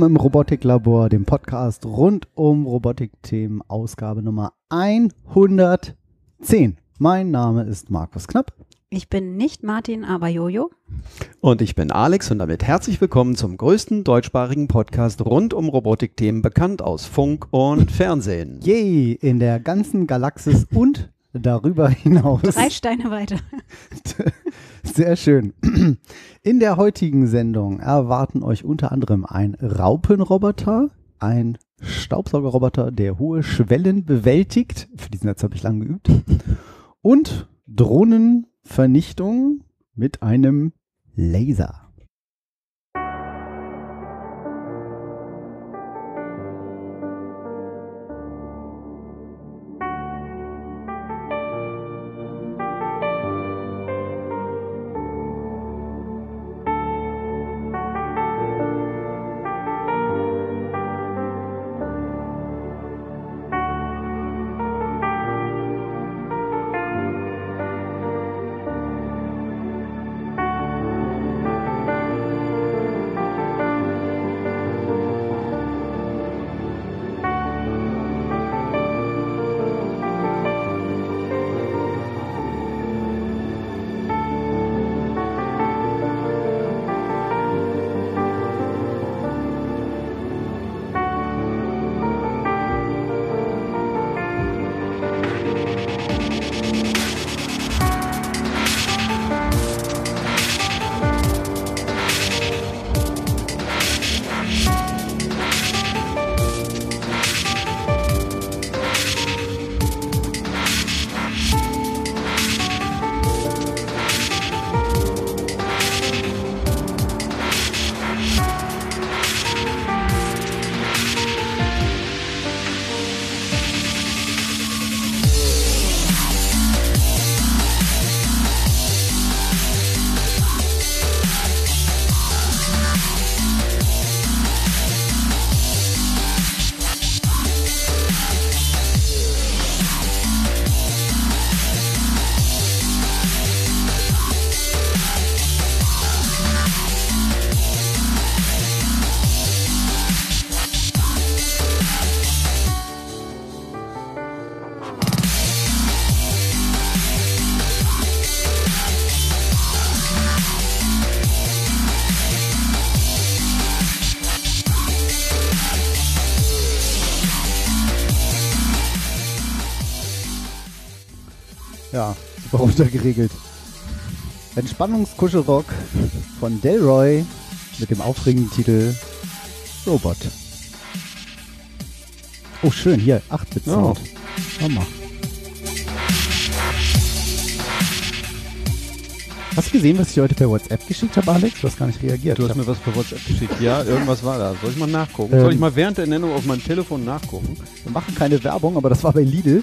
Willkommen im Robotiklabor, dem Podcast rund um Robotikthemen, Ausgabe Nummer 110. Mein Name ist Markus Knapp. Ich bin nicht Martin, aber Jojo. Und ich bin Alex und damit herzlich willkommen zum größten deutschsprachigen Podcast rund um Robotikthemen, bekannt aus Funk und Fernsehen. Yay, in der ganzen Galaxis und darüber hinaus. Drei Steine weiter. Sehr schön. In der heutigen Sendung erwarten euch unter anderem ein Raupenroboter, ein Staubsaugerroboter, der hohe Schwellen bewältigt. Für diesen Satz habe ich lange geübt. Und Drohnenvernichtung mit einem Laser. Super runtergeregelt. Entspannungskuschelrock von Delroy mit dem aufregenden Titel Robot. Oh, schön, hier, 8-Bit-Sound. Oh. mach. Hast du gesehen, was ich heute per WhatsApp geschickt habe, Alex? Du hast gar nicht reagiert. Du hast mir was per WhatsApp geschickt. Ja, irgendwas war da. Soll ich mal nachgucken? Ähm. Soll ich mal während der Nennung auf meinem Telefon nachgucken? Wir machen keine Werbung, aber das war bei Lidl.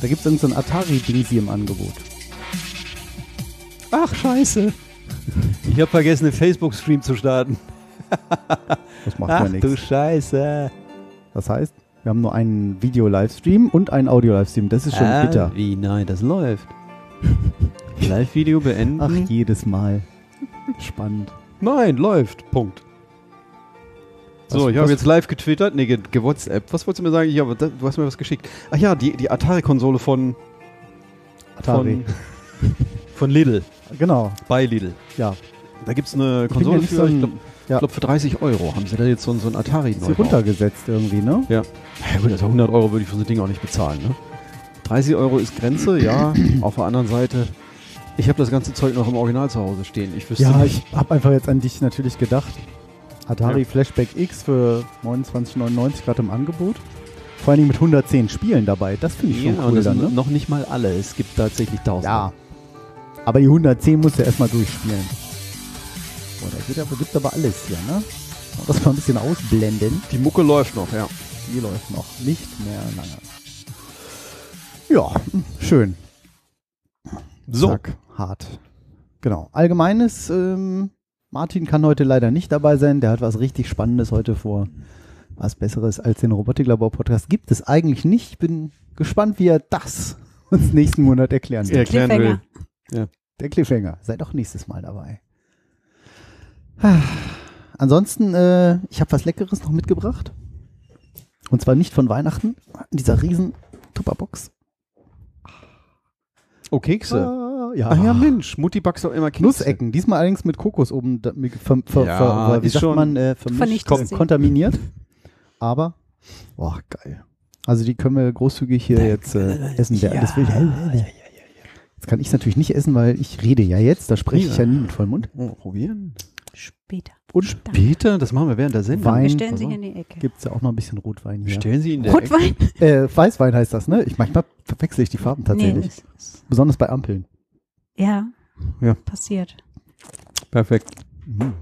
Da gibt es irgend so ein Atari-Dingsi im Angebot. Ach, scheiße. Ich habe vergessen, einen Facebook-Stream zu starten. Das macht Ach ja nichts. du Scheiße. Das heißt, wir haben nur einen Video-Livestream und einen Audio-Livestream. Das ist schon ah, bitter. Wie? Nein, das läuft. Live-Video beenden? Ach, jedes Mal. Spannend. Nein, läuft. Punkt. So, Was- ich habe jetzt live getwittert, nee, ge gewhatsApp. Was wolltest du mir sagen? Ich habe, du hast mir was geschickt. Ach ja, die, die Atari-Konsole von, Atari. von, von Lidl, Genau, bei Lidl. ja. Da gibt es eine Ich Konsole nicht für, so ein- ich glaube, ja. glaub für 30 Euro haben sie da jetzt so, ein- so ein Atari Ist sie neu runtergesetzt irgendwie, ne? Ja. ja gut, also 100 Euro würde ich für so ein Ding auch nicht bezahlen, ne? 30 Euro ist Grenze, ja. Auf der anderen Seite, ich habe das ganze Zeug noch im Original zu Hause stehen. Ich wüsste Ja, nicht. ich habe einfach jetzt an dich natürlich gedacht. Atari Ja. Flashback X für 29,99 gerade im Angebot. Vor allen Dingen mit 110 Spielen dabei. Das finde ich Ja, schon und cool das dann, ne? noch nicht mal alle. Es gibt tatsächlich 1000. Ja. Aber die 110 musst du erstmal durchspielen. Boah, da geht aber, gibt aber alles hier, ne? Und das mal ein bisschen ausblenden. Die Mucke läuft noch, ja. Die läuft noch nicht mehr lange. Ja, schön. So. Zack, hart. Genau. Allgemeines, ähm, Martin kann heute leider nicht dabei sein. Der hat was richtig Spannendes heute vor. Was Besseres als den Robotiklabor-Podcast gibt es eigentlich nicht. Ich bin gespannt, wie er das uns nächsten Monat erklären wird. erklären will. Cliffhanger. Der Cliffhanger. Seid auch nächstes Mal dabei. ansonsten, äh, ich habe was Leckeres noch mitgebracht. Und zwar nicht von Weihnachten, in dieser riesen Tupperbox. Oh, Kekse. Ah, ja. Ach ja, Mensch, Mutti backst doch immer Kekse. Nussecken, diesmal allerdings mit Kokos oben, da- mit- ver, ver, Ja, ver, wie ist sagt schon man, äh, vermischt, kontaminiert. Aber, boah, geil. Also die können wir großzügig hier jetzt äh, essen. Der, das will ich, Jetzt kann ich es natürlich nicht essen, weil ich rede ja jetzt, da spreche ich ja nie mit vollem Mund. Oh, probieren. Später. Und. Peter, das machen wir während der Sendung. Wein. Wir stellen sie in die Ecke. gibt es ja auch noch ein bisschen Rotwein hier. Stellen Sie in der Ecke. Rotwein? Äh, Weißwein heißt das, ne? Ich, manchmal verwechsel ich die Farben tatsächlich. Nee, Besonders bei Ampeln. Ja, Ja. passiert. Perfekt. Mhm.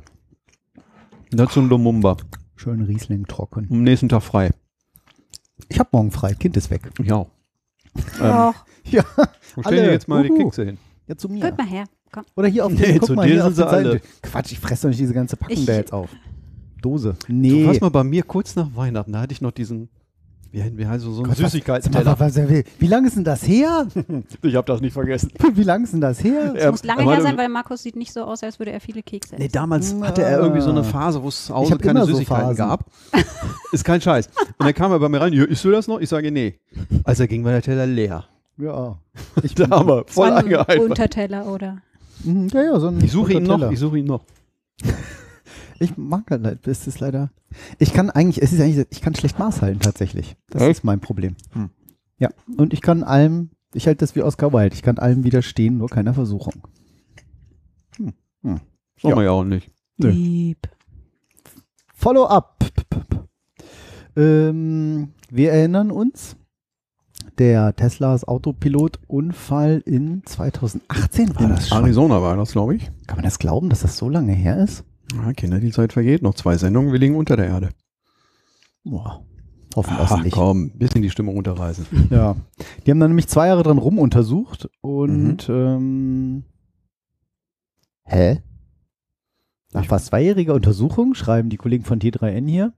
Dazu ein Lumumba. Schön Riesling trocken. Am nächsten Tag frei. Ich habe morgen frei, Kind ist weg. Ich auch. Ähm. Ja, wo stellen alle. wir jetzt mal die Uhu. Kekse hin? ja zu mir. Guck mal her. Komm. Oder hier auf Nee, den, guck zu mal dir hier sind sie die Seite. alle. Quatsch, ich fresse doch nicht diese ganze Packung Ich- da jetzt auf. Dose. Du Nee. warst mal bei mir kurz nach Weihnachten, da hatte ich noch diesen, wie, wie heißt so, so Süßigkeitsteller. was, was, wie lange ist denn das her? Ich habe das nicht vergessen. Wie lange ist denn das her? Das muss lange er her sein, weil Markus sieht nicht so aus, als würde er viele Kekse essen. Nee, damals hatte er irgendwie so eine Phase, wo es zu Hause keine immer so Süßigkeiten Phasen. gab. Ist kein Scheiß. Und dann kam er bei mir rein, "Ja, isst du das noch? Ich sage, nee. Als er ging, der Teller leer. Ja. Ich, Da Das voll eingehalten. Unterteller oder. Mhm, ja, ja, so ein Ich suche ihn noch, ich suche ihn noch. Ich mag halt, leid- es ist leider. Ich kann eigentlich, es ist eigentlich, ich kann schlecht Maß halten tatsächlich. Das Echt? ist mein Problem. Hm. Ja, und ich kann allem, ich halte das wie Oscar Wilde, ich kann allem widerstehen, nur keiner Versuchung. Soll Ja. man ja auch nicht. Nö. Lieb. Follow-up. Ähm, wir erinnern uns, der Teslas Autopilot-Unfall in 2018 war das schon. Arizona war das, glaube ich. Kann man das glauben, dass das so lange her ist? Ja, Kinder, die Zeit vergeht. Noch zwei Sendungen, wir liegen unter der Erde. Boah, hoffen wir es Ach, nicht. komm, bisschen die Stimmung runterreißen. Ja, die haben dann nämlich zwei Jahre dran rumuntersucht und ähm, hä? Nach fast zweijähriger Untersuchung schreiben die Kollegen von T3N hier,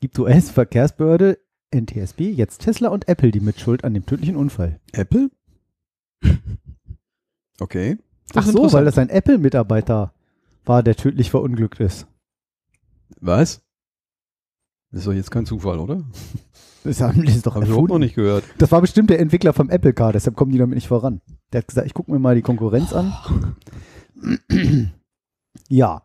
gibt US-Verkehrsbehörde NTSB jetzt Tesla und Apple die Mitschuld an dem tödlichen Unfall. Apple? Okay. Ach so, weil das ein Apple-Mitarbeiter war, der tödlich verunglückt ist. Was? Das ist doch jetzt kein Zufall, oder? Das haben die doch überhaupt noch nicht gehört. Das war bestimmt der Entwickler vom Apple Car, deshalb kommen die damit nicht voran. Der hat gesagt, ich gucke mir mal die Konkurrenz an. ja.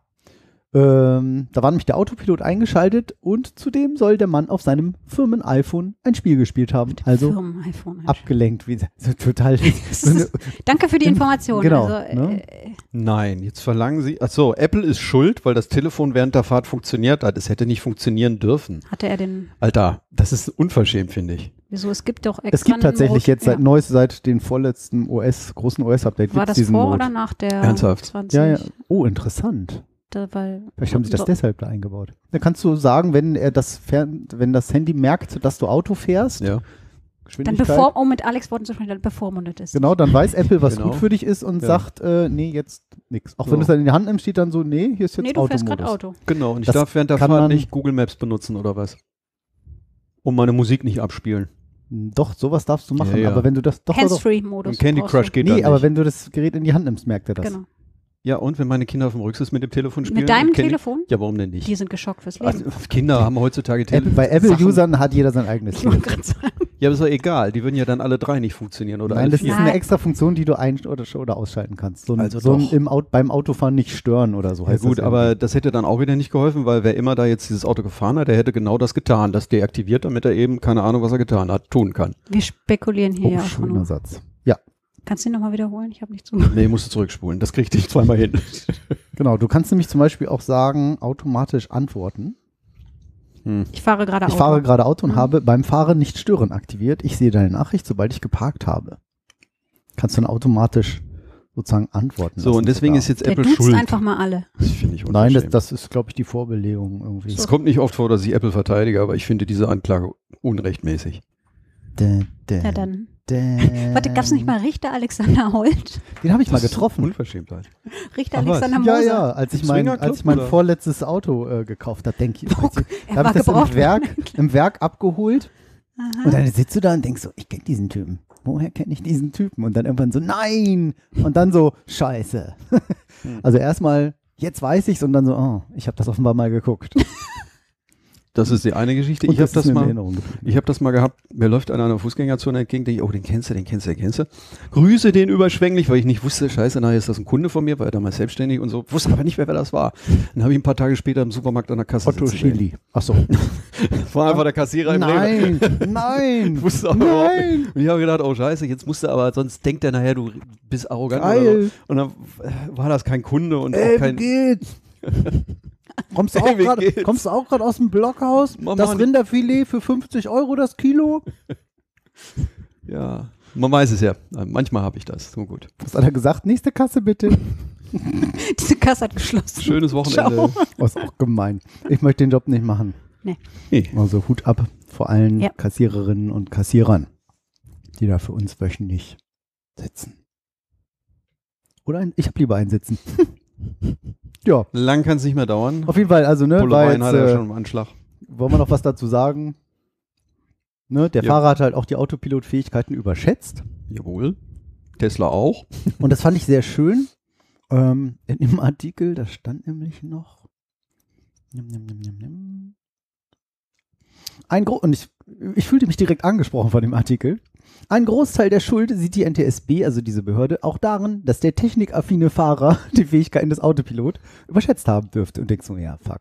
Ähm, da war nämlich der Autopilot eingeschaltet und zudem soll der Mann auf seinem Firmen-iPhone ein Spiel gespielt haben. Also Firmen-iPhone. abgelenkt, wie so total. So eine, ist- Danke für die Information. Genau, Also, ne? äh, Nein, jetzt verlangen Sie. Achso, Apple ist schuld, weil das Telefon während der Fahrt funktioniert hat. Es hätte nicht funktionieren dürfen. hatte er den. Alter, das ist unverschämt, finde ich. Wieso? Es gibt doch extra. es gibt tatsächlich jetzt seit ja. neues, seit dem vorletzten OS, großen OS-Update War gibt's das diesen vor Mode. oder nach der Ernsthaft? 20? Ja, ja. Oh, interessant. Da, weil, Vielleicht haben sie das deshalb da eingebaut. Da kannst du sagen, wenn er das Fern wenn das Handy merkt, dass du Auto fährst, Ja. Dann bevor, um mit Alex Worten zu sprechen, dann bevormundet ist. genau, dann weiß Apple, was Genau. gut für dich ist und Ja. sagt, äh, nee, jetzt nix. Auch So. wenn du es dann in die Hand nimmst, steht dann so, nee, hier ist jetzt nee, du fährst Automodus. gerade Auto. Genau, und ich Das darf während der kann Fahrt nicht Google Maps benutzen oder was? Um meine Musik nicht abspielen. Doch, sowas darfst du machen, Ja, ja. aber wenn du das doch. Hands-free-Modus. Und Candy Crush geht Nee, nicht. aber wenn du das Gerät in die Hand nimmst, merkt er das. Genau. Ja, und wenn meine Kinder auf dem Rücksitz mit dem Telefon spielen? Mit deinem Telefon? Ja, warum denn nicht? Die sind geschockt fürs Leben. Also, Kinder haben heutzutage Apple, Telefon. bei Apple-Usern hat jeder sein eigenes ich Telefon. Ja, aber ist doch egal. Die würden ja dann alle drei nicht funktionieren oder Nein, alle das vier. ist eine extra Funktion, die du ein- oder, oder ausschalten kannst. So ein, Also so ein im Auto, beim Autofahren nicht stören oder so Ja heißt gut, das aber das hätte dann auch wieder nicht geholfen, weil wer immer da jetzt dieses Auto gefahren hat, der hätte genau das getan, das deaktiviert, damit er eben, keine Ahnung, was er getan hat, tun kann. Wir spekulieren hier Oh, ja einfach schöner nur. Satz. Ja, Kannst du ihn nochmal wiederholen? Ich habe nicht zugehört. Nee, musst du zurückspulen. Das kriegte ich zweimal hin. genau. Du kannst nämlich zum Beispiel auch sagen, automatisch antworten. Hm. Ich fahre gerade Ich Auto. fahre gerade Auto und Mhm. habe beim Fahren nicht stören aktiviert. Ich sehe deine Nachricht, sobald ich geparkt habe. Kannst du dann automatisch sozusagen antworten. So, und deswegen sogar. ist jetzt Der Apple duzt schuld. einfach mal alle. Das finde ich Nein, das, das ist, glaube ich, die Vorbelegung irgendwie. Es kommt nicht oft vor, dass ich Apple verteidige, aber ich finde diese Anklage unrechtmäßig. Dä, dä, Ja, dann. Warte, gab es nicht mal Richter Alexander Holt? Den habe ich mal Das ist getroffen. Unverschämtheit. Richter Ach. Alexander Ja, Moser. ja, als ich mein, als ich mein vorletztes Auto äh, gekauft habe, denke ich, Er da habe ich das im Werk, im Werk abgeholt Aha. und dann sitzt du da und denkst so, ich kenne diesen Typen. Woher kenne ich diesen Typen? Und dann irgendwann so, nein! Und dann so, scheiße. Hm. Also erstmal jetzt weiß ich's und dann so, oh, ich habe das offenbar mal geguckt. Das ist die eine Geschichte. Und ich habe das in mal. Ich habe das mal gehabt, mir läuft einer einer Fußgängerzone entgegen, denke ich, oh, den kennst du, den kennst du, den kennst du. Grüße den überschwänglich, weil ich nicht wusste, scheiße, nachher ist das ein Kunde von mir, war er damals selbstständig und so, wusste aber nicht mehr, wer das war. Dann habe ich ein paar Tage später im Supermarkt an der Kasse Otto. Chili. Achso. War einfach der Kassierer im. Nein, nein. Wusste überhaupt Nein. nicht. Und ich habe gedacht, oh scheiße, jetzt musst du aber, sonst denkt er nachher, du bist arrogant oder so. Geil. Und dann war das kein Kunde und auch Ey, wie kein... geht's? Kommst du auch auch gerade aus dem Blockhaus? Mach das. Rinderfilet für 50 Euro das Kilo? Ja, man weiß es ja. Manchmal habe ich das. So gut. Was hat er gesagt? Nächste Kasse bitte. Diese Kasse hat geschlossen. Schönes Wochenende. Oh, ist auch gemein. Ich möchte den Job nicht machen. Nee. Also Hut ab vor allen Ja. Kassiererinnen und Kassierern, die da für uns wöchentlich sitzen. Oder ein, ich habe lieber einen sitzen. ja, Lang kann es nicht mehr dauern. auf jeden Fall. Also ne, jetzt, hat er äh, schon im Anschlag. wollen wir noch was dazu sagen? Ne, der Ja. Fahrer hat halt auch die Autopilotfähigkeiten überschätzt. Jawohl. Tesla auch. Und das fand ich sehr schön. Ähm, in dem Artikel, da stand nämlich noch. Nimm, nimm, nimm, nimm, nimm. Ein Gro und ich, ich fühlte mich direkt angesprochen von dem Artikel. Ein Großteil der Schuld sieht die NTSB, also diese Behörde, auch darin, dass der technikaffine Fahrer die Fähigkeiten des Autopilot überschätzt haben dürfte. Und denkst so, ja, fuck.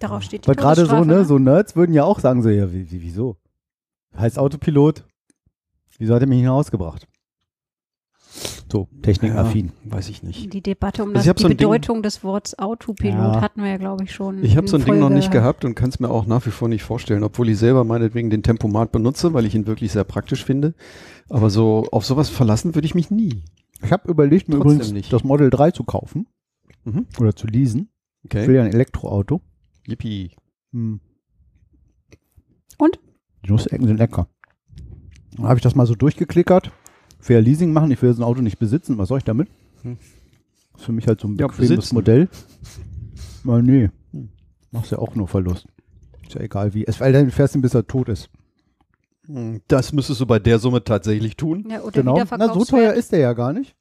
Darauf steht die Weil gerade so, Todesstrafe, ne, so Nerds würden ja auch sagen, so, ja, wie, wie, wieso? Heißt Autopilot, wieso hat er mich hinausgebracht? So, technikaffin. Ja, weiß ich nicht. Die Debatte um Also das, die so ein Ding- Bedeutung des Wortes Autopilot Ja. hatten wir ja, glaube ich, schon. Ich habe so ein Ding noch Folge- nicht gehabt und kann es mir auch nach wie vor nicht vorstellen, obwohl ich selber meinetwegen den Tempomat benutze, weil ich ihn wirklich sehr praktisch finde. Aber so auf sowas verlassen würde ich mich nie. Ich habe überlegt, mir Trotzdem übrigens nicht. das Model 3 zu kaufen Mhm. oder zu leasen. Ich will Okay. ja ein Elektroauto. Yippie. Hm. Und? Die Nussecken sind lecker. Dann habe ich das mal so durchgeklickert. Ja Leasing machen, ich will so ein Auto nicht besitzen. Was soll ich damit? Hm. ist für mich halt so ein Ja, bequemes besitzen. Modell. Na nee, Hm. machst ja auch nur Verlust. Ist ja egal wie. Es, weil dann fährst du ihn, bis er tot ist. Hm, Das müsstest du bei der Summe tatsächlich tun. Ja, oder Genau. Na, so teuer ist der ja gar nicht.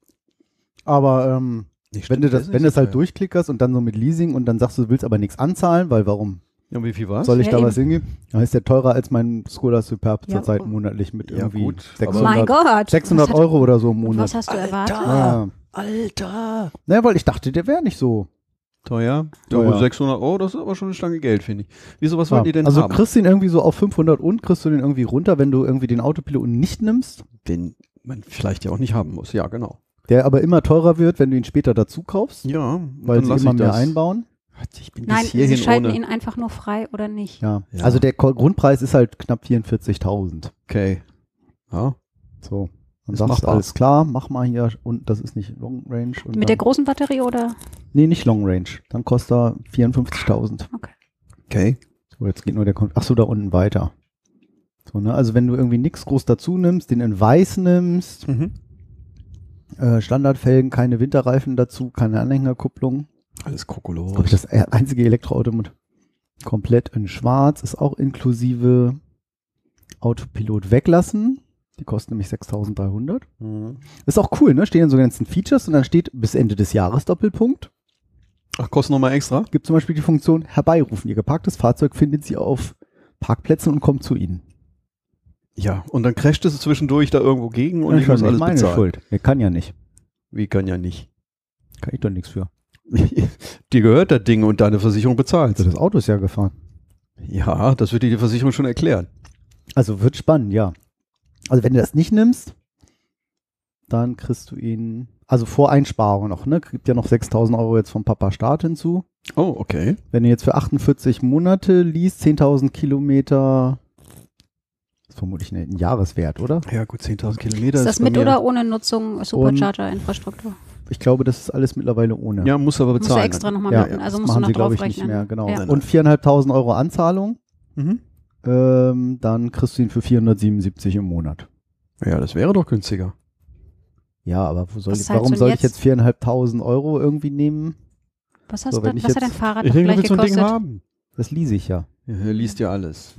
Aber ähm, wenn du das, wenn du es halt durch. durchklickerst und dann so mit Leasing und dann sagst du, du willst aber nichts anzahlen, weil warum Ja, wie viel war's? soll ich Ja, da eben. was hingeben? Dann ist der teurer als mein Skoda Superb Ja, zurzeit oh. monatlich mit Ja, irgendwie gut, aber- 600, Mein Gott. 600 was hat, Euro oder so im Monat. Was hast du erwartet? Ja. Alter! Naja, weil ich dachte, der wäre nicht so. Teuer? Teuer. Ja, gut, 600 Euro, das ist aber schon eine Stange Geld, finde ich. Wieso, was Ja. wollen die denn also haben? kriegst du ihn irgendwie so auf 500 und kriegst du den irgendwie runter, wenn du irgendwie den Autopiloten nicht nimmst, Den man vielleicht ja auch nicht haben muss. Ja, genau. der aber immer teurer wird, wenn du ihn später dazu kaufst, Ja, weil dann sie lass immer ich mehr das. einbauen. Ich bin Nein, bis sie schalten ohne. ihn einfach nur frei oder nicht. Ja. Ja. Also der Ko- Grundpreis ist halt knapp 44.000. Okay. Ja. So. Dann Ist sagst machbar. alles klar, mach mal hier und das ist nicht Long Range. Und Mit der dann, großen Batterie oder? Nee, nicht Long Range. Dann kostet er 54.000. Okay. So, jetzt geht nur der Kon Ach so, da unten weiter. So, ne? Also wenn du irgendwie nichts groß dazu nimmst, den in weiß nimmst, Mhm. äh, Standardfelgen, keine Winterreifen dazu, keine Anhängerkupplung. Alles. Glaube ich, das e- einzige Elektroauto mit komplett in schwarz ist auch inklusive Autopilot weglassen. Die kosten nämlich 6.300. Mhm. Ist auch cool, ne? Stehen dann so ganzen Features und dann steht bis Ende des Jahres Doppelpunkt. Ach, kostet nochmal extra? Gibt zum Beispiel die Funktion herbeirufen. Ihr geparktes Fahrzeug findet sie auf Parkplätzen und kommt zu Ihnen. Ja, und dann crasht es zwischendurch da irgendwo gegen und Ja, ich muss alles meine bezahlen. Schuld. Er kann ja nicht. Wie kann ja nicht. Kann ich doch nichts für. Dir gehört das Ding und deine Versicherung bezahlt. Das Auto ist ja gefahren. Ja, das wird dir die Versicherung schon erklären. Also wird spannend, ja. Also wenn du das nicht nimmst, dann kriegst du ihn, also vor Einsparung noch, ne? Gibt ja noch 6000 Euro jetzt vom Papa Staat hinzu. Oh, okay. Wenn du jetzt für 48 Monate liest, 10.000 Kilometer, ist vermutlich ein, Jahreswert, oder? Ja, gut, 10.000 Kilometer. Ist das bei mit oder ohne Nutzung Supercharger-Infrastruktur? Ich glaube, das ist alles mittlerweile ohne. Ja, muss aber du bezahlen. extra nochmal Ja, ja, Also das musst du machen noch sie, glaube ich, nicht mehr, genau. Ja. Und 4.500 Euro Anzahlung, Mhm. ähm, dann kriegst du ihn für 477 im Monat. Ja, das wäre doch günstiger. Ja, aber wo soll ich, warum du soll denn ich jetzt 4.500 Euro irgendwie nehmen? Was, hast So, du, ich was hat jetzt- dein Fahrrad Ich denke, du gleich willst so ein Ding gekostet? haben. Das lese ich ja. Ja, er liest ja alles.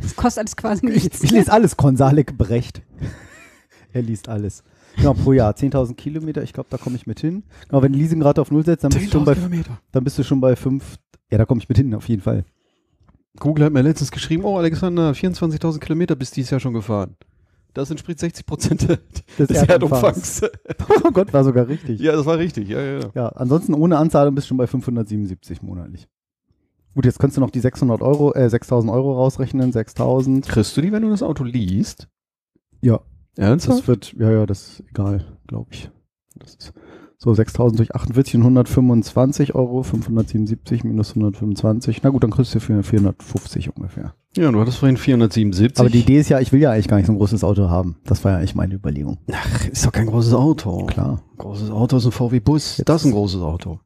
Das kostet alles quasi Ich, nichts. ich lese alles, Konsalik Brecht. er liest alles. Genau, pro Jahr. 10.000 Kilometer, ich glaube, da komme ich mit hin. Genau, wenn die Leasingrate auf Null setzt, dann bist, du schon bei, Kilometer. dann bist du schon bei 5. Ja, da komme ich mit hin, auf jeden Fall. Google hat mir letztens geschrieben, oh Alexander, 24.000 Kilometer bist dieses Jahr schon gefahren. Das entspricht 60 Prozent des, Des Erdumfangs. Erdumfangs. Oh Gott, war sogar richtig. Ja. ja, das war richtig. Ja, ja, ja. ansonsten ohne Anzahlung bist du schon bei 577 monatlich. Gut, jetzt kannst du noch die 600 Euro, äh, 6.000 Euro rausrechnen, 6.000. Kriegst du die, wenn du das Auto liest? Ja, Ernsthaft? das wird, ja, ja, das ist egal, glaube ich. Das ist so 6.000 durch 48 und 125 Euro, 577 minus 125. Na gut, dann kriegst du für 450 ungefähr. Ja, du hattest vorhin 477. Aber die Idee ist ja, ich will ja eigentlich gar nicht so ein großes Auto haben. Das war ja eigentlich meine Überlegung. Ach, ist doch kein großes Auto. Klar. Großes Auto ist ein VW-Bus. Das ist ein großes Auto.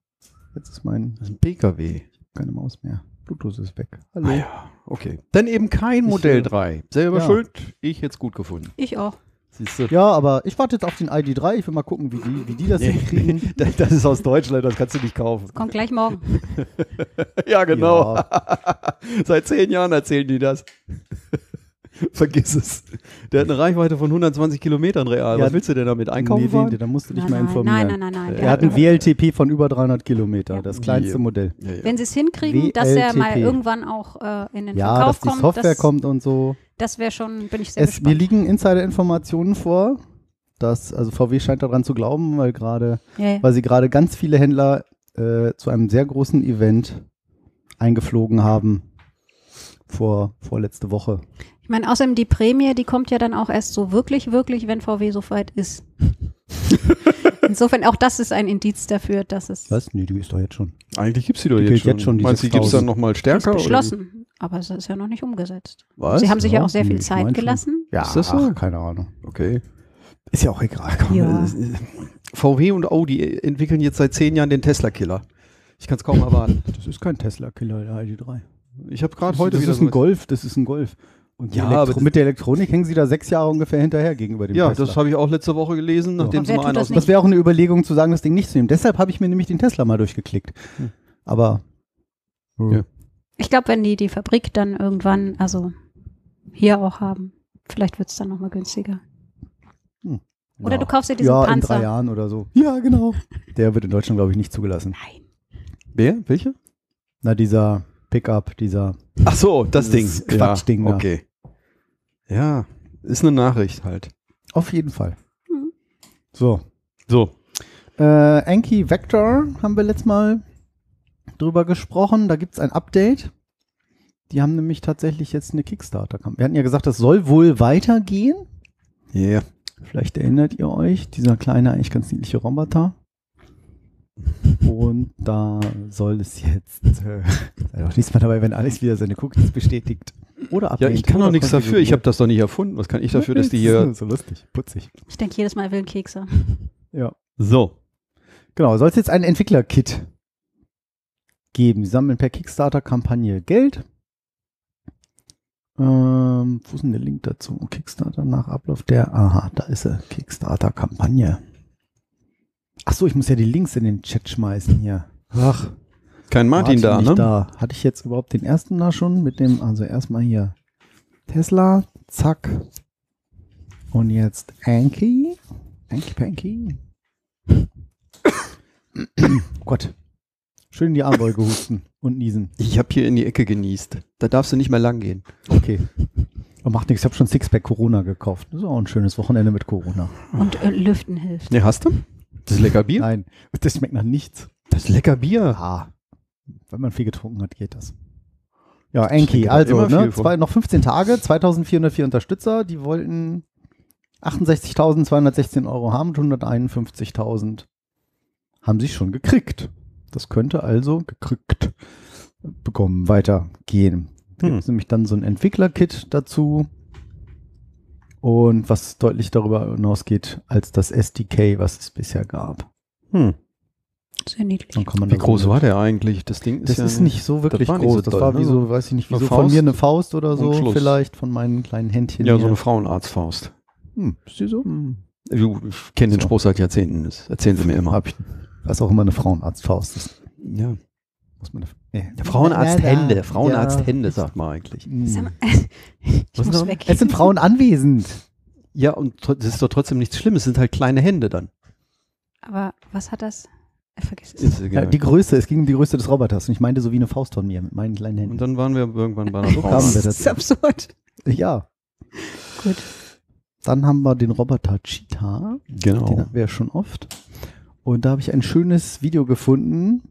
Jetzt ist mein, Das ist ein PKW. keine Maus mehr. Bluetooth ist weg. Hallo. Ah ja, okay. Dann eben kein Ich, Modell äh, 3. Selber ja. schuld, ich jetzt gut gefunden. Ich auch. Siehst du? Ja, aber ich warte jetzt auf den ID3. Ich will mal gucken, wie die, wie die das hinkriegen. Das ist aus Deutschland, das kannst du nicht kaufen. Kommt gleich morgen. Ja, genau. Ja. Seit zehn Jahren erzählen die das. Vergiss es. Der hat eine Reichweite von 120 Kilometern real. Ja, Was willst du denn damit einkaufen nee, fahren? den, da musst du dich Nein, mal nein, informieren. nein, nein, nein, nein. Der Er hat ein WLTP von über 300 Kilometer, Ja. das kleinste Ja. Modell. Ja, ja. Wenn sie es hinkriegen, dass er mal WLTP. irgendwann auch äh, in den Ja, Verkauf dass die kommt, Software das, kommt und so. Das wäre schon, bin ich sehr Es, mir gespannt. liegen Insider-Informationen vor, dass, also VW scheint daran zu glauben, weil gerade, ja. weil sie gerade ganz viele Händler äh, zu einem sehr großen Event eingeflogen haben vor vorletzte Woche. Ich meine, außerdem die Prämie, die kommt ja dann auch erst so wirklich, wirklich, wenn VW so weit ist. Insofern, auch das ist ein Indiz dafür, dass es Was? Nee, die ist doch jetzt schon. Eigentlich gibt es die doch Die jetzt schon. jetzt schon, Meinst du, die gibt es dann 6000? nochmal ist stärker? oder wie? beschlossen. Aber es ist ja noch nicht umgesetzt. Was? Sie haben sich ja, auch sehr nee, viel ich Zeit gelassen. Ja, Ist das so? ach, keine Ahnung. Okay. Ist ja auch egal. Ja. VW und Audi entwickeln jetzt seit zehn Jahren den Tesla-Killer. Ich kann es kaum erwarten. Das ist kein Tesla-Killer, der ID3. Ich habe gerade heute das wieder ist ein so- Golf, das ist ein Golf. Und Ja, das- mit der Elektronik hängen sie da sechs Jahre ungefähr hinterher gegenüber dem Ja, Tesla. das habe ich auch letzte Woche gelesen, nachdem wer mal das? Das wäre auch eine Überlegung zu sagen, das Ding nicht zu nehmen. Deshalb habe ich mir nämlich den Tesla mal durchgeklickt. Hm. Aber Ja. Ich glaube, wenn die die Fabrik dann irgendwann, also hier auch haben, vielleicht wird es dann nochmal günstiger. Oder ja. du kaufst dir diesen ja, in drei Panzer. Jahren oder so. Ja, genau. Der wird in Deutschland, glaube ich, nicht zugelassen. Nein. Wer? Welche? Na, dieser Pickup, dieser. Ach so, das Ding. Das Quatschding ja. Okay. Ja, ist eine Nachricht halt. Auf jeden Fall. Hm. So. So. Äh, Anki Vector haben wir letztes Mal drüber gesprochen. Da gibt es ein Update. Die haben nämlich tatsächlich jetzt eine Kickstarter. Wir hatten ja gesagt, das soll wohl weitergehen. Yeah. Vielleicht erinnert ihr euch, dieser kleine, eigentlich ganz niedliche Roboter. Und da soll es jetzt, äh, sei doch diesmal dabei, wenn Alex wieder seine Cookies bestätigt. Oder Ja, ablehnt. ich kann doch nichts dafür. Ich habe das doch nicht erfunden. Was kann ich dafür, dass die Das ist hier. So lustig, putzig. Ich denke jedes Mal, er will einen Kekse. Ja. So. Genau, soll es jetzt ein Entwickler-Kit geben. Sie sammeln per Kickstarter-Kampagne Geld. Ähm, wo ist denn der Link dazu? Kickstarter nach Ablauf der, aha, da ist er, Kickstarter-Kampagne. Ach so, ich muss ja die Links in den Chat schmeißen hier. Ach, Kein Martin, da, nicht ne? da. Hatte ich jetzt überhaupt den ersten da schon mit dem, also erstmal hier Tesla, zack. Und jetzt Anki. Anki Panky. oh Gott. Schön in die Armbeuge husten und niesen. Ich habe hier in die Ecke genießt. Da darfst du nicht mehr lang gehen. Okay. Aber macht nichts, ich habe schon Sixpack Corona gekauft. Das ist auch ein schönes Wochenende mit Corona. Und äh, Lüften hilft. Ne, hast du? Das ist lecker Bier. Nein, das schmeckt nach nichts. Das ist lecker Bier. Ah, wenn man viel getrunken hat, geht das. Ja, Enki, also ne, zwei, noch 15 Tage, 2404 Unterstützer, die wollten 68.216 Euro haben und 151.000 haben sie schon gekriegt. Das könnte also gekriegt bekommen, weitergehen. Da Hm. gibt es nämlich dann so ein Entwickler-Kit dazu und was deutlich darüber hinausgeht als das SDK, was es bisher gab. Hm. Sehr niedlich. Dann kann man Wie groß so war der eigentlich? Das Ding ist das ja ist nicht so wirklich nicht groß. so das doll, war wie ne? so, weiß ich nicht, wie Eine so von Faust mir eine Faust oder so, vielleicht von meinen kleinen Händchen. Ja, so hier. eine Frauenarztfaust. Hm, ist die so? Du, Ich kenne den So. Spruch seit Jahrzehnten. Das erzählen sie mir immer. Hab ich. Was auch immer eine Frauenarztfaust ist. Ja. Muss man. Äh, Frauenarzthände. Ja. Frauenarzthände, sagt man eigentlich. Hm. Was muss weg. Es sind Frauen anwesend. Ja, und das ist doch trotzdem nichts Schlimmes. Es sind halt kleine Hände dann. Aber was hat das? Ich vergiss es. Ja, die Größe, es ging um die Größe des Roboters und ich meinte so wie eine Faust von mir mit meinen kleinen und Händen. dann waren wir irgendwann bei einer So Frau. kamen wir Das ist absurd. Ja. Gut. Dann haben wir den Roboter Cheetah. Den Genau. hatten wir ja schon oft. Und da habe ich ein schönes Video gefunden.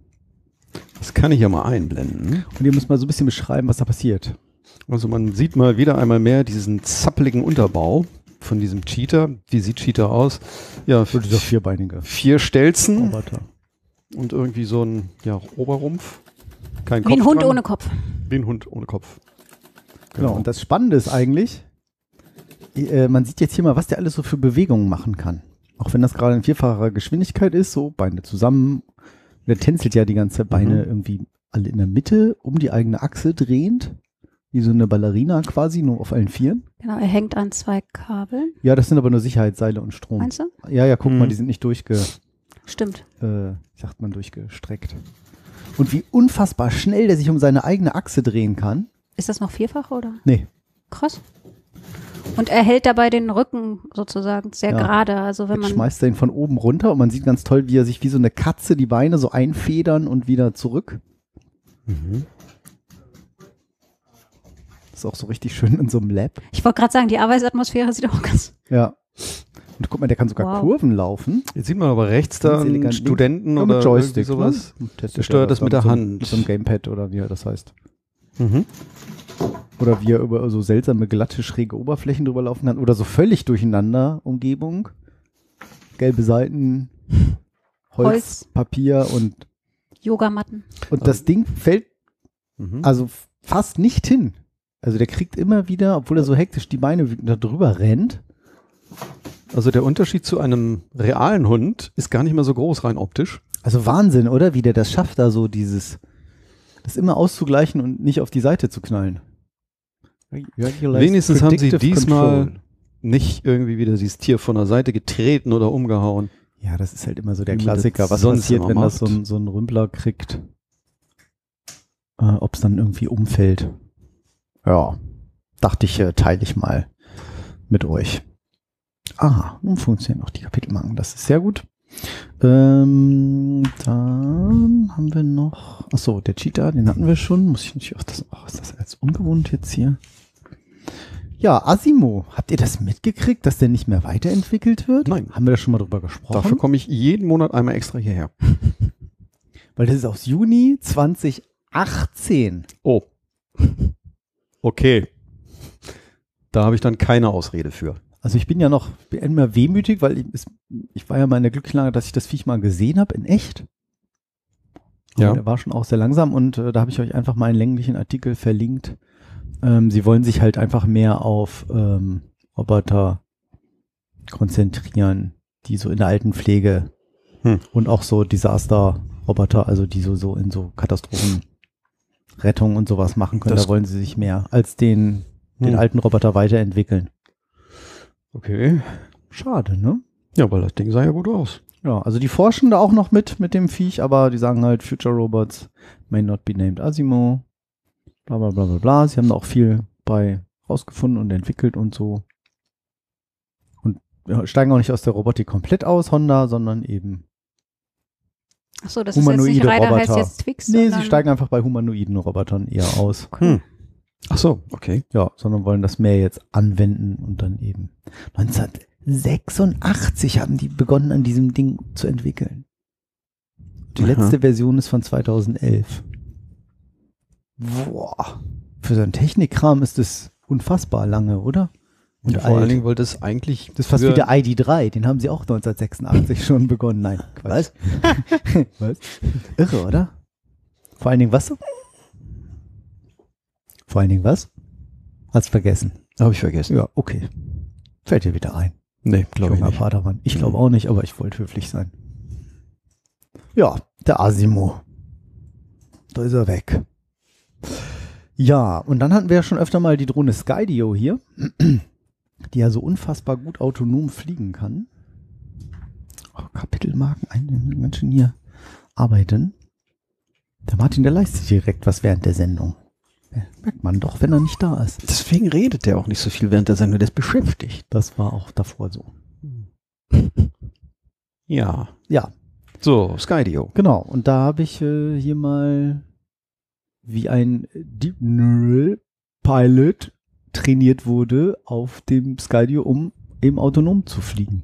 Das kann ich ja mal einblenden. Und ihr müsst mal so ein bisschen beschreiben, was da passiert. Also man sieht mal wieder einmal mehr diesen zappeligen Unterbau von diesem Cheetah. Wie sieht Cheetah aus? Ja, So dieser vierbeinige vier Stelzen Roboter. und irgendwie so ein ja, Oberrumpf. Kein Wie ein Kopf Hund dran. ohne Kopf. Wie ein Hund ohne Kopf. Genau. Und das Spannende ist eigentlich, äh, man sieht jetzt hier mal, was der alles so für Bewegungen machen kann. Auch wenn das gerade in vierfacher Geschwindigkeit ist, so Beine zusammen. Der tänzelt ja die ganze Beine Mhm. irgendwie alle in der Mitte um die eigene Achse drehend. Wie so eine Ballerina quasi, nur auf allen Vieren. Genau, er hängt an zwei Kabeln. Ja, das sind aber nur Sicherheitsseile und Strom. Meinst du? Ja, ja, guck Mhm. mal, die sind nicht durchge, Stimmt. äh, sagt man, durchgestreckt. Und wie unfassbar schnell der sich um seine eigene Achse drehen kann. Ist das noch vierfach oder? Nee, Krass. Und er hält dabei den Rücken sozusagen sehr Ja. gerade. Also wenn Jetzt man schmeißt er ihn von oben runter und man sieht ganz toll, wie er sich wie so eine Katze die Beine so einfedern und wieder zurück. Mhm. Das ist auch so richtig schön in so einem Lab. Ich wollte gerade sagen, die Arbeitsatmosphäre sieht auch ganz. Ja. Und guck mal, der kann sogar Wow. Kurven laufen. Jetzt sieht man aber rechts da einen Studenten Ja, oder Joystick. sowas. Ne? Der steuert das mit der so, Hand. Mit so einem Gamepad oder wie er das heißt. Mhm. Oder wie er über so seltsame, glatte, schräge Oberflächen drüber laufen kann. Oder so völlig durcheinander Umgebung. Gelbe Seiten, Holz, Holz. Papier und, Yogamatten. und das Ding fällt Mhm. also fast nicht hin. Also der kriegt immer wieder, obwohl er so hektisch die Beine da drüber rennt. Also der Unterschied zu einem realen Hund ist gar nicht mehr so groß rein optisch. Also Wahnsinn, oder? Wie der das schafft, da so dieses, das immer auszugleichen und nicht auf die Seite zu knallen. Wenigstens haben sie diesmal Control. nicht irgendwie wieder dieses Tier von der Seite getreten oder umgehauen. Ja, das ist halt immer so der Klassiker. Was sonst passiert, wenn das so macht. ein, so ein Rümpler kriegt? Äh, Ob es dann irgendwie umfällt. Ja, dachte ich, äh, teile ich mal mit euch. Ah, nun funktionieren auch die Kapitelmarken. Das ist sehr gut. Ähm, dann haben wir noch. Achso, der Cheetah, den hatten wir schon. Muss ich natürlich auch das. Oh, ist das jetzt ungewohnt jetzt hier? Ja, Asimo, habt ihr das mitgekriegt, dass der nicht mehr weiterentwickelt wird? Nein. Haben wir da schon mal drüber gesprochen? Dafür komme ich jeden Monat einmal extra hierher. Weil das ist aus Juni 2018. Oh. Okay. Da habe ich dann keine Ausrede für. Also ich bin ja noch immer wehmütig, weil ich, ich war ja mal in der glücklichen Lage, dass ich das Viech mal gesehen habe, in echt. Ja. Ja. Der war schon auch sehr langsam und äh, da habe ich euch einfach mal einen länglichen Artikel verlinkt. Ähm, sie wollen sich halt einfach mehr auf ähm, Roboter konzentrieren, die so in der Altenpflege Hm. und auch so Desaster-Roboter, also die so, so in so Katastrophenrettung und sowas machen können. Das- da wollen sie sich mehr als den, den Hm. alten Roboter weiterentwickeln. Okay. Schade, ne? Ja, weil das Ding sah ja gut aus. Ja, also die forschen da auch noch mit, mit dem Viech, aber die sagen halt, Future Robots may not be named Asimo. Bla bla bla bla bla. Sie haben da auch viel bei rausgefunden und entwickelt und so. Und steigen auch nicht aus der Robotik komplett aus, Honda, sondern eben. Achso, das ist jetzt nicht Reiter heißt Roboter. jetzt Twix. Nee, sie steigen einfach bei humanoiden Robotern eher aus. Hm. Ach so, okay. Ja, sondern wollen das mehr jetzt anwenden und dann eben. 1986 haben die begonnen, an diesem Ding zu entwickeln. Die Aha. letzte Version ist von 2011. Boah. Für so einen Technikkram ist das unfassbar lange, oder? Und Ja, vor allen. Dingen wollte es eigentlich. das ist fast wie der ID3, den haben sie auch 1986 schon begonnen. Nein, Quatsch. Was? Irre, oder? Vor allen Dingen was? Vor allen Dingen was? Hast vergessen. Habe ich vergessen. Ja, okay. Fällt dir wieder ein. Nee, glaube ich nicht. Padawan. Ich glaube Mhm. auch nicht, aber ich wollte höflich sein. Ja, der Asimo. Da ist er weg. Ja, und dann hatten wir ja schon öfter mal die Drohne Skydio hier, die ja so unfassbar gut autonom fliegen kann. Oh, Kapitelmarken, ein ganz schön hier arbeiten. Der Martin, der leistet direkt was während der Sendung. Merkt man doch, wenn er nicht da ist. Deswegen redet der auch nicht so viel während der Sendung, der ist beschäftigt. Das war auch davor so. Ja. Ja, So, Skydio. genau. Und da habe ich äh, hier mal wie ein Deep Neural Pilot trainiert wurde auf dem Skydio, um eben autonom zu fliegen.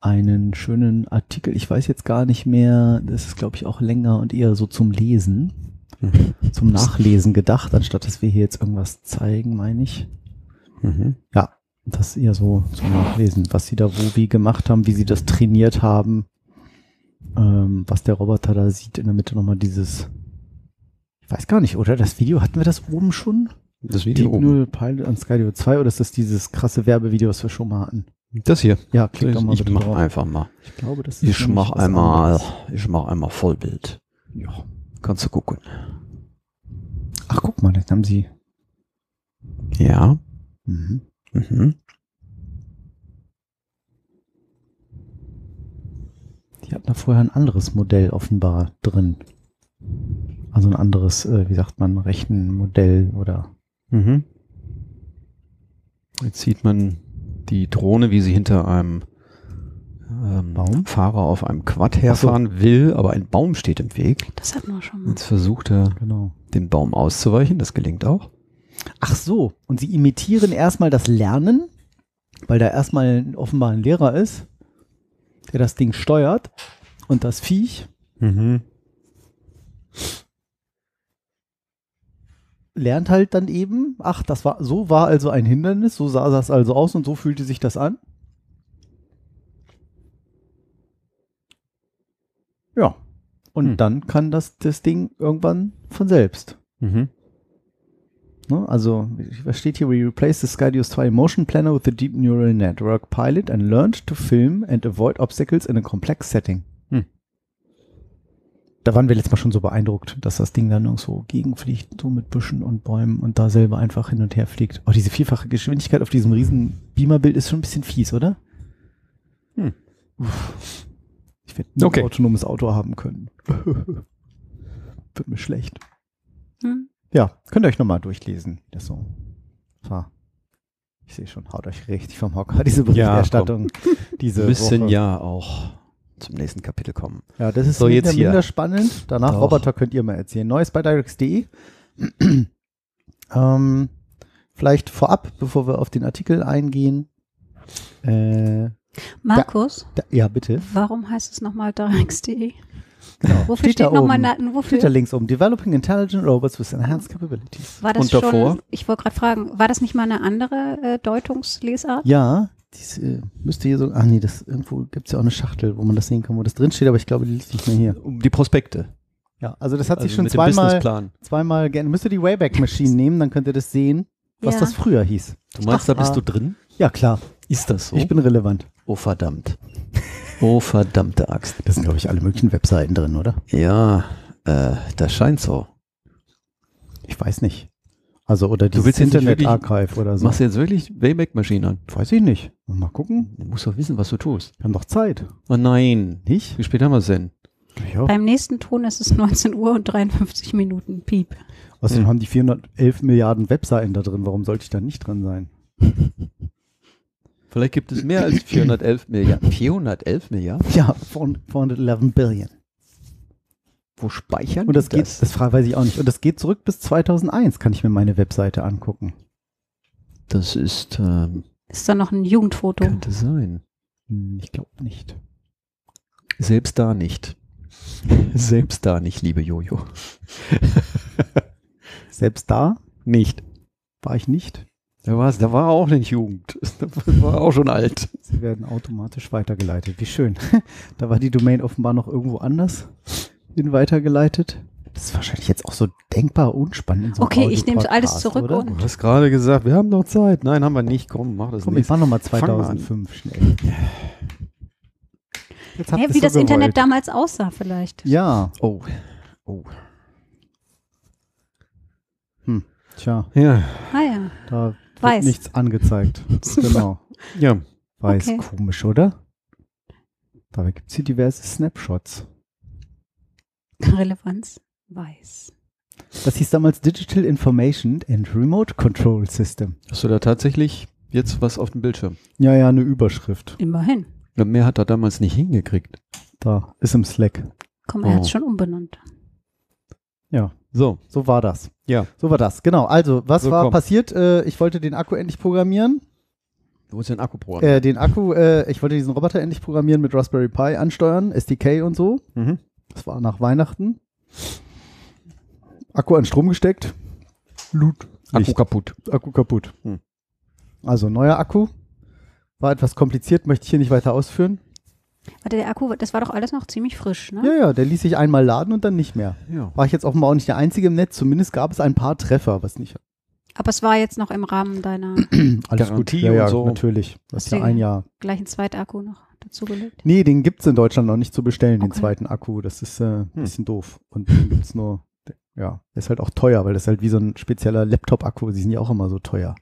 Einen schönen Artikel, ich weiß jetzt gar nicht mehr, das ist glaube ich auch länger und eher so zum Lesen. zum Nachlesen gedacht, anstatt dass wir hier jetzt irgendwas zeigen, meine ich. Mhm. Ja, das eher so zum Nachlesen, was sie da wo wie gemacht haben, wie sie das trainiert haben, ähm, was der Roboter da sieht. In der Mitte nochmal dieses, ich weiß gar nicht, oder? Das Video, hatten wir das oben schon? Das Video oben. Null Pilot an Skydio 2 oder ist das dieses krasse Werbevideo, was wir schon mal hatten? Das hier. Ja, klick doch mal Ich mach drauf. einfach mal. Ich glaube, das ist Ich mach einmal, anderes. ich mach einmal Vollbild. Ja. Kannst du gucken. Ach, guck mal, jetzt haben sie. Ja. Mhm. Mhm. Die hatten da vorher ein anderes Modell offenbar drin. Also ein anderes, äh, wie sagt man, Rechenmodell oder Mhm. Jetzt sieht man die Drohne, wie sie hinter einem ähm, Baum? Fahrer auf einem Quad herfahren will, aber ein Baum steht im Weg. Das hatten wir schon mal. Jetzt versucht er, genau. dem Baum auszuweichen. Das gelingt auch. Ach so, und sie imitieren erstmal das Lernen, weil da erstmal offenbar ein Lehrer ist, der das Ding steuert und das Viech lernt halt dann eben, ach, das war, so war also ein Hindernis, so sah das also aus und so fühlte sich das an. Ja. Und Hm. dann kann das, das Ding irgendwann von selbst. Mhm. Ne? Also, was steht hier? We replaced the Skydios 2 Motion Planner with the Deep Neural Network Pilot and learned to film and avoid obstacles in a complex setting. Hm. Da waren wir letztes Mal schon so beeindruckt, dass das Ding dann irgendwo gegenfliegt, so mit Büschen und Bäumen und da selber einfach hin und her fliegt. Oh, diese vierfache Geschwindigkeit auf diesem riesen Beamerbild ist schon ein bisschen fies, oder? Hm. Uff. Ich werde nie Okay. ein autonomes Auto haben können. Wird mir schlecht. Hm? Ja, könnt ihr euch nochmal durchlesen. Das so war. Ich sehe schon, haut euch richtig vom Hocker, diese Berichterstattung. diese Ein bisschen Woche. ja auch zum nächsten Kapitel kommen. Ja, das ist So, jetzt minder, hier. minder spannend. Danach, Doch. Roboter, könnt ihr mal erzählen. Neues bei Directs.de. ähm, vielleicht vorab, bevor wir auf den Artikel eingehen. Äh, Markus, da, ja, bitte. warum heißt es nochmal Darex.de? Genau. Wofür steht, da nochmal na, Steht da wofür? links oben. Developing Intelligent Robots with Enhanced Capabilities. War das Und davor? schon, ich wollte gerade fragen, war das nicht mal eine andere äh, Deutungslesart? Ja, dies, äh, müsste hier so. Ach nee, das irgendwo gibt es ja auch eine Schachtel, wo man das sehen kann, wo das drinsteht, aber ich glaube, die liegt nicht mehr hier. Um die Prospekte. Ja, also das hat sich Also schon mit dem zweimal, Businessplan. zweimal gerne. Müsst ihr die Wayback Machine nehmen, dann könnt ihr das sehen, was Ja. das früher hieß. Du meinst, da Ach, bist ah. du drin? Ja, klar. Ist das so? Ich bin relevant. Oh verdammt. Oh verdammte Axt. Das sind, glaube ich, alle möglichen Webseiten drin, oder? Ja, äh, das scheint so. Ich weiß nicht. Also, oder dieses willst Internet Archive oder so. Machst du jetzt wirklich Wayback Maschine an? Weiß ich nicht. Mal gucken. Du musst doch wissen, was du tust. Wir haben noch Zeit. Oh nein. Nicht? Wie spät haben wir es denn? Ja. Beim nächsten Ton ist es 19 Uhr und 53 Minuten. Piep. Außerdem Hm. haben die 411 Milliarden Webseiten da drin. Warum sollte ich da nicht drin sein? Vielleicht gibt es mehr als 411 Milliarden. 411 Milliarden? Ja, 411 Billion. Wo speichern Und das die geht, das fra- weiß ich auch nicht. Und das geht zurück bis 2001, kann ich mir meine Webseite angucken. Das ist, ähm, Ist da noch ein Jugendfoto? könnte sein. Hm, Ich glaube nicht. Selbst da nicht. Selbst da nicht, liebe Jojo. Selbst da Nicht. war ich nicht. Da war da war auch nicht Jugend. Da war auch schon alt. Sie werden automatisch weitergeleitet. Wie schön. da war die Domain offenbar noch irgendwo anders hin weitergeleitet. Das ist wahrscheinlich jetzt auch so denkbar unspannend. in so Okay, ich nehme alles zurück oder? und- Du hast gerade gesagt, wir haben noch Zeit. Nein, haben wir nicht. Komm, mach das Komm, nicht. ich mach nochmal Fang mal an. 2005 schnell. Jetzt ihr's wie so das Internet gewollt. damals aussah vielleicht. Ja, Oh. Oh. tja, Ja. Ah ja. da wird Weiß. nichts angezeigt. genau. Ja. Weiß, Okay. komisch, oder? Dabei gibt es hier diverse Snapshots. Relevanz weiß. Das hieß damals Digital Information and Remote Control System. Hast du da tatsächlich jetzt was auf dem Bildschirm? Ja, ja, eine Überschrift. Immerhin. Mehr hat er damals nicht hingekriegt. Da ist im Slack. Komm, er Oh. hat es schon umbenannt. Ja, So, so war das. ja. So war das. Genau. Also, was So, war komm. passiert? Äh, ich wollte den Akku endlich programmieren. Du musst den Akku programmieren. Äh, den Akku, äh, ich wollte diesen Roboter endlich programmieren mit Raspberry Pi ansteuern, SDK und so. Mhm. Das war nach Weihnachten. Akku an Strom gesteckt. Loot. Akku Nicht. kaputt. Akku kaputt. Hm. Also neuer Akku. War etwas kompliziert, möchte ich hier nicht weiter ausführen. Warte, der Akku, das war doch alles noch ziemlich frisch, ne? Ja, ja, der ließ sich einmal laden und dann nicht mehr. Ja. War ich jetzt offenbar auch nicht der Einzige im Netz. Zumindest gab es ein paar Treffer, was nicht. Aber es war jetzt noch im Rahmen deiner Alles Garantie gut. Ja, ja, und so. natürlich. Das ist ja ein Jahr. gleichen Zweitakku noch dazugelegt. Nee, den gibt es in Deutschland noch nicht zu bestellen, den Okay. zweiten Akku. Das ist äh, ein bisschen doof. Und den gibt es nur, ja, der ist halt auch teuer, weil das ist halt wie so ein spezieller Laptop-Akku. Die sind ja auch immer so teuer.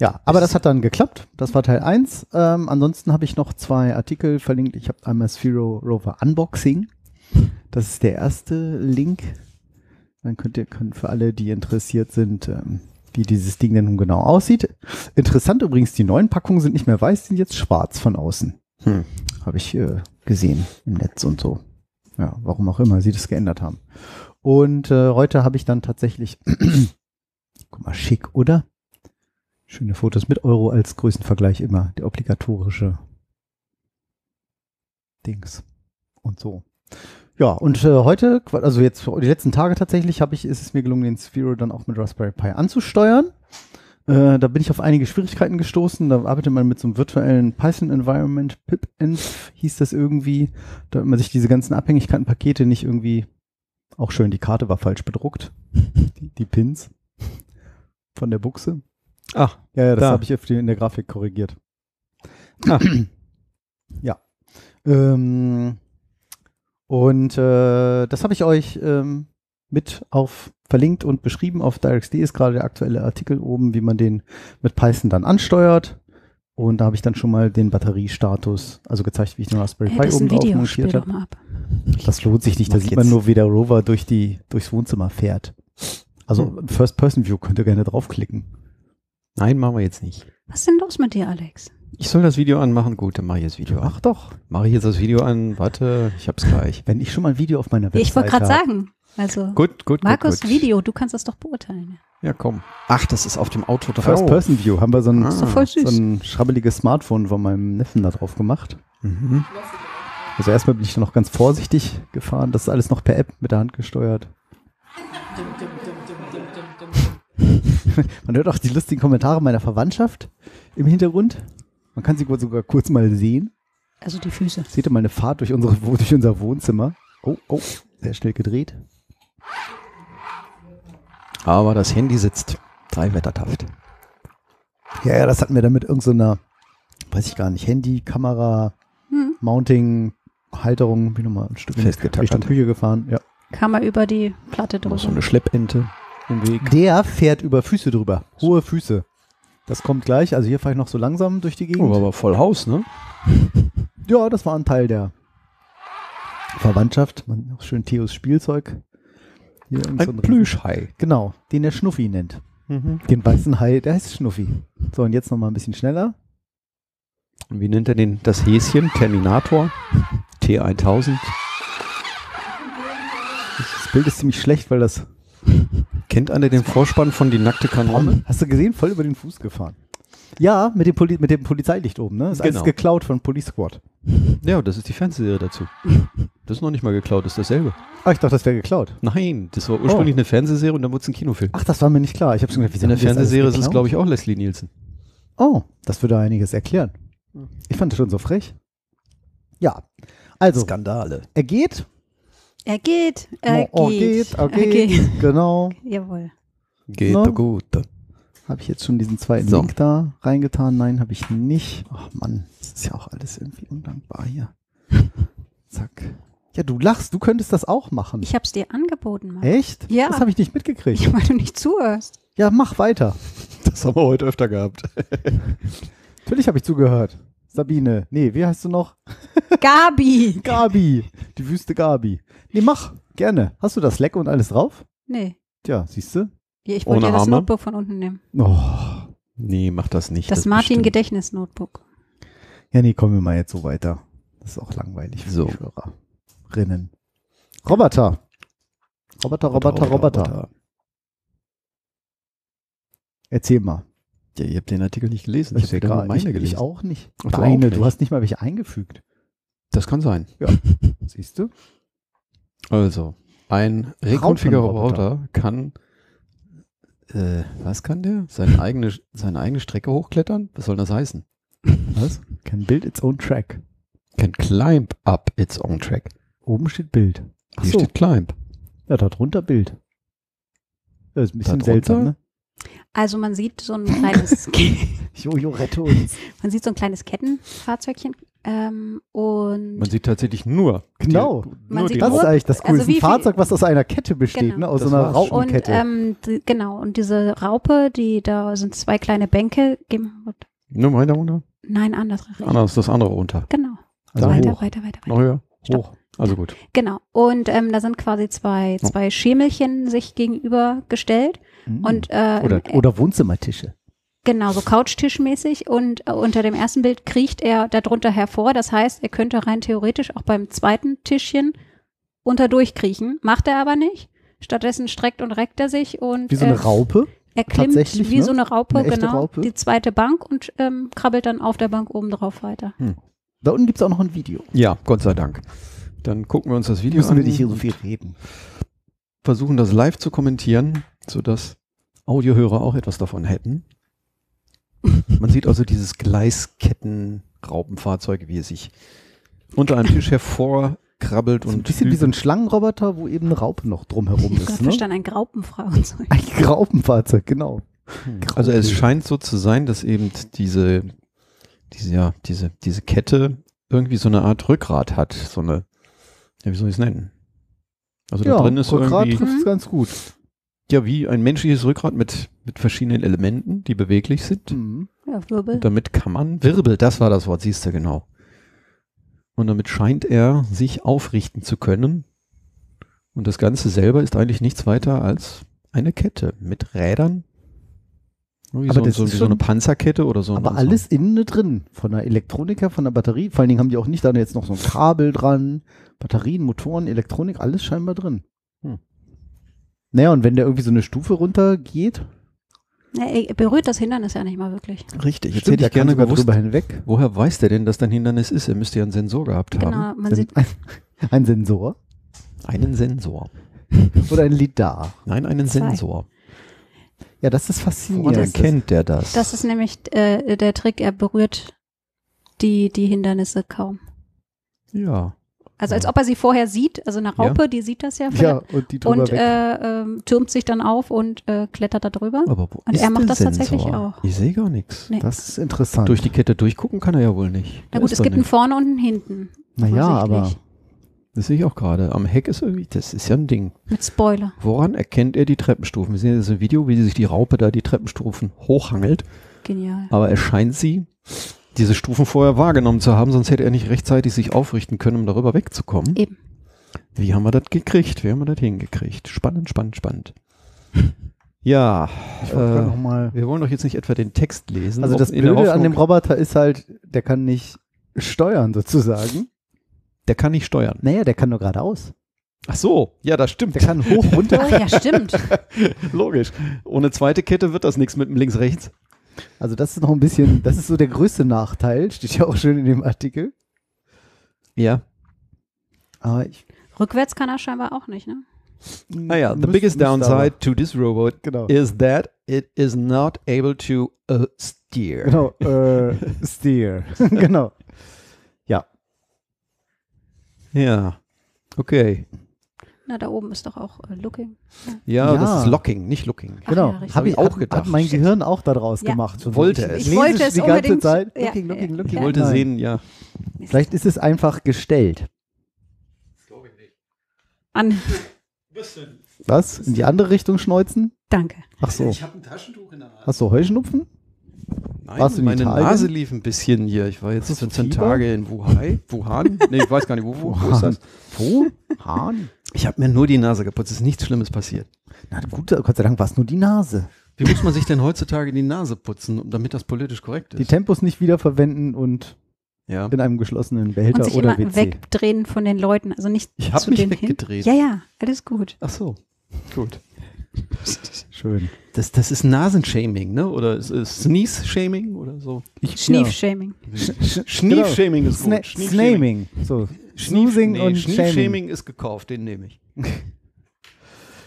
Ja, aber das hat dann geklappt. Das war Teil 1. Ähm, ansonsten habe ich noch zwei Artikel verlinkt. Ich habe einmal Sphero Rover Unboxing. Das ist der erste Link. Dann könnt ihr, können für alle, die interessiert sind, ähm, wie dieses Ding denn nun genau aussieht. Interessant übrigens, die neuen Packungen sind nicht mehr weiß, sind jetzt schwarz von außen. Hm. Habe ich äh, gesehen im Netz und so. Ja, warum auch immer sie das geändert haben. Und äh, heute habe ich dann tatsächlich, guck mal, schick, oder? Schöne Fotos mit Euro als Größenvergleich immer, der obligatorische Dings und so. Ja, und äh, heute, also jetzt die letzten Tage tatsächlich, habe ich, ist es mir gelungen, den Sphero dann auch mit Raspberry Pi anzusteuern. Äh, da bin ich auf einige Schwierigkeiten gestoßen. Da arbeitet man mit so einem virtuellen Python-Environment, pipenv hieß das irgendwie, damit man sich diese ganzen Abhängigkeitenpakete nicht irgendwie, auch schön, die Karte war falsch bedruckt, die, die Pins von der Buchse. Ach, Ja, ja, das Da. habe ich in der Grafik korrigiert. Ah. ja. Ähm, und äh, das habe ich euch ähm, mit auf verlinkt und beschrieben. Auf DirectD ist gerade der aktuelle Artikel oben, wie man den mit Python dann ansteuert. Und da habe ich dann schon mal den Batteriestatus, also gezeigt, wie ich den Raspberry Pi oben drauf montiert habe. Das lohnt sich nicht, da sieht man nur, wie der Rover durch die, durchs Wohnzimmer fährt. Also Hm. First-Person-View könnt ihr gerne draufklicken. Nein, machen wir jetzt nicht. Was ist denn los mit dir, Alex? Ich soll das Video anmachen? Gut, dann mache ich das Video an. Ach doch. Mache ich jetzt das Video an? Warte, ich hab's gleich. Wenn ich schon mal ein Video auf meiner Website ich wollte gerade sagen, also Gut, gut, Markus, gut, gut. Video, du kannst das doch beurteilen. Ja, komm. Ach, das ist auf dem Auto drauf. First-Person-View haben wir so ein, Ah. So ein schrabbeliges Smartphone von meinem Neffen da drauf gemacht. Mhm. Also erstmal bin ich da noch ganz vorsichtig gefahren. Das ist alles noch per App mit der Hand gesteuert. Man hört auch die lustigen Kommentare meiner Verwandtschaft im Hintergrund. Man kann sie sogar kurz mal sehen. Also die Füße. Seht ihr mal eine Fahrt durch, unsere, durch unser Wohnzimmer. Oh, oh, sehr schnell gedreht. Aber das Handy sitzt. Drei Wettertaft. Ja, ja, das hatten wir dann mit irgendeiner, weiß ich gar nicht, Handy, Kamera, Hm. Mounting, Halterung, wie nochmal ein Stück. Richtung Küche gefahren. Ja. Kam er über die Platte Noch so drüber. eine Schleppente im Weg. Der fährt über Füße drüber. Hohe Füße. Das kommt gleich. Also hier fahre ich noch so langsam durch die Gegend. Oh, aber voll Haus, ne? Ja, das war ein Teil der Verwandtschaft. Man, auch schön Theos Spielzeug. Hier Ein Plüschhai. Genau, den der Schnuffi nennt. Mhm. Den weißen Hai, der heißt Schnuffi. So, und jetzt nochmal ein bisschen schneller. Und wie nennt er den? Das Häschen? Terminator? T1000? Das Bild ist ziemlich schlecht, weil das. Kennt einer den Vorspann von Die nackte Kanone? Hast du gesehen? Voll über den Fuß gefahren. Ja, mit dem, Poli mit dem Polizeilicht oben, ne? Das ist alles Genau. geklaut von Police Squad. Ja, das ist die Fernsehserie dazu. Das ist noch nicht mal geklaut, das ist dasselbe. Ah, ich dachte, das wäre geklaut. Nein, das war ursprünglich eine Fernsehserie und dann wurde es ein Kinofilm. Ach, das war mir nicht klar. Ich habe schon gedacht, wie In der Fernsehserie ist es, glaube ich, auch Leslie Nielsen. Oh, das würde einiges erklären. Ich fand das schon so frech. Ja, also, Skandale. er geht. Er geht, er oh, geht, geht, er geht. Genau. Jawohl. Geht doch gut. Habe ich jetzt schon diesen zweiten So. Link da reingetan? Nein, habe ich nicht. Ach Mann, das ist ja auch alles irgendwie undankbar hier. Zack. Ja, du lachst, du könntest das auch machen. Ich hab's dir angeboten, Mann. Echt? Ja. Das habe ich nicht mitgekriegt. Weil du nicht zuhörst. Ja, mach weiter. Das haben wir heute öfter gehabt. Natürlich habe ich zugehört. Sabine. Nee, wie heißt du noch? Gabi! Gabi. Die Wüste Gabi. Nee, mach. Gerne. Hast du das Slack und alles drauf? Nee. Tja, siehst du? Ja, Ich wollte Ohne ja das Arme? Notebook von unten nehmen. Oh. Nee, mach das nicht. Das, Martin-Gedächtnis-Notebook. Ja, nee, kommen wir mal jetzt so weiter. Das ist auch langweilig für So. die Hörerinnen. Roboter. Roboter, Roboter, Roboter. Erzähl mal. Ja, ihr habt den Artikel nicht gelesen. Das Ich habe nur meine ich, gelesen. ich auch nicht. Ach, du Deine, du nicht. hast nicht mal welche eingefügt. Das kann sein. Siehst du? Also, ein Reconfigurator Raupenroboter. kann, äh, was kann der? Seine eigene, seine eigene Strecke hochklettern? Was soll das heißen? Was? Can build its own track. Can climb up its own track. Oben steht Bild. Ach Hier so. steht climb. Ja, da drunter Bild. Das ist ein bisschen Da drunter? seltsam, ne? Also man sieht so ein kleines, Jojo, rette uns. man sieht so ein kleines Kettenfahrzeugchen ähm, und Man sieht tatsächlich nur. Genau. Die, Man nur sieht Das nur- ist eigentlich das also coolste wie viel- Fahrzeug, was aus einer Kette besteht, Genau. ne? Aus Das so einer schon. und Raupenkette. ähm, die, genau und diese Raupe, die da sind zwei kleine Bänke. Geh mal- Nur weiter runter. Nein, anders. Anders, das andere runter. Genau. also weiter, hoch. weiter, weiter, Noch weiter. höher. Stopp. hoch. Also gut. Genau. Und ähm, da sind quasi zwei, Oh. zwei Schemelchen sich gegenübergestellt. Mhm. Und äh, oder, oder Wohnzimmertische. Genau, so Couchtischmäßig und äh, unter dem ersten Bild kriecht er darunter hervor. Das heißt, er könnte rein theoretisch auch beim zweiten Tischchen unter durchkriechen. Macht er aber nicht. Stattdessen streckt und reckt er sich und Wie so eine äh, Raupe. er klimmt wie ne? so eine Raupe, Eine genau, Raupe. die zweite Bank und ähm, krabbelt dann auf der Bank oben drauf weiter. Da unten gibt es auch noch ein Video. Ja, Gott sei Dank. Dann gucken wir uns das Video Müssen an. wir nicht hier so viel reden. versuchen das live zu kommentieren, sodass Audiohörer auch etwas davon hätten. Man sieht also dieses Gleisketten-Raupenfahrzeug, wie es sich unter einem Tisch hervorkrabbelt So ein und bisschen wie so ein Schlangenroboter, wo eben eine Raupe noch drumherum Ich ist. Gott Ne? verstand ein Graupenfrauenzeug. Ein Graupenfahrzeug, genau. Also es scheint so zu sein, dass eben diese, diese, ja, diese, diese Kette irgendwie so eine Art Rückgrat hat. So eine, ja, wie soll ich es nennen? Also da drin ist Rückgrat irgendwie, trifft's Mhm. ganz gut. ja, wie ein menschliches Rückgrat mit, mit verschiedenen Elementen, die beweglich sind. Mhm. Ja, Wirbel. Und damit kann man, Wirbel, das war das Wort, siehst du genau. Und damit scheint er sich aufrichten zu können. Und das Ganze selber ist eigentlich nichts weiter als eine Kette mit Rädern. Wie, Aber so, das so, ist wie so eine schon- Panzerkette oder so. ein- Aber so. alles innen drin. Von der Elektroniker, von der Batterie. Vor allen Dingen haben die auch nicht da jetzt noch so ein Kabel dran. Batterien, Motoren, Elektronik, alles scheinbar drin. Hm. Naja, und wenn der irgendwie so eine Stufe runter geht, er berührt das Hindernis ja nicht mal wirklich. Richtig, jetzt stimmt, hätte ich gerne gewusst, drüber hinweg. woher weiß der denn, dass da ein Hindernis ist? Er müsste ja einen Sensor gehabt haben. Genau, man Sen- sieht, ein, ein Sensor Einen Sensor. oder ein Lidar. Nein, einen Zwei. Sensor. Ja, das ist Woran faszinierend. erkennt der das? das ist nämlich äh, der Trick, er berührt die, die Hindernisse kaum. ja. Also als ob er sie vorher sieht, also eine Raupe, die sieht das ja, von ja, und die drüber und weg. äh, ähm, türmt sich dann auf und äh, klettert da drüber. Aber wo Und ist er macht das tatsächlich Sensor? auch. Ich sehe gar nichts. Nee. das ist interessant. Durch die Kette durchgucken kann er ja wohl nicht. Na Da gut, es gibt einen nicht. vorne und einen hinten. naja, aber. Das sehe ich auch gerade. Am Heck ist irgendwie, das ist ja ein Ding. Mit Spoiler. Woran erkennt er die Treppenstufen? Wir sehen jetzt ein Video, wie sich die Raupe da die Treppenstufen hochhangelt. Genial. Aber er scheint sie, diese Stufen vorher wahrgenommen zu haben, sonst hätte er nicht rechtzeitig sich aufrichten können, um darüber wegzukommen. Eben. Wie haben wir das gekriegt? Wie haben wir das hingekriegt? Spannend, spannend, spannend. Ja, äh, noch mal. wir wollen doch jetzt nicht etwa den Text lesen. Also das Blöde an dem Roboter ist halt, der kann nicht steuern sozusagen. Der kann nicht steuern. Naja, der kann nur geradeaus. Ach so, ja, das stimmt. Der kann hoch, runter. Ach ja, stimmt. Logisch. Ohne zweite Kette wird das nichts mit dem links-rechts. Also das ist noch ein bisschen, das ist so der größte Nachteil, steht ja auch schön in dem Artikel. Ja. Aber ich, Rückwärts kann er scheinbar auch nicht, ne? Naja, the biggest downside to this robot Genau. is that it is not able to uh, steer. Genau, äh, Steer. genau. Ja. Okay. Na, da oben ist doch auch äh, Looking. Ja, Ja. das ist locking, nicht looking. Ach genau. ja, richtig. Hab ich ich auch gedacht. Hat mein Gehirn auch daraus Ja. gemacht. So Wollte es. Ich wollte es die ganze unbedingt- Zeit. ja, Looking, looking, looking. Ich wollte Nein. sehen, ja. Vielleicht ist es einfach gestellt. An. Was? In die andere Richtung schneuzen? Danke. Ach so. habe ein Taschentuch in der Hand. Hast du Heuschnupfen? Nein, Warst du in meine Italien? Nase lief ein bisschen hier. Ich war jetzt Hast du 14 Fieber? Tage in Wuhan. Wuhan? Nee, ich weiß gar nicht, wo, wo, wo ist das? Wo? Hahn? Ich habe mir nur die Nase geputzt, es ist nichts Schlimmes passiert. Na gut, Gott sei Dank war es nur die Nase. Wie muss man sich denn heutzutage die Nase putzen, damit das politisch korrekt Die ist? Tempos nicht wiederverwenden und ja. in einem geschlossenen Und Behälter sich oder immer WC. wegdrehen von den Leuten. Also nicht Ich hab zu mich weggedreht. Hin. Ja, ja, alles gut. Ach so, gut. Schön. Das, das ist Nasenshaming, ne? Oder ist es Sneeze-Shaming oder so? Schniefshaming. Schnief-Shaming ist Sna gut. Snaming. So. Snoozing nee, und Shaming. Schnief-Shaming ist gekauft, den nehme ich.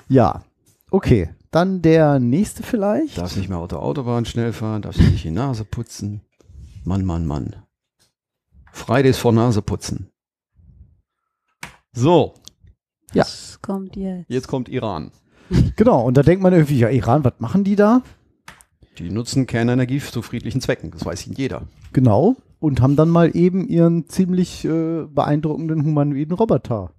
Ja. Okay. Dann der nächste vielleicht. Darfst nicht mehr auf der Autobahn schnell fahren, darfst dir nicht die Nase putzen. Mann, Mann, Mann. Fridays vor Nase putzen. So, Ja. Das kommt jetzt. jetzt kommt Iran. Genau. Und da denkt man irgendwie, ja, Iran, was machen die da? Die nutzen Kernenergie zu friedlichen Zwecken. Das weiß jeder. Genau. Und haben dann mal eben ihren ziemlich äh, beeindruckenden humanoiden Roboter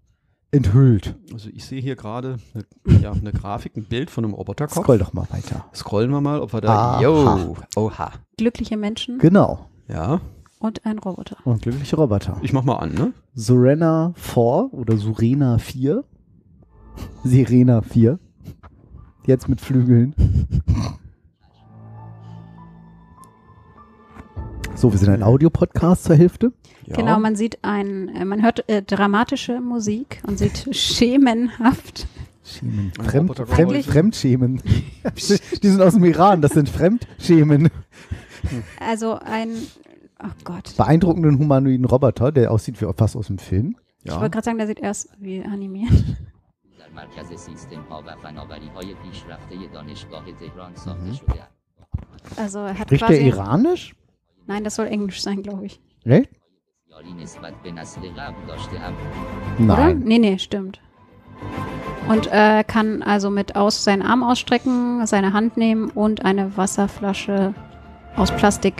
enthüllt. Also ich sehe hier gerade eine, ja, eine Grafik, ein Bild von einem Roboterkopf. Scroll doch mal weiter. Scrollen wir mal, ob wir da. Aha. Yo, oha. Glückliche Menschen Genau. Ja, und ein Roboter. Und glückliche Roboter. ich mach mal an, ne? Surena 4 oder Surena 4. Sirena 4. Jetzt mit Flügeln. So, wir sind ein Audiopodcast zur Hälfte. Ja. Genau, man sieht ein, äh, man hört äh, dramatische Musik und sieht schemenhaft. Schemen. Fremd, Fremd? Fremdschemen. Die sind aus dem Iran, das sind Fremdschemen. Also ein, oh Gott. Beeindruckenden humanoiden Roboter, der aussieht wie fast aus dem Film. Ich ja. wollte gerade sagen, der sieht erst wie animiert. در مرکز سیستم ها و فناوری های پیشرفته دانشگاه تهران ساخته Mhm. شده است. Also er hat Spricht quasi, der Iranisch? Nein, das soll Englisch sein, glaube ich. Echt? بسیاری نسبت به نسل قبل داشته اما Oder? Nein. Nee, nee, stimmt. Und äh, kann also mit aus seinen Arm ausstrecken, seine Hand nehmen und eine Wasserflasche aus Plastik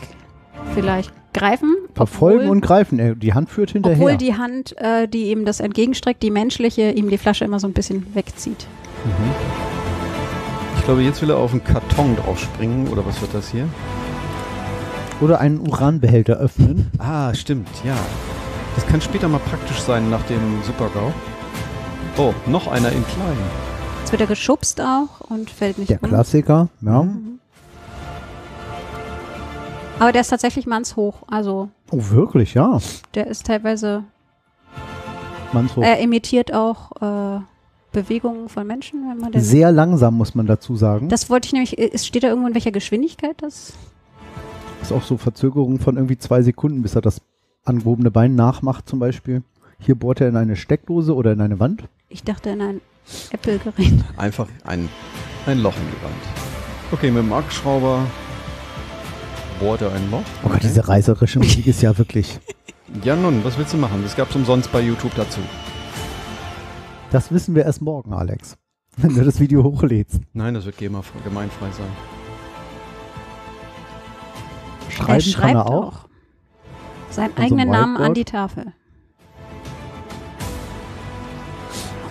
vielleicht greifen. Verfolgen obwohl- und greifen. Er- Die Hand führt hinterher. Obwohl die Hand, äh, die ihm das entgegenstreckt, die menschliche, ihm die Flasche immer so ein bisschen wegzieht. Ich glaube, jetzt will er auf den Karton draufspringen, oder was wird das hier? Oder einen Uranbehälter öffnen. Ah, stimmt, ja. Das kann später mal praktisch sein nach dem Super-GAU. Oh, noch einer in klein. Jetzt wird er geschubst auch und fällt nicht Der um. Klassiker. Ja. Mhm. Aber der ist tatsächlich mannshoch. Also Oh, wirklich, ja. der ist teilweise, Man so er imitiert auch äh, Bewegungen von Menschen, wenn man den. sehr langsam, muss man dazu sagen. Das wollte ich nämlich, äh, es steht da irgendwo in welcher Geschwindigkeit das? ist auch so Verzögerung von irgendwie zwei Sekunden, bis er das angehobene Bein nachmacht zum Beispiel. Hier bohrt er in eine Steckdose oder in eine Wand. Ich dachte in ein Apple-Gerät. Einfach ein, ein Loch in die Wand. Okay, mit dem Akkuschrauber bohrt er ein Loch. Oh Gott, diese reißerische Musik ist ja wirklich. Ja nun, was willst du machen? Das gab's umsonst bei YouTube dazu. Das wissen wir erst morgen, Alex. Wenn du das Video hochlädst. Nein, das wird GEMA gemeinfrei sein. Schreiben er schreibt kann er auch. auch. Seinen so eigenen Namen an die Tafel.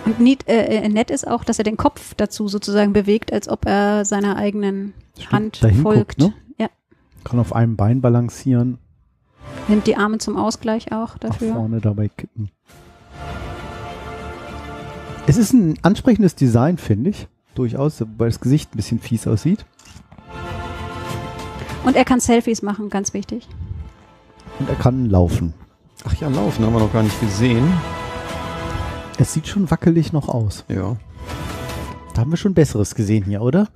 Und niet, äh, äh, nett ist auch, dass er den Kopf dazu sozusagen bewegt, als ob er seiner eigenen Stimmt, Hand folgt. guckt, ne? Kann auf einem Bein balancieren, nimmt die Arme zum Ausgleich auch nach dafür. vorne dabei kippen. Es ist ein ansprechendes Design, finde ich. Durchaus, weil das Gesicht ein bisschen fies aussieht. Und er kann Selfies machen, ganz wichtig. Und er kann laufen. Ach ja, laufen haben wir noch gar nicht gesehen. Es sieht schon wackelig noch aus. Ja. Da haben wir schon Besseres gesehen hier, oder?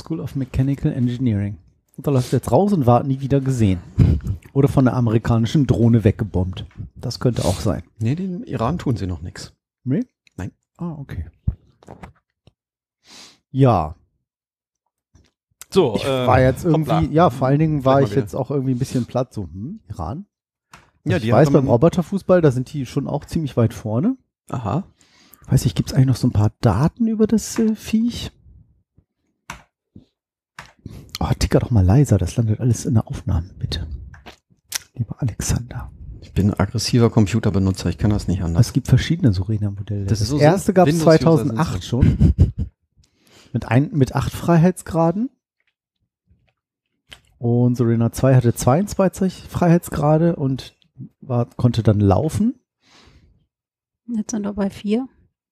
School of Mechanical Engineering. Und da läuft er jetzt raus und war nie wieder gesehen. Oder von der amerikanischen Drohne weggebombt. Das könnte auch sein. Nee, den Iran tun sie noch nichts. Nee? Nein. Ah, okay. Ja, So, ich war jetzt irgendwie, hoppla. ja, vor allen Dingen war ich wieder. jetzt auch irgendwie ein bisschen platt. So, hm, Iran? Ja, ich die weiß, beim Roboterfußball, da sind die schon auch ziemlich weit vorne. Aha. Weiß ich, gibt es eigentlich noch so ein paar Daten über das äh, Viech? Oh, ticker doch mal leiser, das landet alles in der Aufnahme, bitte. Lieber Alexander. Ich bin ein aggressiver Computerbenutzer, ich kann das nicht anders. Es gibt verschiedene Surena-Modelle. Das Das, so erste gab es Windows-User 2008 sind schon. Mit, ein, mit acht Freiheitsgraden. Und Surena 2 hatte 22 Freiheitsgrade und war, konnte dann laufen. Jetzt sind wir bei 4.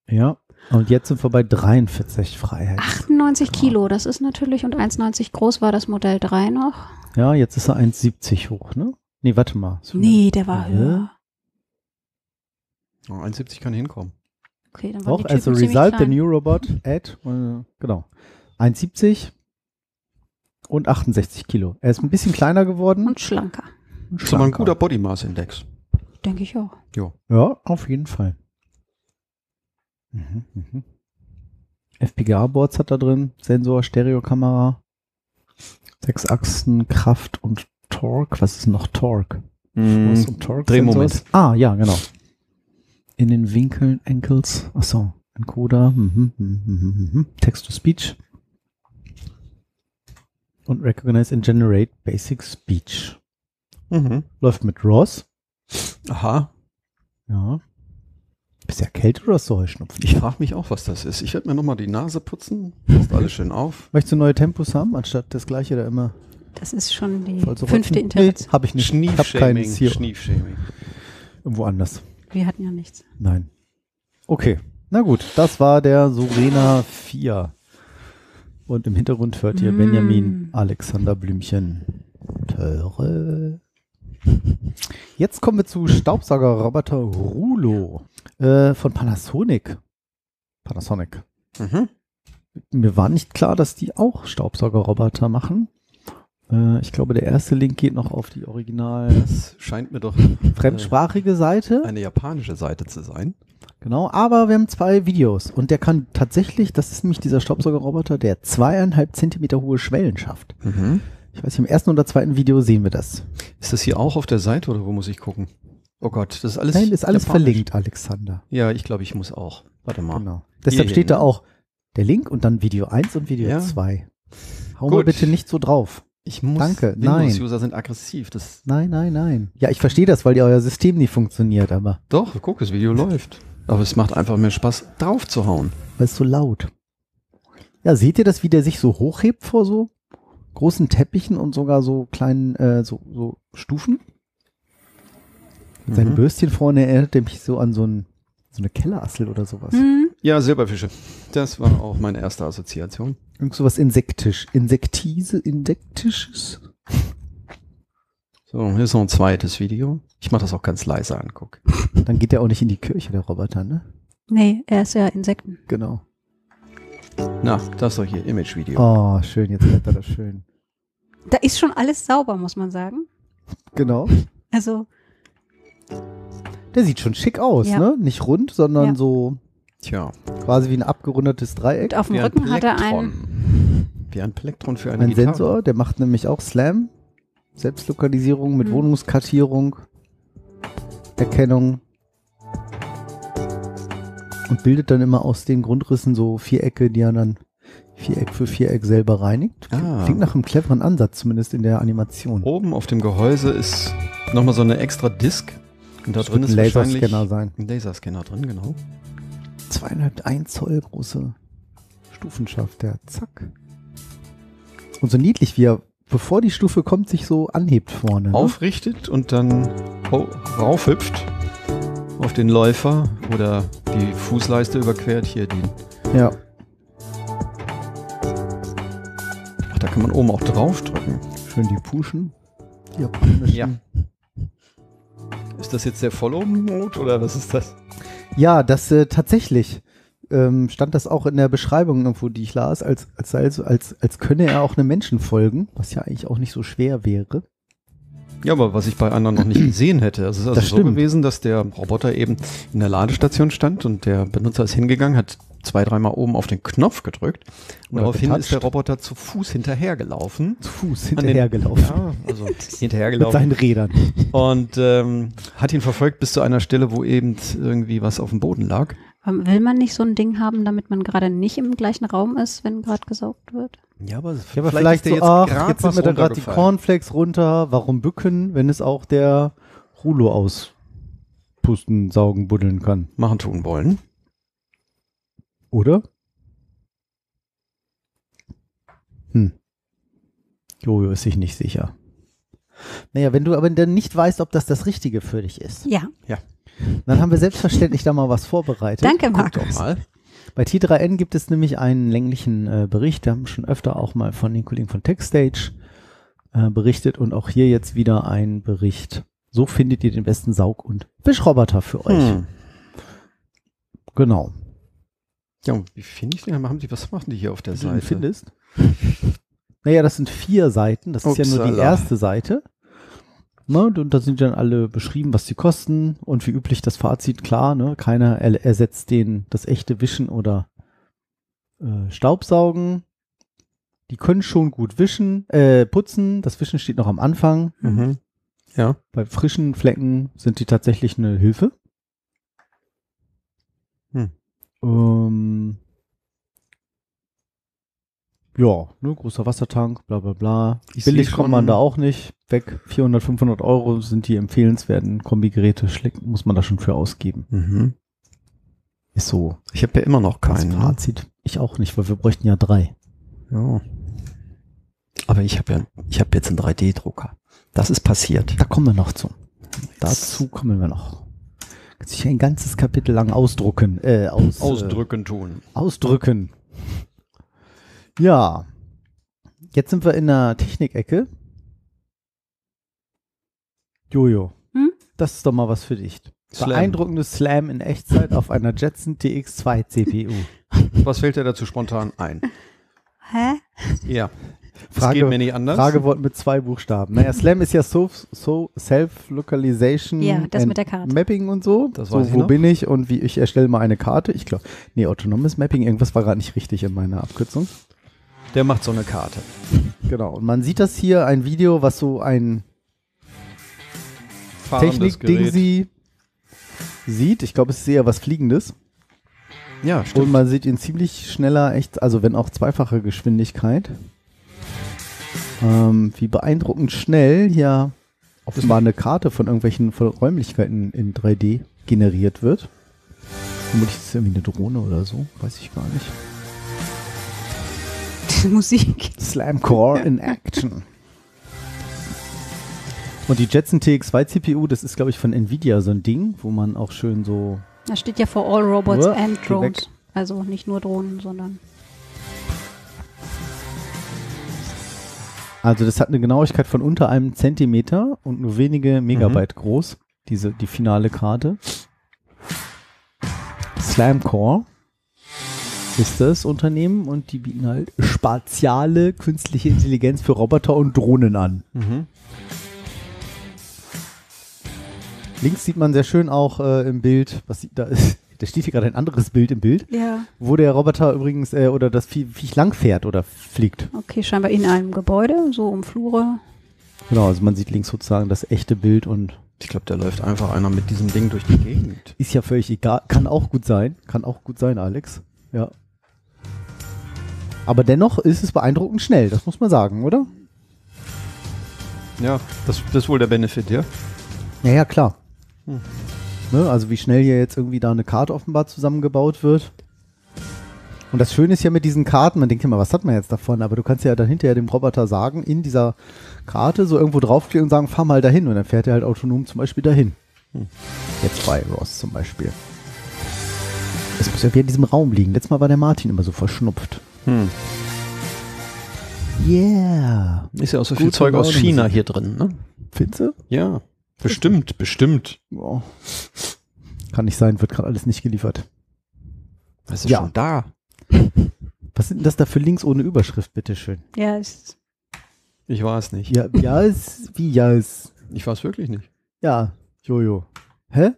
Ja. Und jetzt sind wir bei 43 Freiheit. 98 Kilo, das ist natürlich, und 1,90 groß war das Modell 3 noch. Ja, jetzt ist er 1,70 hoch, ne? Nee, warte mal. So- Nee, der war Hä? höher. Oh, 1,70 kann hinkommen. Okay, dann waren Doch, die as a Typen ziemlich result, the new robot at, äh, genau, 1,70 und 68 Kilo. Er ist ein bisschen kleiner geworden. Und schlanker, und Das ist aber ein schlanker. guter Body Mass Index. denke ich auch. Ja, auf jeden Fall. Mhm, mhm. FPGA-Boards hat er drin, Sensor, Stereokamera, sechs Achsen, Kraft und Torque. Was ist noch Torque? Force und Torque Drehmoment. Sensors? Ah, ja, genau. In den Winkeln, Ankles, achso, Encoder, mhm, mhm, mhm, mhm. Text-to-Speech und Recognize and Generate Basic Speech. Mhm. Läuft mit ROS. Aha. Ja. Bist du erkältet oder hast du Heuschnupfen? Ich frage mich auch, was das ist. Ich werde mir nochmal die Nase putzen. Passt alles schön auf. Möchtest du neue Tempos haben, anstatt das gleiche da immer Das ist schon die fünfte rotzen? Internet. Nee, hab ich nicht. Schniefshaming. Schniefshaming. Irgendwo anders. Wir hatten ja nichts. Nein. Okay. Na gut, das war der Sorena 4. Und im Hintergrund hört ihr Mm. Benjamin Alexander Blümchen. Töre. Jetzt kommen wir zu Staubsaugerroboter Rulo äh, von Panasonic. Panasonic. Mhm. Mir war nicht klar, dass die auch Staubsaugerroboter machen. Äh, ich glaube, der erste Link geht noch auf die original Das scheint mir doch fremdsprachige Seite. eine japanische Seite zu sein. Genau, aber wir haben zwei Videos und der kann tatsächlich, das ist nämlich dieser Staubsaugerroboter, der zweieinhalb Zentimeter hohe Schwellen schafft. Ich weiß nicht, im ersten oder zweiten Video sehen wir das. Ist das hier auch auf der Seite oder wo muss ich gucken? Oh Gott, das ist alles. Nein, ist alles japanisch. verlinkt, Alexander. Ja, ich glaube, ich muss auch. Warte mal. Genau. Deshalb hier, steht da auch der Link und dann Video 1 und Video Ja. 2. Hau mal Gut. bitte nicht so drauf. Ich muss. Danke, nein. Windows-User sind aggressiv. Das, Nein, nein, nein. Ja, ich verstehe das, weil ja euer System nicht funktioniert, aber doch, guck, das Video läuft. Aber es macht einfach mehr Spaß, drauf zu hauen. weil es so laut. Ja, seht ihr das, wie der sich so hochhebt vor so großen Teppichen und sogar so kleinen, äh, so, so Stufen? Sein Mhm. Bürstchen vorne erinnert mich so an so, ein, so eine Kellerassel oder sowas. Hm, Ja, Silberfische. Das war auch meine erste Assoziation. Irgend sowas insektisch. Insektise, insektisches? So, hier ist noch ein zweites Video. Ich mache das auch ganz leise an, guck. Dann geht der auch nicht in die Kirche, der Roboter, ne? nee, er ist ja Insekten. Genau. Na, das ist doch hier Image-Video. Oh, schön, jetzt bleibt er das schön. Da ist schon alles sauber, muss man sagen. Genau. Also, Der sieht schon schick aus, Ja. ne? Nicht rund, sondern Ja. so Tja, quasi wie ein abgerundetes Dreieck. und auf dem wie ein Rücken hat er einen. Wie ein Plektron für eine Ein Gitarre. Sensor, der macht nämlich auch Slam. Selbstlokalisierung mit Mhm. Wohnungskartierung, Erkennung. Und bildet dann immer aus den Grundrissen so Vierecke, die er dann Viereck für Viereck selber reinigt. Ah. Klingt nach einem cleveren Ansatz, zumindest in der Animation. Oben auf dem Gehäuse ist nochmal so eine extra Disk. Und da Das drin ist ein Laserscanner sein. ein Laserscanner drin, genau. Zweieinhalb, ein Zoll große Stufenschaft, der zack. Und so niedlich, wie er, bevor die Stufe kommt, sich so anhebt vorne. Ne? Aufrichtet und dann ho- raufhüpft auf den Läufer oder die Fußleiste überquert. Hier die. Ja. Ach, da kann man oben auch draufdrücken. Schön die Puschen. Die. Ja. Ist das jetzt der Follow-Mode oder was ist das? Ja, das äh, tatsächlich ähm, stand das auch in der Beschreibung irgendwo, die ich las, als, als, es- als, als könne er auch einem Menschen folgen, was ja eigentlich auch nicht so schwer wäre. Ja, aber was ich bei anderen noch nicht gesehen hätte. Es ist also Das so stimmt. gewesen, dass der Roboter eben in der Ladestation stand und der Benutzer ist hingegangen, hat zwei, dreimal oben auf den Knopf gedrückt. Und Oder daraufhin getatscht. ist der Roboter zu Fuß hinterhergelaufen. Zu Fuß hinterhergelaufen. Ja, also Mit hinterhergelaufen. seinen Rädern. Und ähm, hat ihn verfolgt bis zu einer Stelle, wo eben irgendwie was auf dem Boden lag. Ähm, Will man nicht so ein Ding haben, damit man gerade nicht im gleichen Raum ist, wenn gerade gesaugt wird? Ja, aber, Ja, aber vielleicht, so, ach, jetzt sind mir da gerade die. Cornflakes runter, warum bücken, wenn es auch der Rulo auspusten, saugen, buddeln kann. Machen tun wollen. Oder? Hm. Jojo ist sich nicht sicher. Naja, wenn du aber dann nicht weißt, ob das das Richtige für dich ist, Ja. Dann haben wir selbstverständlich da mal was vorbereitet. Danke, Guck doch Markus. mal. Bei T3N gibt es nämlich einen länglichen äh, Bericht. Wir haben schon öfter auch mal von den Kollegen von TechStage äh, berichtet und auch hier jetzt wieder ein Bericht. So findet ihr den besten Saug- und Wischroboter für euch. Hm. Genau. Ja, und wie finde ich den? Haben die, was machen die hier auf der Wie du Seite? findest. Naja, das sind vier Seiten. Das ist ja nur die erste Seite. Ne, und, da sind dann alle beschrieben, was die kosten und wie üblich das Fazit. Klar, ne, keiner er, ersetzt den, das echte Wischen oder äh, Staubsaugen. Die können schon gut wischen, äh, putzen. Das Wischen steht noch am Anfang. Mhm. Ja. Bei frischen Flecken sind die tatsächlich eine Hilfe. Hm. Ähm, ja, ne, großer Wassertank, bla bla bla. Ich Billig kommt man da auch nicht. Weg, 400, 500 Euro sind die empfehlenswerten Kombigeräte. Schlick muss man da schon für ausgeben. Mhm. Ist so Ich habe ja immer noch das keinen. Ne? Fazit. Ich auch nicht, weil wir bräuchten ja drei. Ja. Aber ich habe ja, ich habe jetzt einen 3D-Drucker. Das ist passiert. Da kommen wir noch zu. Dazu kommen wir noch. Kann sich ein ganzes Kapitel lang ausdrucken. Äh, aus, Ausdrücken tun. Äh, ausdrücken. Ja. Jetzt sind wir in der Technikecke. Jojo. Hm? Das ist doch mal was für dich. Slam. Beeindruckendes Slam in Echtzeit auf einer Jetson TX2 CPU. Was fällt dir dazu spontan ein? Hä? Ja. Frage- geht mir nicht anders. Fragewort mit zwei Buchstaben. Naja, Slam ist ja so, so Self-Localization Ja, das and mit der Karte. Mapping und so. Das so, weiß ich wo noch. bin ich und wie ich erstelle mal eine Karte. Ich glaube, nee, autonomes Mapping, irgendwas war gerade nicht richtig in meiner Abkürzung. Der macht so eine Karte. Genau. Und man sieht das hier, ein Video, was so ein Technik-Ding sie sieht. Ich glaube, es ist eher was Fliegendes. Ja, Und stimmt. man sieht ihn ziemlich schneller, echt, also wenn auch zweifache Geschwindigkeit. Ähm, wie beeindruckend schnell hier offenbar eine Karte von irgendwelchen von Räumlichkeiten in 3D generiert wird. Vermutlich ist es irgendwie eine Drohne oder so, weiß ich gar nicht. Musik. Slamcore in Action. Und die Jetson TX2 CPU, das ist glaube ich von Nvidia so ein Ding, wo man auch schön so Da steht ja for all robots Uah, and drones. Also nicht nur Drohnen, sondern. Also das hat eine Genauigkeit von unter einem Zentimeter und nur wenige Megabyte groß, diese, die finale Karte. Slamcore ist das Unternehmen und die bieten halt spatiale künstliche Intelligenz für Roboter und Drohnen an. Mhm. Links sieht man sehr schön auch äh, im Bild, was sieht da ist. Da steht hier gerade ein anderes Bild im Bild, Ja. wo der Roboter übrigens äh, oder das Vie Viech lang fährt oder fliegt. Okay, scheinbar in einem Gebäude, so um Flure. Genau, also man sieht links sozusagen das echte Bild und Ich glaube, da läuft einfach einer mit diesem Ding durch die Gegend. Ist ja völlig egal. Kann auch gut sein. Kann auch gut sein, Alex. Ja. Aber dennoch ist es beeindruckend schnell, das muss man sagen, oder? Ja, das, das ist wohl der Benefit, ja? Ja, ja, klar. Hm. Ne, also wie schnell hier jetzt irgendwie da eine Karte offenbar zusammengebaut wird. Und das Schöne ist ja mit diesen Karten, man denkt immer, was hat man jetzt davon? Aber du kannst ja dann hinterher dem Roboter sagen, in dieser Karte so irgendwo draufklicken und sagen, fahr mal dahin. Und dann fährt er halt autonom zum Beispiel dahin. Hm. Jetzt bei Ross zum Beispiel. Es muss ja wieder in diesem Raum liegen. Letztes Mal war der Martin immer so verschnupft. Hm. Yeah. Ist ja auch so viel Gute Zeug aus China hier drin, ne? Findest Ja. Bestimmt, bestimmt. Boah. Kann nicht sein, wird gerade alles nicht geliefert. Das ist Ja. schon da. Was sind denn das da für Links ohne Überschrift, bitteschön? Ja, ist. Ich weiß nicht. Ja, ja, ist, wie ja, ist. Ich weiß wirklich nicht. Ja, Jojo. Hä?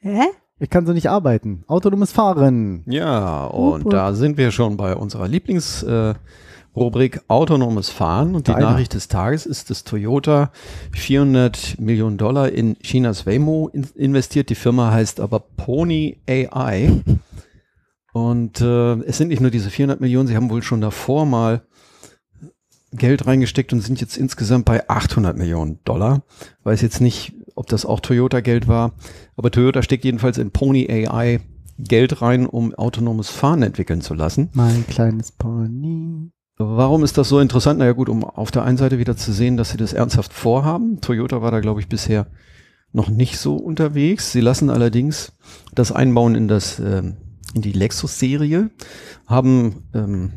Hä? Ich kann so nicht arbeiten. Autonomes Fahren. Ja, und hup. da sind wir schon bei unserer Lieblingsrubrik äh, autonomes Fahren. Und die Deiner. Nachricht des Tages ist, dass Toyota 400 Millionen Dollar in Chinas Waymo in investiert. Die Firma heißt aber Pony AI. Und äh, es sind nicht nur diese 400 Millionen, sie haben wohl schon davor mal Geld reingesteckt und sind jetzt insgesamt bei 800 Millionen Dollar. Weiß jetzt nicht, ob das auch Toyota-Geld war, aber Toyota steckt jedenfalls in Pony AI Geld rein, um autonomes Fahren entwickeln zu lassen. Mein kleines Pony. Warum ist das so interessant? Naja gut, um auf der einen Seite wieder zu sehen, dass sie das ernsthaft vorhaben. Toyota war da, glaube ich, bisher noch nicht so unterwegs. Sie lassen allerdings das einbauen in das ähm, in die Lexus-Serie, haben ähm,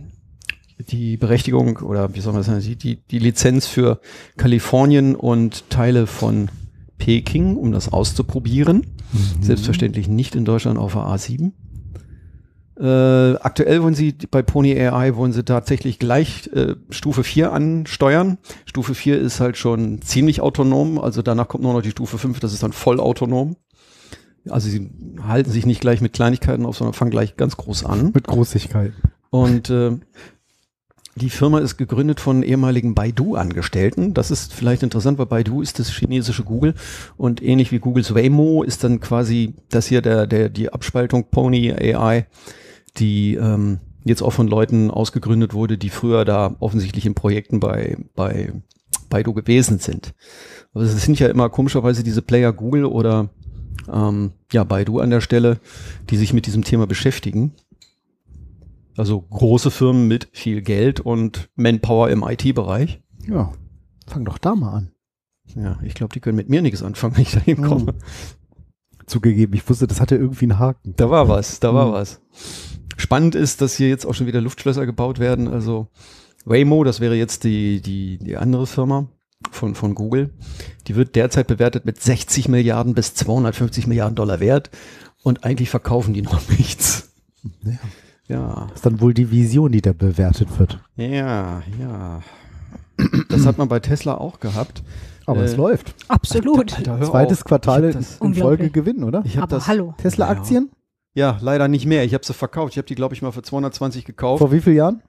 die Berechtigung oder wie soll man sagen, die, die, die Lizenz für Kalifornien und Teile von Peking, um das auszuprobieren. Selbstverständlich nicht in Deutschland auf der A7. Äh, aktuell wollen sie bei Pony AI wollen sie tatsächlich gleich äh, Stufe 4 ansteuern. Stufe 4 ist halt schon ziemlich autonom, also danach kommt nur noch die Stufe 5, das ist dann voll autonom. Also sie halten sich nicht gleich mit Kleinigkeiten auf, sondern fangen gleich ganz groß an. Mit Großigkeit. Und äh, die Firma ist gegründet von ehemaligen Baidu-Angestellten. Das ist vielleicht interessant, weil Baidu ist das chinesische Google und ähnlich wie Googles Waymo ist dann quasi das hier der, der, die Abspaltung Pony AI, die ähm, jetzt auch von Leuten ausgegründet wurde, die früher da offensichtlich in Projekten bei, bei Baidu gewesen sind. Aber es sind ja immer komischerweise diese Player Google oder ähm, ja, Baidu an der Stelle, die sich mit diesem Thema beschäftigen. Also große Firmen mit viel Geld und Manpower im IT-Bereich. Ja, fang doch da mal an. Ja, ich glaube, die können mit mir nichts anfangen, wenn ich da hinkomme. Zugegeben, ich wusste, das hatte irgendwie einen Haken. Da war was, da war Mhm. was. Spannend ist, dass hier jetzt auch schon wieder Luftschlösser gebaut werden. Also Waymo, das wäre jetzt die, die, die andere Firma von, von Google. Die wird derzeit bewertet mit 60 Milliarden bis 250 Milliarden Dollar wert. Und eigentlich verkaufen die noch nichts. Ja. Ja, Das ist dann wohl die Vision, die da bewertet wird. ja, ja. Das hat man bei Tesla auch gehabt. Aber Äh, es läuft. Absolut. Alter, hör Zweites auf. Quartal in Folge gewinnen, oder? ich hab Aber das, hallo. Tesla-Aktien? Ja, leider nicht mehr. Ich habe sie verkauft. Ich habe die, glaube ich, mal für 220 gekauft. Vor wie vielen Jahren?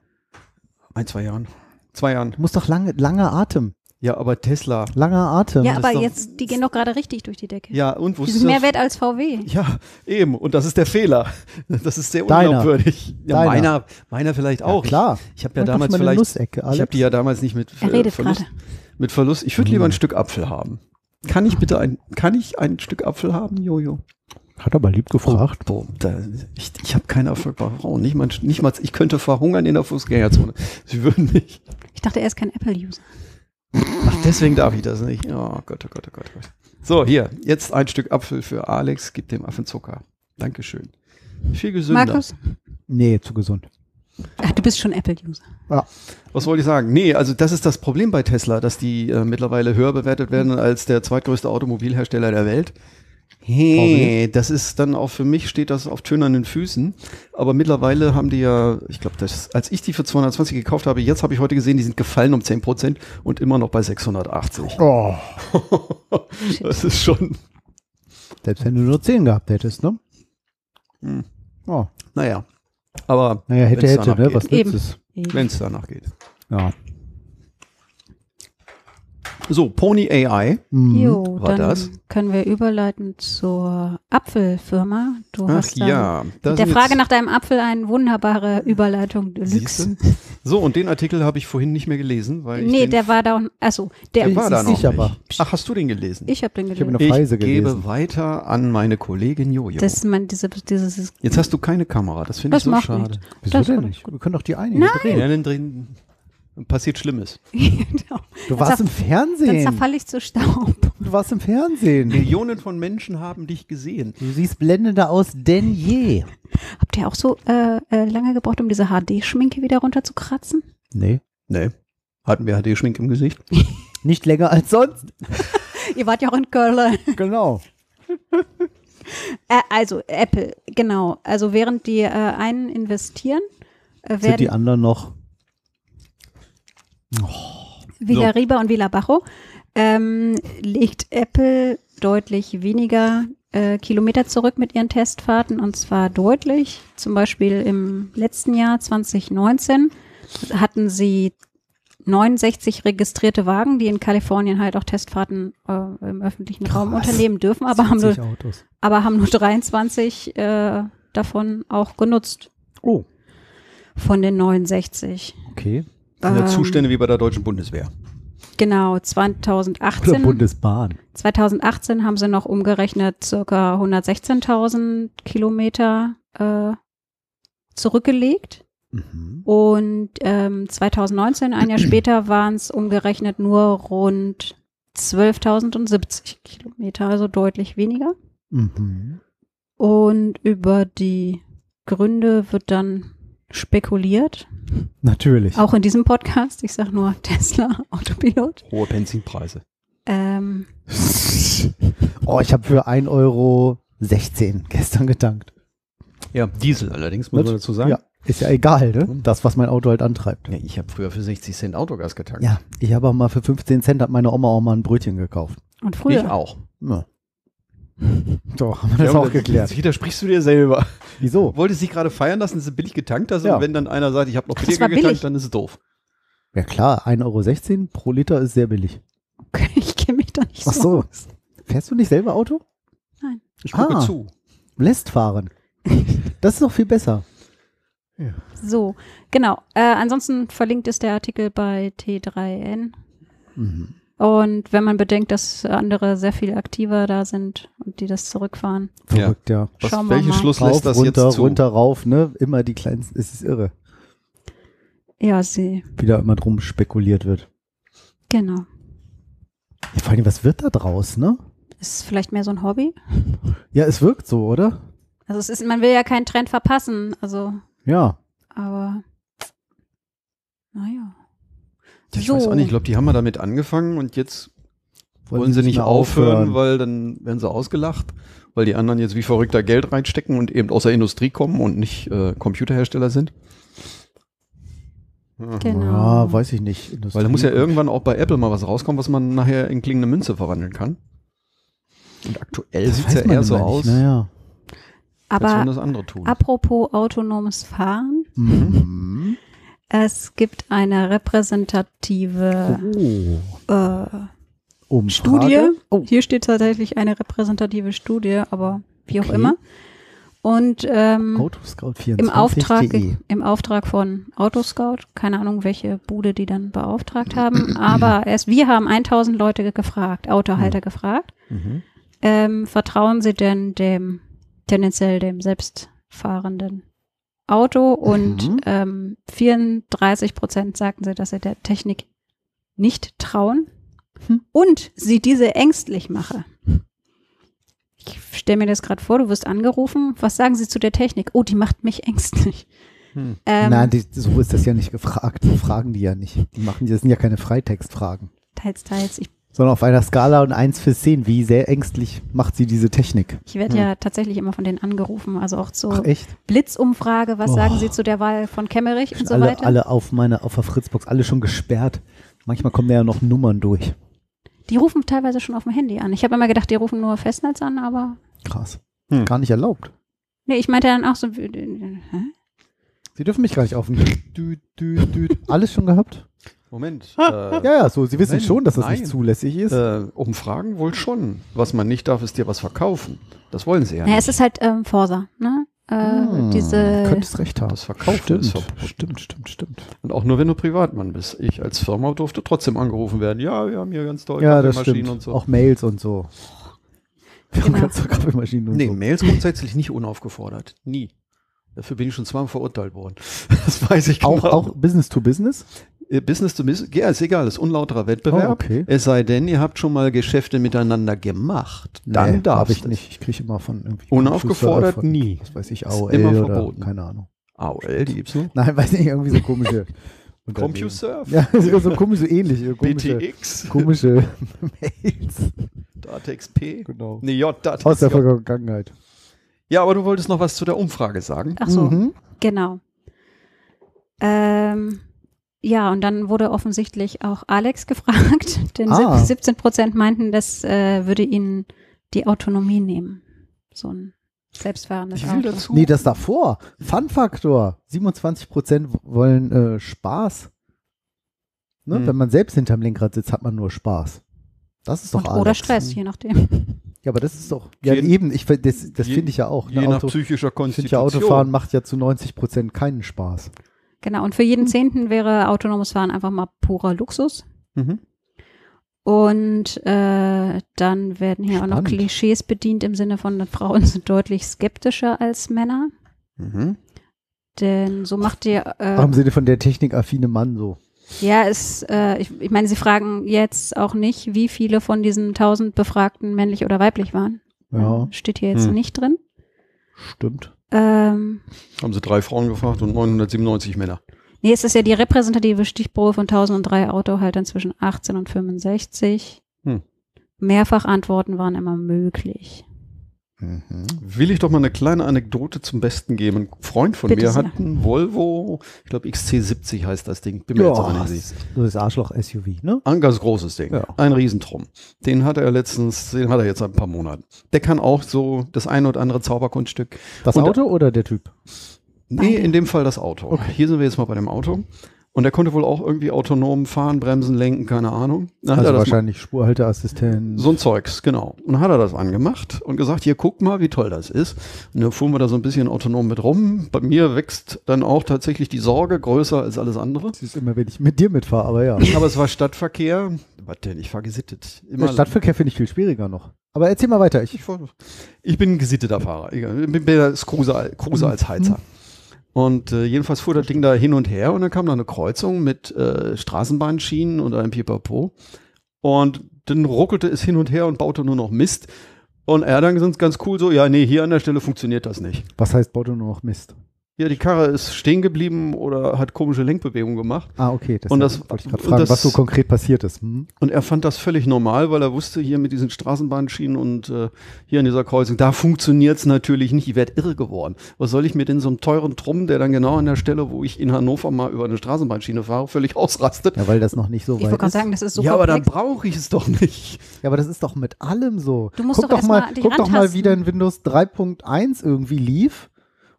Ein, zwei Jahren. Zwei Jahren. Muss doch lange, langer Atem. Ja, aber Tesla. Langer Atem. Ja, aber doch- jetzt, die gehen doch gerade richtig durch die Decke. Ja, und Die wusstest sind mehr wert als VW. Ja, eben. Und das ist der Fehler. Das ist sehr Deiner. unglaubwürdig. Ja, Deiner. meiner, meiner vielleicht auch. Ja, klar. Ich, ich habe ja damals vielleicht. Nussecke, Ich habe die ja damals nicht mit Er äh, redet Verlust. gerade. Mit Verlust. Ich würde lieber Mhm. ein Stück Apfel haben. Kann ich bitte ein, kann ich ein Stück Apfel haben, Jojo? Hat aber lieb gefragt. Boah, da, ich ich habe keine Erfolg bei Frauen. Nicht mal, nicht mal, ich könnte verhungern in der Fußgängerzone. Sie würden mich. Ich dachte, er ist kein Apple-User. Ach, deswegen darf ich das nicht. Oh Gott, oh Gott, oh Gott, oh Gott. So, hier, jetzt ein Stück Apfel für Alex. Gib dem Affen Zucker. Dankeschön. Viel gesünder. Markus? Nee, zu gesund. Ach, du bist schon Apple-User. Was wollte ich sagen? Nee, also das ist das Problem bei Tesla, dass die äh, mittlerweile höher bewertet werden als der zweitgrößte Automobilhersteller der Welt. Hey, das ist dann auch für mich steht das auf tönernen Füßen. Aber mittlerweile haben die ja, ich glaube, als ich die für 220 gekauft habe, jetzt habe ich heute gesehen, die sind gefallen um 10 Prozent und immer noch bei 680. Oh. das ist schon, Selbst wenn du nur 10 gehabt hättest, ne? Hm. Oh. naja. Aber Naja, hätte, hätte, ne? geht. Was nützt es? wenn es danach geht. Ja. So, Pony AI. Mhm. Jo, War dann das? können wir überleiten zur Apfelfirma. Du Ach hast ja. mit der Frage nach deinem Apfel eine wunderbare Überleitung? Deluxe. So, und den Artikel habe ich vorhin nicht mehr gelesen, weil ich Nee, den der war da, achso, der, Der war da ist noch nicht, nicht. aber- Ach, hast du den gelesen? ich habe den Ich gelesen. eine Preise gebe gelesen. weiter an meine Kollegin Jojo. Das ist mein, diese, dieses, Jetzt hast du keine Kamera, das finde ich so macht schade. nichts. Wieso Das denn nicht? Wir können doch die einige Nein. drehen. Ja, dann drin passiert Schlimmes. genau. Du warst im Dann Fernsehen. zerfalle ich zu Staub. Du warst im Fernsehen. Millionen von Menschen haben dich gesehen. Du siehst blendender aus denn je. Habt ihr auch so äh, äh, lange gebraucht, um diese HD-Schminke wieder runterzukratzen? Nee. Nee. Hatten wir HD-Schmink im Gesicht? Nicht länger als sonst. Ihr wart ja auch in Köln. Genau. Äh, also Apple, genau. Also während die äh, einen investieren, äh, Sind die werden anderen noch. Villarriba und Villabajo, ähm, legt Apple deutlich weniger äh, Kilometer zurück mit ihren Testfahrten und zwar deutlich. Zum Beispiel im letzten Jahr 2019 hatten sie 69 registrierte Wagen, die in Kalifornien halt auch Testfahrten äh, im öffentlichen Raum Krass. unternehmen dürfen, aber haben nur 20 Autos. aber haben nur 23 äh, davon auch genutzt Oh, von den 69. okay. Sind ja Ähm, Zustände wie bei der deutschen Bundeswehr. Genau, Oder 2018, Bundesbahn. 2018 haben sie noch umgerechnet circa 116.000 Kilometer äh, zurückgelegt. Mhm. Und ähm, 2019, ein Jahr später, waren es umgerechnet nur rund 12.070 Kilometer, also deutlich weniger. Mhm. Und über die Gründe wird dann spekuliert, Natürlich. auch in diesem Podcast. Ich sage nur Tesla, Autopilot. Hohe Benzinpreise. Ähm, oh, ich habe für 1,16 Euro gestern getankt. Ja, Diesel allerdings, muss man dazu sagen. Ja, ist ja egal, ne? Das, was mein Auto halt antreibt. Ja, ich habe früher für 60 Cent Autogas getankt. Ja, ich habe auch mal für 15 Cent hat meine Oma auch mal ein Brötchen gekauft. und ich früher. auch. Ja. So, haben wir das Ja, auch geklärt. Jetzt widersprichst du dir selber. Wieso? Wolltest dich gerade feiern lassen, dass du billig getankt hast Ja. und wenn dann einer sagt, ich habe noch billiger war billig. getankt, dann ist es doof. Ja klar, 1,16 Euro pro Liter ist sehr billig. Okay, ich kenne mich da nicht Ach so. so. aus. Fährst du nicht selber Auto? Ich gucke Ah. zu. Lässt fahren. Das ist doch viel besser. So, genau. Äh, ansonsten verlinkt ist der Artikel bei T3N. Mhm. Und wenn man bedenkt, dass andere sehr viel aktiver da sind und die das zurückfahren, Verrückt, ja. Was, Schauen wir welchen mal. Schluss Rauf, lässt das runter, jetzt zu? runter, rauf, ne? Immer die kleinsten, es ist irre, ja, sie, wie da immer drum spekuliert wird. genau. Ja, vor allem, was wird da draus, ne? Ist vielleicht mehr so ein Hobby. Ja, es wirkt so, oder? Also es ist, man will ja keinen Trend verpassen, also, Ja. aber naja. Ich so, weiß auch nicht, ich glaube, die haben mal damit angefangen und jetzt wollen sie nicht mehr aufhören, weil dann werden sie ausgelacht, weil die anderen jetzt wie verrückt da Geld reinstecken und eben aus der Industrie kommen und nicht äh, Computerhersteller sind. Ja. genau. Ja, weiß ich nicht. Weil da muss ja irgendwann auch bei Apple mal was rauskommen, was man nachher in klingende Münze verwandeln kann. Und aktuell sieht es ja eher so aus, Naja. aber das andere tun. apropos autonomes Fahren, Mhm. Es gibt eine repräsentative Oh. äh, Umfrage. Studie. Oh. Hier steht tatsächlich eine repräsentative Studie, aber wie auch Okay. immer. Und ähm, Autoscout24. im, Auftrag, De. im Auftrag von Autoscout, keine Ahnung, welche Bude die dann beauftragt haben, aber es, wir haben 1000 Leute ge- gefragt, Autohalter Hm. gefragt, Mhm. ähm, vertrauen sie denn dem, tendenziell dem selbstfahrenden Auto und Mhm. ähm, 34 Prozent sagten sie, dass sie der Technik nicht trauen Hm. und sie diese ängstlich mache. Ich stelle mir das gerade vor, du wirst angerufen. Was sagen sie zu der Technik? Oh, die macht mich ängstlich. Hm. Ähm, Nein, die, so ist das ja nicht gefragt. So fragen die ja nicht. Die machen, das sind ja keine Freitextfragen. teils, teils. Ich, Sondern auf einer Skala und 1 für 10. Wie sehr ängstlich macht sie diese Technik? ich werde ja tatsächlich immer von denen angerufen. Also auch zur? Blitzumfrage. Was Oh. sagen sie zu der Wahl von Kemmerich und so alle, weiter? alle auf meine, auf der Fritzbox, alle schon gesperrt. Manchmal kommen da ja noch Nummern durch. Die rufen teilweise schon auf dem Handy an. Ich habe immer gedacht, die rufen nur Festnetz an, aber Krass. Hm. Gar nicht erlaubt. nee, ich meinte dann auch so, äh, äh, hä? Sie dürfen mich gar nicht auf. Dü, dü, dü. Alles schon gehabt? Moment. Ja, äh, ja, so. Sie wissen schon, dass das nein. nicht zulässig ist. äh, Umfragen wohl schon. Was man nicht darf, ist dir was verkaufen. Das wollen sie ja Naja, nicht. es ist halt ähm, Forsa, ne? Äh, Hm, diese, Könntest recht haben. Das Verkaufen stimmt, ist verboten. stimmt, stimmt, stimmt. Und auch nur, wenn du Privatmann bist. Ich als Firma durfte trotzdem angerufen werden. Ja, wir haben hier ganz toll Ja, das Kaffeemaschinen stimmt. und so. Auch Mails und so. Wir haben Genau. ganz so Kaffeemaschinen und nee, so. Mails grundsätzlich nicht unaufgefordert. Nie. Dafür bin ich schon zweimal verurteilt worden. Das weiß ich Auch, genau. auch Business to Business? Äh, Business to Business, ja, ist egal, ist unlauterer Wettbewerb. Oh, okay. Es sei denn, ihr habt schon mal Geschäfte miteinander gemacht. Dann nee, darf ich nicht. Ich kriege immer von irgendwie. Unaufgefordert von, nie. Was weiß ich, Ist AOL immer oder verboten. keine Ahnung. AOL, die gibt's noch. Nein, weiß nicht, irgendwie so komische. CompuServe, Ja, so so komisch, so ähnliche. Komische, BTX, komische Mails. Datex P. Genau. Nee, J, Datex Aus der J. Vergangenheit. Ja, aber du wolltest noch was zu der Umfrage sagen. ach so, Mhm. genau. Ähm, ja, und dann wurde offensichtlich auch Alex gefragt, denn Ah. 17 Prozent meinten, das äh, würde ihnen die Autonomie nehmen. So ein selbstfahrendes Ich will Auto. dazu. Nee, das davor. Fun-Faktor. 27% wollen äh, Spaß. Ne? Hm. Wenn man selbst hinterm Lenkrad sitzt, hat man nur Spaß. Das ist doch Und, Alex. oder Stress, je nachdem. Ja, aber das ist doch. Ja, Je- eben, ich, das, das finde ich ja auch. Je Ne, nach Auto, psychischer ich finde Konstitution. ja, Autofahren macht ja zu 90% keinen Spaß. Genau, und für jeden Zehnten wäre autonomes Fahren einfach mal purer Luxus. Mhm. Und äh, dann werden hier auch noch Spannend. Klischees bedient im Sinne von Frauen sind deutlich skeptischer als Männer. Mhm. Denn so macht ihr Auch im äh, Sinne von der technikaffine Mann so. Ja, es, äh, ich, ich meine, Sie fragen jetzt auch nicht, wie viele von diesen 1000 Befragten männlich oder weiblich waren. Ja, Steht hier jetzt Hm. nicht drin. stimmt. Ähm, Haben sie drei Frauen gefragt und 997 Männer. nee, es ist ja die repräsentative Stichprobe von 1003 Autohaltern zwischen 18 und 65. Hm. Mehrfachantworten waren immer möglich. Mhm. Will ich doch mal eine kleine Anekdote zum Besten geben. Ein Freund von Bitte mir hat einen Volvo, ich glaube XC70 heißt das Ding. Bin mir jetzt aber Ja, nicht so das Arschloch-SUV, ne? Ein ganz großes Ding. Ja. Ein Riesentrum. Den hat er letztens, den hat er jetzt seit ein paar Monaten. Der kann auch so das ein oder andere Zauberkunststück. Das Und- Auto oder der Typ? Nee, in dem Fall das Auto. Okay. Hier sind wir jetzt mal bei dem Auto. Und der konnte wohl auch irgendwie autonom fahren, bremsen, lenken, keine Ahnung. Dann hat Also er das wahrscheinlich Spurhalteassistent. So ein Zeugs, genau. Und dann hat er das angemacht und gesagt, hier guck mal, wie toll das ist. Und dann fuhren wir da so ein bisschen autonom mit rum. Bei mir wächst dann auch tatsächlich die Sorge größer als alles andere. Ist immer, wenn ich mit dir mitfahre, aber ja. Aber es war Stadtverkehr. Was denn? Ich fahr gesittet. Der Stadtverkehr finde ich viel schwieriger noch. Aber erzähl mal weiter. Ich, Ich, ich bin ein gesitteter Fahrer. Ich bin das Cruiser, Cruiser als Heizer. Und äh, jedenfalls fuhr das Ding da hin und her und dann kam da eine Kreuzung mit äh, Straßenbahnschienen und einem Pipapo. Und dann ruckelte es hin und her und baute nur noch Mist. Und er dann ganz, ganz cool so, ja, nee, hier an der Stelle funktioniert das nicht. was heißt Baut nur noch Mist? Ja, die Karre ist stehen geblieben oder hat komische Lenkbewegungen gemacht. Ah, okay. Das, Und das- wollte ich gerade und fragen, das- was so konkret passiert ist. Hm? Und er fand das völlig normal, weil er wusste, hier mit diesen Straßenbahnschienen und äh, hier an dieser Kreuzung, da funktioniert's natürlich nicht. Ich werd irre geworden. Was soll ich mir denn so einem teuren Trumm, der dann genau an der Stelle, wo ich in Hannover mal über eine Straßenbahnschiene fahre, völlig ausrastet? Ja, weil das noch nicht so Ich weit wollte gerade ist. sagen, das ist so ja, aber dann komplex. brauche ich es doch nicht. Ja, aber das ist doch mit allem so. Du musst guck doch doch erst mal, mal guck doch mal, wie dein Windows 3.1 irgendwie lief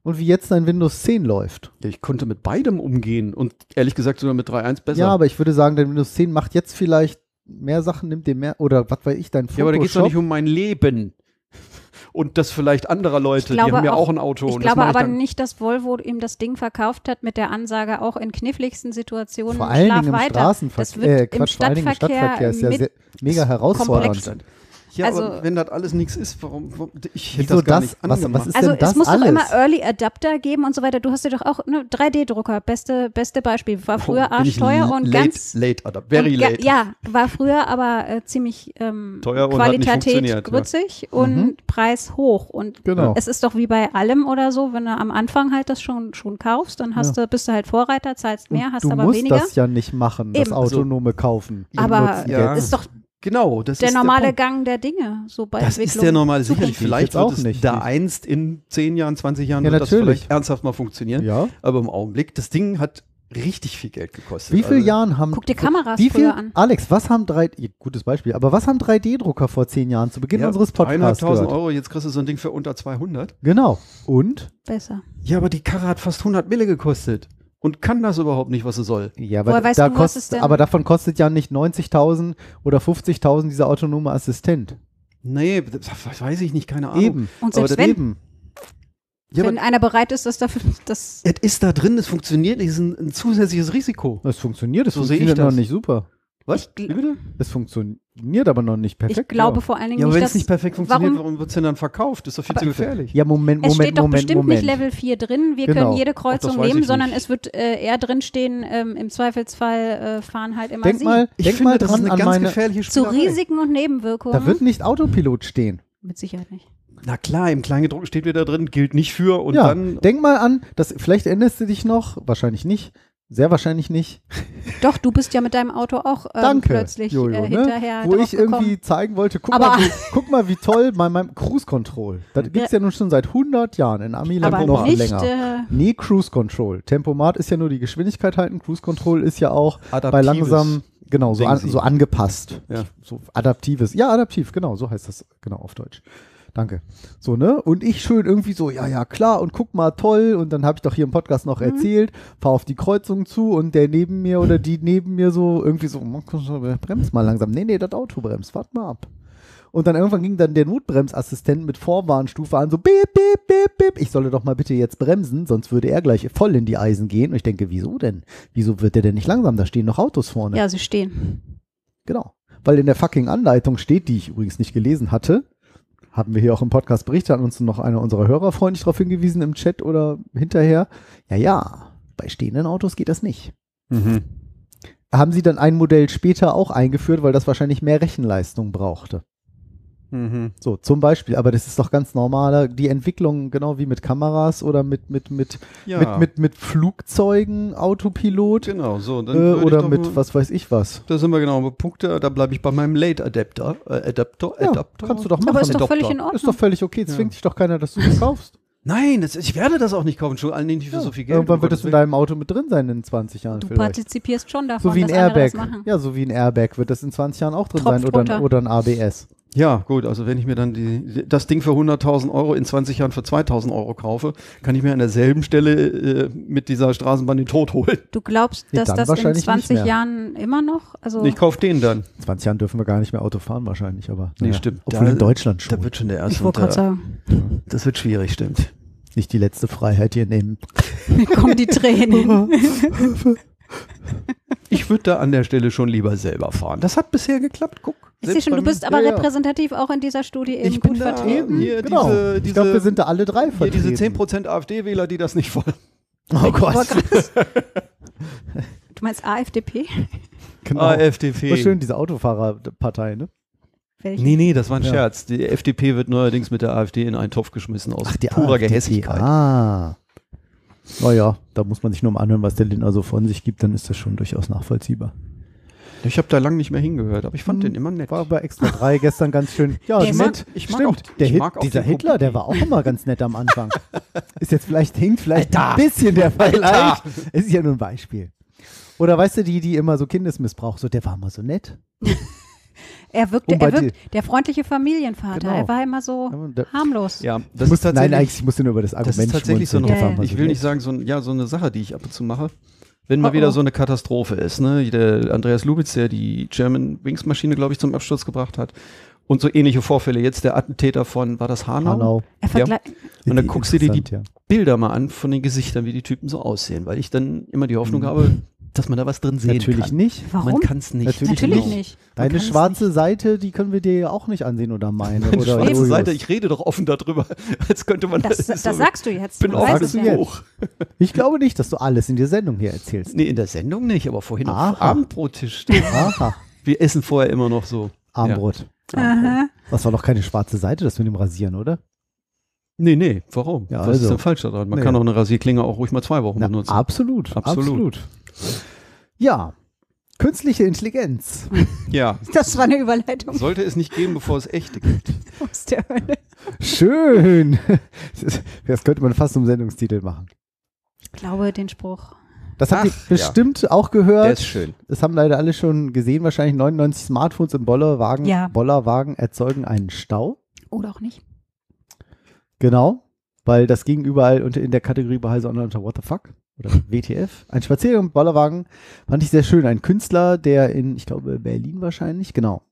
und wie jetzt dein Windows 10 läuft. Ich konnte mit beidem umgehen und ehrlich gesagt sogar mit 3.1 besser. Ja, aber ich würde sagen, dein Windows 10 macht jetzt vielleicht mehr Sachen, nimmt dir mehr, oder was weiß ich, dein Photoshop. Ja, aber da geht's doch nicht um mein Leben. Und das vielleicht anderer Leute, die haben ja auch, ein Auto. Ich glaube aber dann- nicht, dass Volvo ihm das Ding verkauft hat mit der Ansage, auch in kniffligsten Situationen vor allen schlaf Dingen im weiter. Straßenverkehr, Das wird äh, im Quatsch, vor allen Dingen im Stadtverkehr Stadtverkehr ist ja sehr, mega herausfordernd. komplex. Ja, Also- aber wenn das alles nichts ist, warum, warum ich hätte das gar das? nicht Was- was ist Also denn das es muss alles? doch immer Early Adapter geben und so weiter. Du hast ja doch auch ne, 3D-Drucker, beste, beste Beispiel. War früher Oh, arschteuer und late, ganz late, Alter, very late. Ja, war früher aber äh, ziemlich ähm, Teuer und Qualität funktioniert, ja. grützig und Mhm. Preis hoch. Und Genau. es ist doch wie bei allem oder so, wenn du am Anfang halt das schon, schon kaufst, dann hast du, bist du halt Vorreiter, zahlst mehr, Und hast du aber musst weniger. das ja nicht machen, das Eben. Also autonome Kaufen. aber Ja. ist doch Genau, das der ist normale der. Gang der Dinge. So bei Das ist der normale, sicherlich. Vielleicht jetzt auch wird es nicht. da einst in 10 Jahren, 20 Jahren Ja, wird das natürlich. vielleicht ernsthaft mal funktionieren. Ja. Aber im Augenblick, das Ding hat richtig viel Geld gekostet. Wie viele Also, Jahren haben. Guck dir Kameras wie viel, früher an. Alex, was haben drei. Gutes Beispiel, aber was haben 3D-Drucker vor zehn Jahren zu Beginn Ja, unseres Podcasts 300.000 gehört? Euro, jetzt kriegst du so ein Ding für unter 200. Genau. Und? Besser. Ja, aber die Karre hat fast 100 Mille gekostet. Und kann das überhaupt nicht, was sie soll. Ja, Woher aber, weißt da du, was es kostet, denn- aber davon kostet ja nicht 90.000 oder 50.000 dieser autonome Assistent. Nee, das weiß ich nicht, keine Ahnung. Eben. Und Aber selbst wenn, Eben. Ja, wenn aber einer bereit ist, das dafür, das es ist da drin, es funktioniert nicht, es ist ein, ein zusätzliches Risiko. Das funktioniert, das So sehe ich funktioniert noch nicht super. Was? Wie bitte? Das funktioniert aber noch nicht perfekt. ich glaube ja. vor allen Dingen Ja, aber nicht, wenn es nicht perfekt funktioniert, warum- warum wird es denn dann verkauft? Das ist doch viel Aber- zu gefährlich. Ja, Moment, es Moment, steht doch Moment, bestimmt Moment. nicht Level 4 drin. Wir Genau. können jede Ach, das Kreuzung weiß nehmen, sondern nicht. es wird äh, eher drinstehen, ähm, im Zweifelsfall äh, fahren halt immer Denk Sie. mal, Ich denk finde, mal das dran ist eine an ganz meine. gefährliche Zu Spielerei. Risiken und Nebenwirkungen. Da wird nicht Autopilot stehen. Mit Sicherheit nicht. Na klar, im Kleingedruckten steht wieder drin, gilt nicht für und ja, dann. denk mal an, das, vielleicht erinnerst du dich noch, wahrscheinlich nicht, sehr wahrscheinlich nicht. Doch, du bist ja mit deinem Auto auch ähm, Danke, plötzlich Jojo, äh, ne? hinterher Wo drauf ich irgendwie gekommen. zeigen wollte, guck, Aber- mal, wie, guck mal, wie toll bei meinem Cruise Control. Das gibt es ja nun schon seit 100 Jahren in Amiland aber noch nicht, länger. äh, Nee, Cruise Control. Tempomat ist ja nur die Geschwindigkeit halten. Cruise Control ist ja auch bei langsam, genau, so, an, so angepasst. Ja. So adaptives. Ja, adaptiv, genau, so heißt das genau auf Deutsch. Danke. So, ne? Und ich schön irgendwie so, ja, ja, klar, und guck mal, toll. Und dann habe ich doch hier im Podcast noch erzählt, fahr auf die Kreuzung zu und der neben mir oder die neben mir so irgendwie so, "Man, bremst mal langsam. Nee, nee, das Auto bremst, wart mal ab. Und dann irgendwann ging dann der Notbremsassistent mit Vorwarnstufe an, so beep, beep, beep, beep. Ich solle doch mal bitte jetzt bremsen, sonst würde er gleich voll in die Eisen gehen. Und ich denke, wieso denn? Wieso wird der denn nicht langsam? Da stehen noch Autos vorne. ja, sie stehen. Genau. Weil in der fucking Anleitung steht, die ich übrigens nicht gelesen hatte, haben wir hier auch im Podcast berichtet, hat uns noch einer unserer Hörer freundlich darauf hingewiesen im Chat oder hinterher. Ja, ja, bei stehenden Autos geht das nicht. Mhm. haben sie dann ein Modell später auch eingeführt, weil das wahrscheinlich mehr Rechenleistung brauchte. Mhm. So, zum Beispiel, aber das ist doch ganz normaler, die Entwicklung, genau wie mit Kameras oder mit, mit, mit, Ja, mit, mit, mit Flugzeugen, Autopilot genau, so. Dann äh, oder mit mal- was weiß ich was. Da sind wir genau bei Punkte, da bleibe ich bei meinem Late Adapter. Äh, Adapter, Ja, Adapter. kannst du doch machen. Aber ist doch völlig in Ordnung. Ist doch völlig okay, zwingt dich doch keiner, dass du das kaufst. Nein, das, ich werde das auch nicht kaufen, schon allen nicht für Ja, so viel Geld. Irgendwann wird es Gottes in deinem Auto mit drin sein in 20 Jahren Du vielleicht. partizipierst schon davon, So wie ein dass andere Airbag. das machen. Ja, so wie ein Airbag wird das in 20 Jahren auch drin Tropft sein oder, runter. oder ein ABS. Ja, gut, also wenn ich mir dann die, das Ding für 100.000 Euro in 20 Jahren für 2.000 Euro kaufe, kann ich mir an derselben Stelle äh, mit dieser Straßenbahn den Tod holen. Du glaubst, dass dann das in wahrscheinlich nicht 20 mehr. Jahren immer noch? Also Ich kaufe den dann. In 20 Jahren dürfen wir gar nicht mehr Auto fahren wahrscheinlich, aber Nee, naja. stimmt. Obwohl Da- in Deutschland schon. Da wird schon der ich erste. wollte gerade unter- sagen, Das wird schwierig, stimmt. nicht die letzte Freiheit hier nehmen. mir kommen die Tränen. Ich würde da an der Stelle schon lieber selber fahren. Das hat bisher geklappt, guck. Ich sehe schon, du bist aber Ja, repräsentativ auch in dieser Studie eben Ich bin gut da vertreten. hier genau. diese, ich glaube, wir diese, sind da alle drei hier vertreten. diese 10% AfD-Wähler, die das nicht wollen. Oh Gott. Du meinst AfDP? Genau. AfDP. War schön, diese Autofahrerpartei, ne? Welche? Nee, nee, das war ein Ja. Scherz. Die FDP wird neuerdings mit der AfD in einen Topf geschmissen aus die purer AfDP. Gehässigkeit. Ah. Naja, da muss man sich nur mal anhören, was der Lindner so von sich gibt, dann ist das schon durchaus nachvollziehbar. Ich habe da lange nicht mehr hingehört, aber ich fand Hm, den immer nett. War bei Extra 3 gestern ganz schön. Ja, Der nett. mag- ich mag Stimmt. auch- der ich Hit, mag auch dieser Hitler, der war auch immer ganz nett am Anfang. ist jetzt vielleicht, hinkt vielleicht ein bisschen der Vergleich. Es ist ja nur ein Beispiel. Oder weißt du, die, die immer so Kindesmissbrauch, so, der war immer so nett. Er wirkte, er wirkt, der freundliche Familienvater. Genau. Er war immer so Ja, harmlos. ja, das Muss, ist tatsächlich, nein, eigentlich, ich musste nur über das das Argument ist tatsächlich so eine, Ja, mal ich will nicht sagen, so, ein, ja, so eine Sache, die ich ab und zu mache. Wenn mal Oh, wieder oh. so eine Katastrophe ist, ne? Der Andreas Lubitz, der die German Wings Maschine, glaube ich, zum Absturz gebracht hat. Und so ähnliche Vorfälle. Jetzt der Attentäter von, war das Hanau? Hanau. Vergle Und dann guckst du dir die ja. Bilder mal an von den Gesichtern, wie die Typen so aussehen, weil ich dann immer die Hoffnung habe, dass man da was drin sehen Natürlich kann. nicht. Warum? Man kann es nicht. Natürlich Natürlich nicht. nicht. Deine schwarze Seite, die können wir dir ja auch nicht ansehen oder meine. Meine oder schwarze. Seite, ich rede doch offen darüber, als könnte man Das, das, sagst du jetzt. bin Du offen weißt es du ja. hoch. Ich glaube nicht, dass du alles in der Sendung hier erzählst. Nee, in der Sendung nicht, aber vorhin auf Aha. Abendbrottisch. Aha. Wir essen vorher immer noch so. Armbrot. Aha. Das war doch keine schwarze Seite, das mit dem Rasieren, oder? Nee, nee, warum? Ja, Was also. ist denn falsch daran? Man Nee. kann auch eine Rasierklinge auch ruhig mal zwei Wochen Na, benutzen. absolut, Absolut. absolut. Ja, künstliche Intelligenz. Ja. Das war eine Überleitung Sollte es nicht geben, bevor es echte gibt. aus der Hölle. Schön. Das könnte man fast zum Sendungstitel machen. Ich glaube, den Spruch. Das habt ihr bestimmt auch Der gehört. ist schön. Das haben leider alle schon gesehen. Wahrscheinlich 99 Smartphones im Bollerwagen, Ja. Bollerwagen erzeugen einen Stau. Oder auch nicht. Genau, weil das ging überall unter, in der Kategorie bei Heise Online unter What the fuck oder WTF. Ein Spaziergang im Bollerwagen fand ich sehr schön. Ein Künstler, der in, ich glaube, Berlin wahrscheinlich, genau,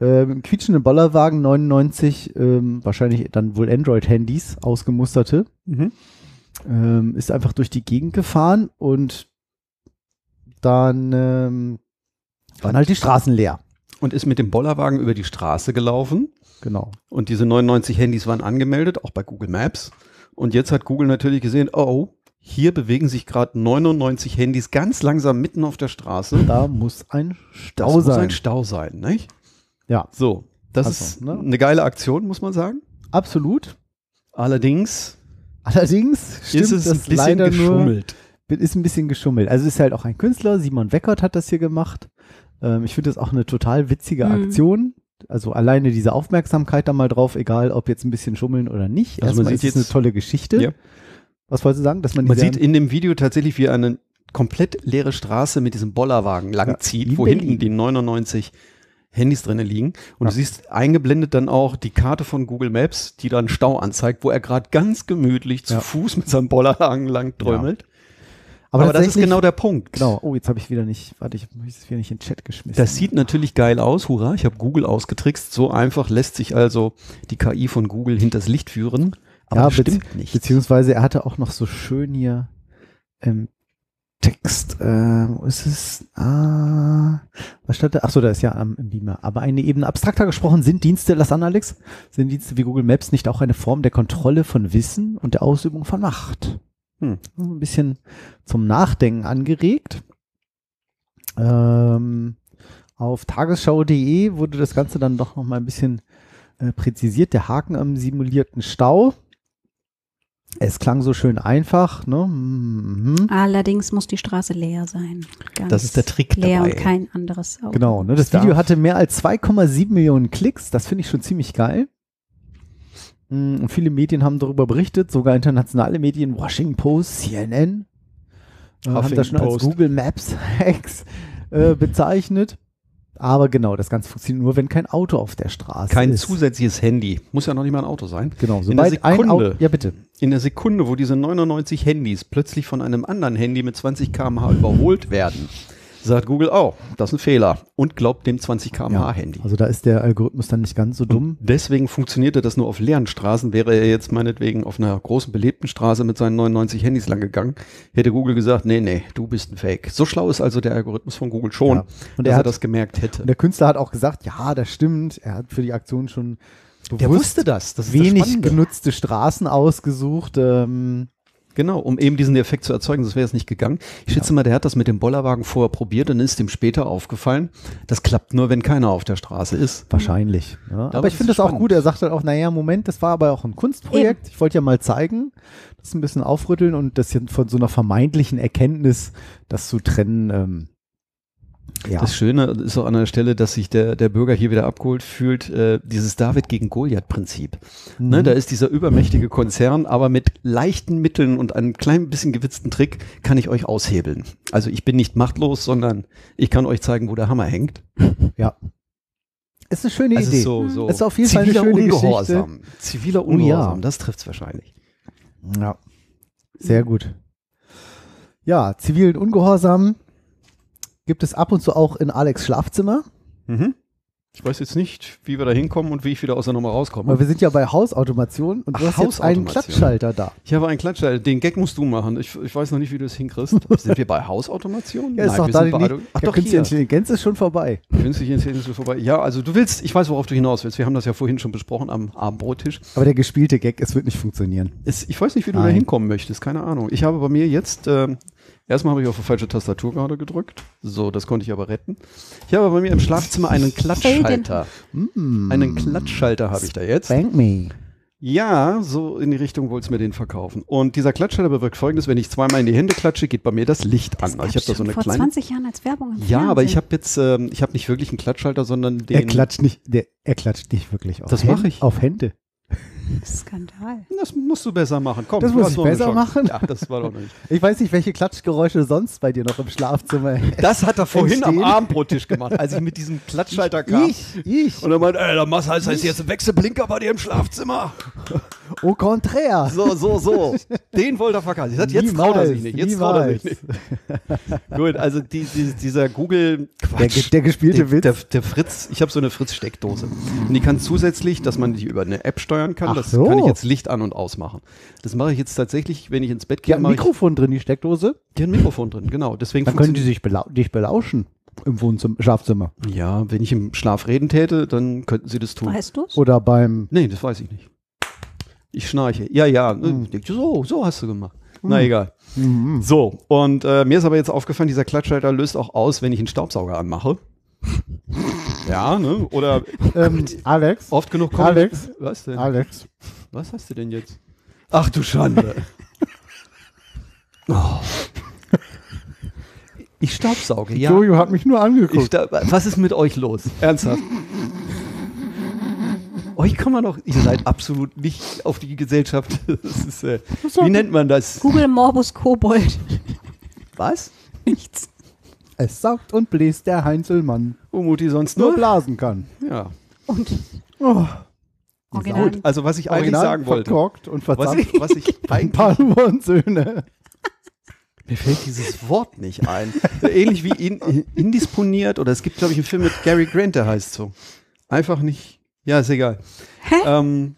ähm, quietschenden Bollerwagen 99, ähm, wahrscheinlich dann wohl Android-Handys ausgemusterte, Mhm. ähm, ist einfach durch die Gegend gefahren und dann ähm, waren halt die Straßen leer. Und ist mit dem Bollerwagen über die Straße gelaufen. Genau. Und diese 99 Handys waren angemeldet, auch bei Google Maps. Und jetzt hat Google natürlich gesehen, oh, hier bewegen sich gerade 99 Handys ganz langsam mitten auf der Straße. Da muss ein Das Stau muss sein. ein Stau sein, nicht? Ja. So, das Also, ist ne? eine geile Aktion, muss man sagen. Absolut. Allerdings Allerdings stimmt ist es das ein bisschen leider geschummelt. nur, ist ein bisschen geschummelt. Also ist halt auch ein Künstler, Simon Weckert hat das hier gemacht. Ähm, ich finde das auch eine total witzige Mhm. Aktion. Also alleine diese Aufmerksamkeit da mal drauf, egal ob jetzt ein bisschen schummeln oder nicht. Also man Erstmal sieht ist es eine jetzt- tolle Geschichte. Ja. Was wolltest du sagen? Dass man, Man sieht in dem Video tatsächlich, wie eine komplett leere Straße mit diesem Bollerwagen langzieht, in wo Berlin. hinten die 99 Handys drinne liegen. Und Ja. du siehst eingeblendet dann auch die Karte von Google Maps, die da einen Stau anzeigt, wo er gerade ganz gemütlich zu Ja. Fuß mit seinem Bollerwagen lang trömelt. aber, Aber, das ist genau der Punkt. Genau. Oh, jetzt habe ich wieder nicht, warte, ich habe es wieder nicht in den Chat geschmissen. Das sieht natürlich geil aus, hurra, ich habe Google ausgetrickst. So einfach lässt sich also die KI von Google hinters Licht führen. Aber Ja, stimmt nicht. Beziehungsweise er hatte auch noch so schön hier im Text, äh, wo ist es? Ah, was stand da? Achso, da ist ja am im Beamer. Aber eine Ebene abstrakter gesprochen sind Dienste, lass an Alex, sind Dienste wie Google Maps nicht auch eine Form der Kontrolle von Wissen und der Ausübung von Macht? Hm. Ein bisschen zum Nachdenken angeregt. Ähm, auf tagesschau.de wurde das Ganze dann doch noch mal ein bisschen äh, präzisiert. Der Haken am simulierten Stau. Es klang so schön einfach. Ne? Mhm. Allerdings muss die Straße leer sein. Ganz Das ist der Trick Leer dabei. und kein anderes Auto. Genau, ne? das Video hatte mehr als 2,7 Millionen Klicks. Das finde ich schon ziemlich geil. Mm, Und viele Medien haben darüber berichtet, sogar internationale Medien, Washington Post, CNN, äh, haben Huffington das schon als Post. Google Maps Hacks äh, bezeichnet. Aber genau, das Ganze funktioniert nur, wenn kein Auto auf der Straße Kein ist. zusätzliches Handy. Muss ja noch nicht mal ein Auto sein. Genau, In der sobald ein Auto. Sekunde. Ja, bitte. In der Sekunde, wo diese 99 Handys plötzlich von einem anderen Handy mit 20 km/h überholt werden, sagt Google, oh, das ist ein Fehler und glaubt dem 20 km/h Handy. Also da ist der Algorithmus dann nicht ganz so dumm. Deswegen funktionierte das nur auf leeren Straßen. Wäre er jetzt meinetwegen auf einer großen belebten Straße mit seinen 99 Handys lang gegangen, hätte Google gesagt, nee, nee, du bist ein Fake. So schlau ist also der Algorithmus von Google schon, Ja. Und dass er er, hat- das gemerkt hätte. Und der Künstler hat auch gesagt, ja, das stimmt. Er hat für die Aktion schon Der bewusst wusste das. Das das wenig Spannende. genutzte Straßen ausgesucht. Ähm, Genau, um eben diesen Effekt zu erzeugen, das wäre es nicht gegangen. Ich schätze mal, der hat das mit dem Bollerwagen vorher probiert und ist ihm später aufgefallen. Das klappt nur, wenn keiner auf der Straße ist. Wahrscheinlich. Ja. Aber das ich finde das auch gut. Er sagt dann auch, naja, Moment, das war aber auch ein Kunstprojekt. Ich wollte ja mal zeigen, das ein bisschen aufrütteln und das hier von so einer vermeintlichen Erkenntnis, das zu trennen. Ähm, ja, Das Schöne ist auch an der Stelle, dass sich der, der Bürger hier wieder abgeholt fühlt, äh, dieses David gegen Goliath-Prinzip. Mhm. Ne, da ist dieser übermächtige Konzern, aber mit leichten Mitteln und einem kleinen bisschen gewitzten Trick kann ich euch aushebeln. Also ich bin nicht machtlos, sondern ich kann euch zeigen, wo der Hammer hängt. ja. Ist eine schöne Also Idee. so, so Ist auf jeden Fall eine ziviler schöne Ungehorsam. Ziviler Oh ja. Ungehorsam, das trifft's wahrscheinlich. Ja, sehr gut. Ja, zivilen Ungehorsam gibt es ab und zu auch in Alex Schlafzimmer. Mhm. Ich weiß jetzt nicht, wie wir da hinkommen und wie ich wieder aus der Nummer rauskomme. Aber wir sind ja bei Hausautomation und du Ach, hast jetzt einen. Klatschschalter da. Ich habe einen Klatscher, den Gag musst du machen. Ich, ich weiß noch nicht, wie du es hinkriegst. Sind wir bei Hausautomation? Ja, ist Nein, doch wir da sind die bei Ach ja, doch, künstliche. Intelligenz ist schon vorbei. Künstliche Intelligenz ist vorbei. Ja, also du willst, ich weiß, worauf du hinaus willst. Wir haben das ja vorhin schon besprochen am Abendbrottisch. Aber der gespielte Gag, es wird nicht funktionieren. Es, ich weiß nicht, wie du da Nein. hinkommen möchtest. Keine Ahnung. Ich habe bei mir jetzt, ähm, erstmal habe ich auf die falsche Tastatur gerade gedrückt. So, das konnte ich aber retten. Ich habe bei mir im Schlafzimmer einen Klatschschalter. Mm. Einen Klatschschalter habe ich da jetzt. Bank me. Ja, so in die Richtung wollt's mir den verkaufen. Und dieser Klatschschalter bewirkt folgendes, wenn ich zweimal in die Hände klatsche, geht bei mir das Licht an. Das ich habe da so eine schon vor kleine. 20 Jahren als Werbung im Ja, aber ich Fernsehen. habe jetzt, ähm, ich habe nicht wirklich einen Klatschschalter, sondern den. Er klatscht nicht, der, er klatscht nicht wirklich auf Das Hände- mach ich. Auf Hände. Skandal. Das musst du besser machen. Komm, Das du muss ich besser machen? Ja, das war doch nicht. Ich weiß nicht, welche Klatschgeräusche sonst bei dir noch im Schlafzimmer. Das hat er vorhin am Entstehen. Abendbrottisch gemacht, als ich mit diesem Klatschschalter kam. Ich, ich. Und er meinte, ey, da machst heißt, heißt jetzt ein Wechselblinker bei dir im Schlafzimmer. Au contraire. So, so, so. Den wollte er verkaufen. Ich sagte, jetzt traut er sich nicht. Jetzt traut er sich nicht. Gut, also die, die, dieser Google Der, Quatsch. ge- der gespielte Der, Witz. der, der Fritz, ich habe so eine Fritz-Steckdose. Und die kann zusätzlich, dass man die über eine App steuern kann, Ach das so. kann ich jetzt Licht an und ausmachen. Das mache ich jetzt tatsächlich, wenn ich ins Bett Die gehe, hat ein mache ich Mikrofon drin, die Steckdose. die hat ein Mikrofon drin, genau. Deswegen Dann können die sich belau dich belauschen im Wohnzimmer, Schlafzimmer. Ja, wenn ich im Schlaf reden täte, dann könnten sie das tun. Weißt du's? Oder beim. Nee, das weiß ich nicht. Ich schnarche. Ja, ja. Hm. äh, So, so hast du gemacht. Na egal. Mhm. So, und äh, mir ist aber jetzt aufgefallen, dieser Klatschhalter löst auch aus, wenn ich einen Staubsauger anmache. ja, ne? Oder Ähm, Alex. oft genug komme Alex. Was denn? Alex. Was hast du denn jetzt? Ach du Schande. oh. Ich staubsauge, ja. Jojo hat mich nur angeguckt. was ist mit euch los? Ernsthaft? Euch kann man doch, ihr seid absolut nicht auf die Gesellschaft. Das ist, äh, wie nennt man das? Google Morbus Kobold. Was? Nichts. Es saugt und bläst der Heinzelmann. Wo Mutti sonst Nur nur? blasen kann. Ja. Und Oh, original. Gut, also was ich eigentlich original sagen wollte. verkorkt und Was verzapft. ich, was ich Ein eigentlich, paar und Söhne. mir fällt dieses Wort nicht ein. Ähnlich wie in, indisponiert oder es gibt, glaube ich, einen Film mit Gary Grant, der heißt so. Einfach nicht, ja, ist egal. Ähm,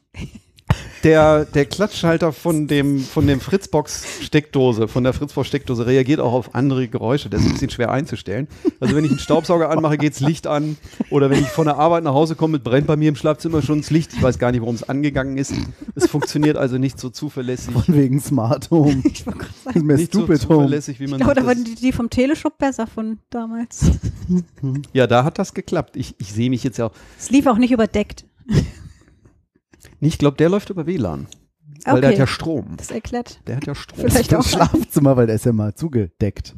der, der Klatschhalter von dem, von dem Fritzbox-Steckdose, von der Fritzbox-Steckdose reagiert auch auf andere Geräusche. Das ist ein bisschen schwer einzustellen. Also wenn ich einen Staubsauger anmache, geht's Licht an. Oder wenn ich von der Arbeit nach Hause komme, brennt bei mir im Schlafzimmer schon das Licht. Ich weiß gar nicht, warum es angegangen ist. Es funktioniert also nicht so zuverlässig. Von wegen Smart Home. Ich wollte gerade sagen, Mehr Nicht so Stupid Home. zuverlässig, wie man ich glaube, da waren das die, die vom Teleshop besser von damals. Ja, da hat das geklappt. Ich, ich sehe mich jetzt ja auch. Es lief auch nicht überdeckt. Nee, Ich glaube, der läuft über WLAN. Weil der hat Okay. ja Strom. Das erklärt Der hat ja Strom. vielleicht auch. Das Schlafzimmer, weil der ist ja mal zugedeckt.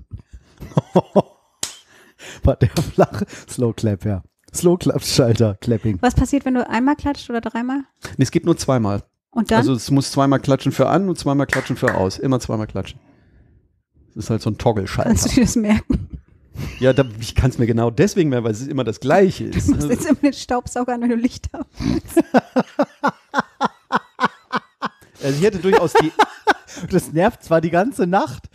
War der flache Slow Clap, ja. Slow Clap Schalter, Clapping. Was passiert, wenn du einmal klatscht oder dreimal? Nee, es geht nur zweimal. Und dann? Also es muss zweimal klatschen für an und zweimal klatschen für aus. Immer zweimal klatschen. Das ist halt so ein kannst du Toggle-Schalter. dir das merken? Ja, da, ich kann es mir genau deswegen mehr, weil es immer das Gleiche ist. Du musst jetzt immer den Staubsauger an, wenn du Licht hast. Also ich hätte durchaus die, Das nervt zwar die ganze Nacht,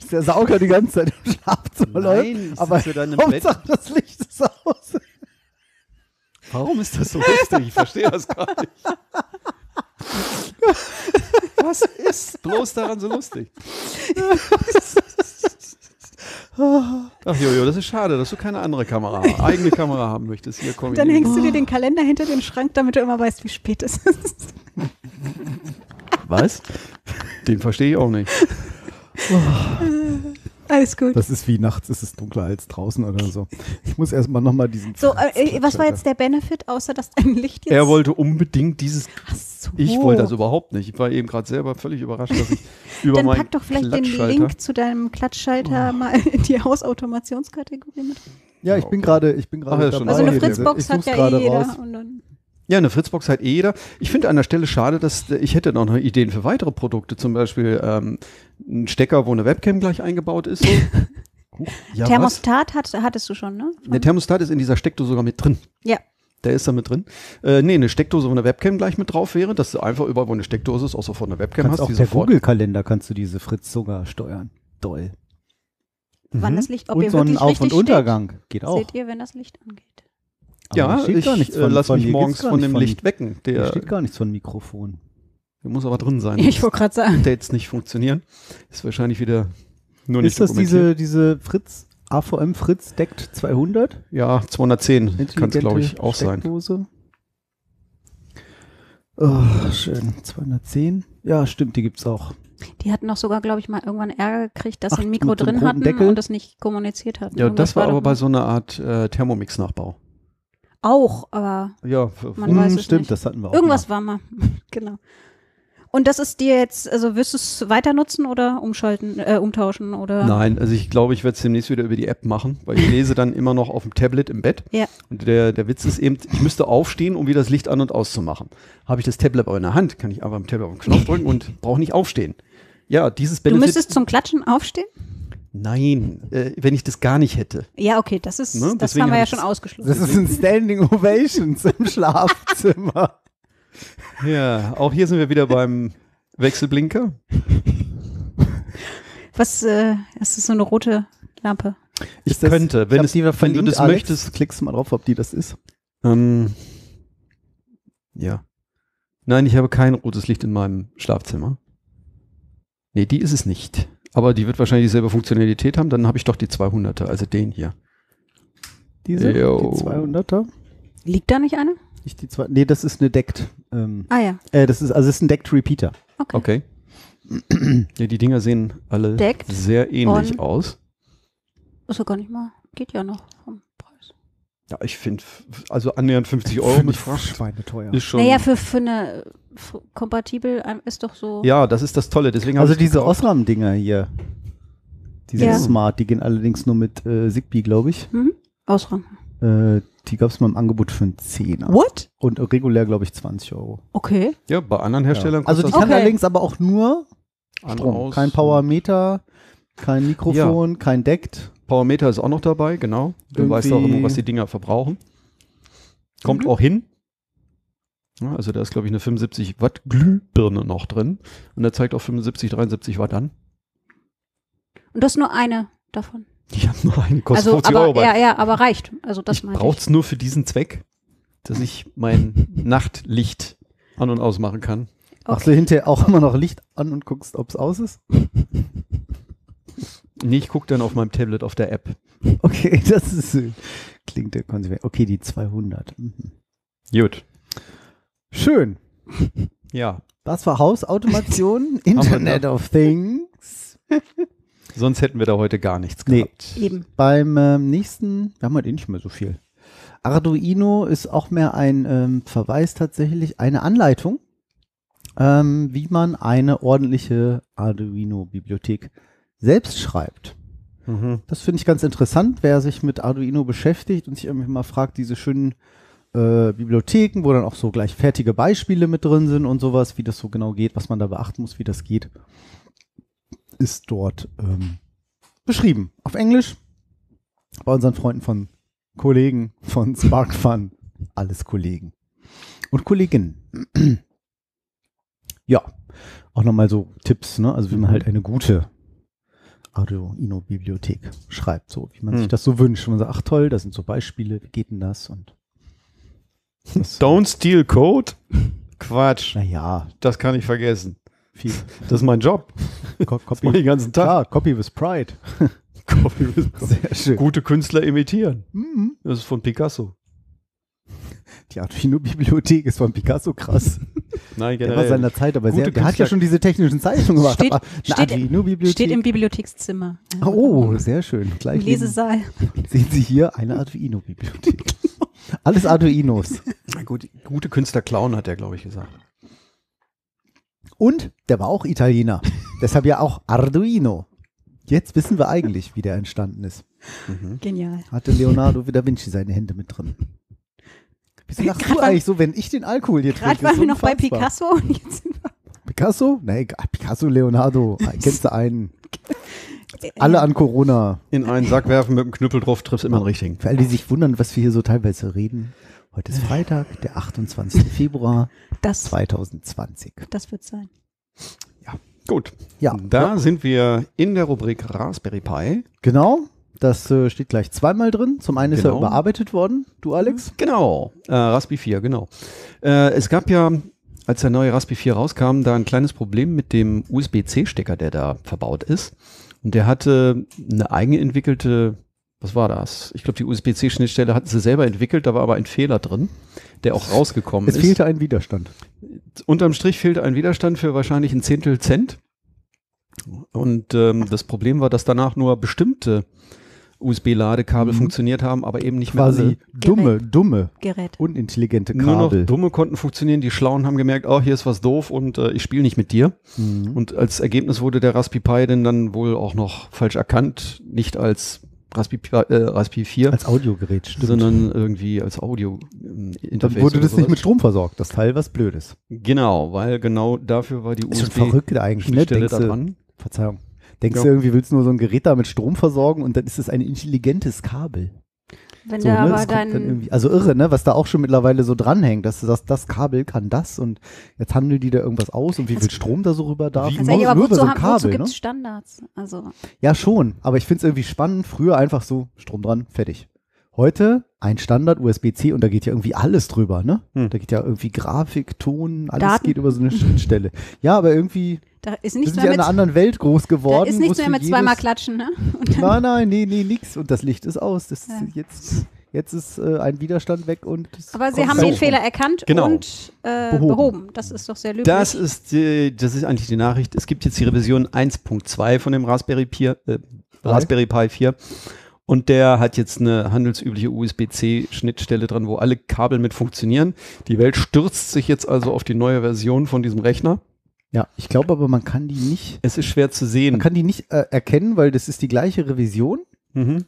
dass der Sauger die ganze Zeit im Schlafzimmer Nein, läuft, aber dann im Bett. Hauptsache das Licht ist aus. Warum ist das so lustig? Ich verstehe das gar nicht. Was ist bloß daran so lustig? Ach Jojo, das ist schade, dass du keine andere Kamera, eigene Kamera haben möchtest. Hier komm Dann hängst du dir den Kalender hinter den Schrank, damit du immer weißt, wie spät es ist. Was? Den verstehe ich auch nicht. Alles gut. Das ist wie nachts ist es dunkler als draußen oder so. Ich muss erstmal nochmal diesen. So, äh, was war jetzt der Benefit, außer dass dein Licht jetzt. Er wollte unbedingt dieses. Ach so. Ich wollte das überhaupt nicht. Ich war eben gerade selber völlig überrascht, dass ich über Dann pack doch vielleicht den Link zu deinem Klatschschalter Oh. mal in die Hausautomationskategorie mit. Ja, ich bin gerade, ich bin gerade. Also eine Fritzbox hat ja gerade eh jeder. raus. Und dann, Ja, eine Fritzbox hat eh jeder. Ich finde an der Stelle schade, dass äh, ich hätte noch Ideen für weitere Produkte, zum Beispiel ähm, ein Stecker, wo eine Webcam gleich eingebaut ist. So. Huch, ja? Thermostat hat, hattest du schon, ne? Von- Der Thermostat ist in dieser Steckdose sogar mit drin. Ja. Der ist da mit drin. Äh, nee, eine Steckdose, wo eine Webcam gleich mit drauf wäre, dass du einfach überall, wo eine Steckdose ist, auch sofort eine Webcam kannst hast, auch sofort. Google-Kalender kannst du diese Fritz sogar steuern. Doll. wann Mhm. das Licht, ob Und ihr so ein wirklich Auf- richtig und Untergang geht steht. auch. Seht ihr, wenn das Licht angeht. Aber Ja, ich gar nichts äh, von- lass von- mich morgens von dem von- Licht wecken. Der, steht gar nichts von Mikrofon. der muss aber drin sein. Ich wollte gerade sagen. der jetzt nicht funktionieren. Ist wahrscheinlich wieder nur nicht Ist das diese, diese Fritz, AVM Fritz deckt 200? Ja, 210 kann es, glaube ich, auch sein. Oh, schön. 210. Ja, stimmt, die gibt's auch. Die hatten auch sogar, glaube ich, mal irgendwann Ärger gekriegt, dass Ach, sie ein Mikro drin hatten Deckel? und das nicht kommuniziert hatten. Ja, Irgendwas das war aber doch bei so einer Art äh, Thermomix-Nachbau. Auch, aber Ja, Man weiß Hm, es stimmt, nicht. das hatten wir auch. irgendwas mal. war mal. genau. Und das ist dir jetzt, also wirst du es weiter nutzen oder umschalten, äh, umtauschen oder? Nein, also ich glaube, ich werde es demnächst wieder über die App machen, weil ich lese dann immer noch auf dem Tablet im Bett. Ja. Und der, der Witz ist eben, ich müsste aufstehen, um wieder das Licht an- und auszumachen. Habe ich das Tablet aber in der Hand, kann ich einfach am Tablet auf den Knopf drücken und brauche nicht aufstehen. Ja, dieses Du Benefit. müsstest zum Klatschen aufstehen? Nein, äh, wenn ich das gar nicht hätte. Ja, okay, das ist, Ne, das haben wir ja schon ausgeschlossen. Das ist ein Standing Ovations im Schlafzimmer. Ja, auch hier sind wir wieder beim Wechselblinker. Was, äh, das ist so eine rote Lampe. Ich das- könnte, wenn, hab es, die wenn du verlinkt, das Alex. möchtest. Klickst mal drauf, ob die das ist. Ähm, ja. Nein, ich habe kein rotes Licht in meinem Schlafzimmer. Nee, die ist es nicht. Aber die wird wahrscheinlich dieselbe Funktionalität haben. Dann habe ich doch die 200er, also den hier. Diese? Jo. Die 200er? Liegt da nicht eine? Nicht die zwei. Nee, das ist eine Deckt. Ähm, Ah ja, äh, das ist, also es ist ein Decked Repeater. okay. Okay. ja, die Dinger sehen alle Deckt sehr ähnlich aus. Ist ja gar nicht mal, geht ja noch Preis. Ja, ich finde, also annähernd 50 Euro mit Fracht Schweineteuer. ist schon. Naja, für, für eine f- kompatibel ähm, ist doch so. ja, das ist das Tolle. Deswegen Also diese. Osram-Dinger hier. Die sind Ja. smart, die gehen allerdings nur mit äh, Zigbee, glaube ich. Mhm. Ausrahmen. Äh, die gab es mal im Angebot für einen Zehner. What? Und regulär, glaube ich, 20 Euro. Okay. Ja, bei anderen Herstellern Also die kann Okay. allerdings aber auch nur Strom. aus- Kein Powermeter, kein Mikrofon, kein Deckt. Powermeter ist auch noch dabei, genau. Du weißt auch immer, was die Dinger verbrauchen. Kommt Mhm. auch hin. Ja, also da ist, glaube ich, eine 75 Watt Glühbirne noch drin. Und der zeigt auch 75, 73 Watt an. Und das ist nur eine davon. Die haben nur einen, kostet also, 50 aber, Euro. ja, ja, aber reicht. Also das ich brauche es nur für diesen Zweck, dass ich mein Nachtlicht an- und ausmachen kann. Machst du hinterher auch immer noch Licht an und guckst, ob es aus ist? Nee, ich gucke dann auf meinem Tablet auf der App. Okay, das ist, klingt der konsequent. Okay, die 200. Mhm. Gut. Schön. Ja. Das war Hausautomation, Internet of Things. Sonst hätten wir da heute gar nichts Nee. gehabt. Eben. Beim ähm, nächsten, wir haben heute eh nicht mehr so viel. Arduino ist auch mehr ein ähm, Verweis tatsächlich, eine Anleitung, ähm, wie man eine ordentliche Arduino-Bibliothek selbst schreibt. Mhm. Das finde ich ganz interessant, wer sich mit Arduino beschäftigt und sich irgendwie mal fragt, diese schönen äh, Bibliotheken, wo dann auch so gleich fertige Beispiele mit drin sind und sowas, wie das so genau geht, was man da beachten muss, wie das geht, ist dort ähm, beschrieben. Auf Englisch, bei unseren Freunden von Kollegen von SparkFun. Alles Kollegen. Und Kolleginnen. ja, auch nochmal so Tipps, ne? Also wie man halt eine gute Arduino-Bibliothek schreibt, so wie man Hm. sich das so wünscht. Und man sagt, ach toll, das sind so Beispiele, wie geht denn das? Und das, Don't steal Code? Quatsch. naja, Das kann ich vergessen. viel. Das ist mein Job. Co ich den ganzen Tag. Klar, Copy with Pride. Copy with- Sehr schön. Gute Künstler imitieren. Mhm. Das ist von Picasso. Die Arduino-Bibliothek ist von Picasso krass. Nein, Der war seiner Zeit, aber sehr, der hat ja schon diese technischen Zeichnungen gemacht. Steht- steht- Arduino-Bibliothek. Steht im Bibliothekszimmer. oh, sehr schön. Im Gleich neben- Lesesaal. sehen Sie hier eine Arduino-Bibliothek. Alles Arduinos. Gut, gute Künstler klauen, hat er, glaube ich, gesagt. Und der war auch Italiener. Deshalb ja auch Arduino. Jetzt wissen wir eigentlich, wie der entstanden ist. Genial. Hatte Leonardo da Vinci seine Hände mit drin. Wieso lachst du eigentlich so, wenn ich den Alkohol hier Gerade trinke? waren Ist wir noch bei. Picasso und jetzt sind wir Picasso? Nee, egal. Picasso, Leonardo. Kennst du einen? Alle an Corona. In einen Sack werfen mit dem Knüppel drauf, triffst immer den richtigen. Für alle, die sich wundern, was wir hier so teilweise reden. Heute ist Freitag, der 28. Februar das, 2020. das wird sein. Gut. Ja, Da sind wir in der Rubrik Raspberry Pi. genau. Das äh, steht gleich zweimal drin. Zum einen ist er Genau. überarbeitet worden, du Alex. Genau. Äh, Raspberry 4, genau. Äh, es gab ja, als der neue Raspberry 4 rauskam, da ein kleines Problem mit dem USB-C-Stecker, der da verbaut ist. Und der hatte eine eigenentwickelte, was war das? Ich glaube, die USB-C-Schnittstelle hatten sie selber entwickelt, da war aber ein Fehler drin, der auch rausgekommen Es ist. fehlte ein Widerstand. Unterm Strich fehlte ein Widerstand für wahrscheinlich ein Zehntel Cent. Und ähm, das Problem war, dass danach nur bestimmte USB-Ladekabel Mhm. funktioniert haben, aber eben nicht mehr alle. Quasi dumme, dumme, Gerät. unintelligente Nur noch Kabel. dumme konnten funktionieren. Die Schlauen haben gemerkt, oh, hier ist was doof und äh, ich spiele nicht mit dir. Mhm. Und als Ergebnis wurde der Raspberry Pi denn dann wohl auch noch falsch erkannt, nicht als Raspberry, Pi- äh, Raspberry 4, Als Audiogerät, stimmt. sondern irgendwie als Audio ähm, Dann wurde oder das nicht sowas. mit Strom versorgt. Das Teil was Blödes. Genau, weil genau dafür war die Ist schon USB verrückt eigentlich, ne? Schnittstelle Denkst da dran. Verzeihung. Denkst Ja. du irgendwie, willst du nur so ein Gerät da mit Strom versorgen und dann ist es ein intelligentes Kabel. Wenn So, ne? aber dann also irre, ne? Was da auch schon mittlerweile so dranhängt, dass du sagst, das Kabel kann das und jetzt handeln die da irgendwas aus und wie viel Strom da so rüber darf. Wie- also, Nur- ja, aber nur über wozu, so ein haben, wozu Kabel, gibt ne? es Standards? Also, Ja, schon, aber ich finde es irgendwie spannend. Früher einfach so, Strom dran, fertig. Heute ein Standard USB-C und da geht ja irgendwie alles drüber, ne? Hm. Da geht ja irgendwie Grafik, Ton, alles Daten. geht über so eine Schnittstelle. Ja, aber irgendwie da ist wir nichts sind mehr ja in mit, einer anderen Welt groß da geworden. ist wo nichts mehr mit zweimal klatschen, ne? Nein, nein, nee, nee, nix. Und das Licht ist aus. Das Ja. ist jetzt, jetzt ist äh, ein Widerstand weg und es aber sie haben den Strom. Fehler erkannt Genau. und äh, Behoben. behoben. Das ist doch sehr löblich. Das ist, die, das ist eigentlich die Nachricht. Es gibt jetzt die Revision 1.2 von dem Raspberry Pi, äh, Raspberry Pi 4. Und der hat jetzt eine handelsübliche USB-C-Schnittstelle dran, wo alle Kabel mit funktionieren. Die Welt stürzt sich jetzt also auf die neue Version von diesem Rechner. Ja, ich glaube aber, man kann die nicht, Es ist schwer zu man sehen. kann die nicht äh, erkennen, weil das ist die gleiche Revision, Mhm.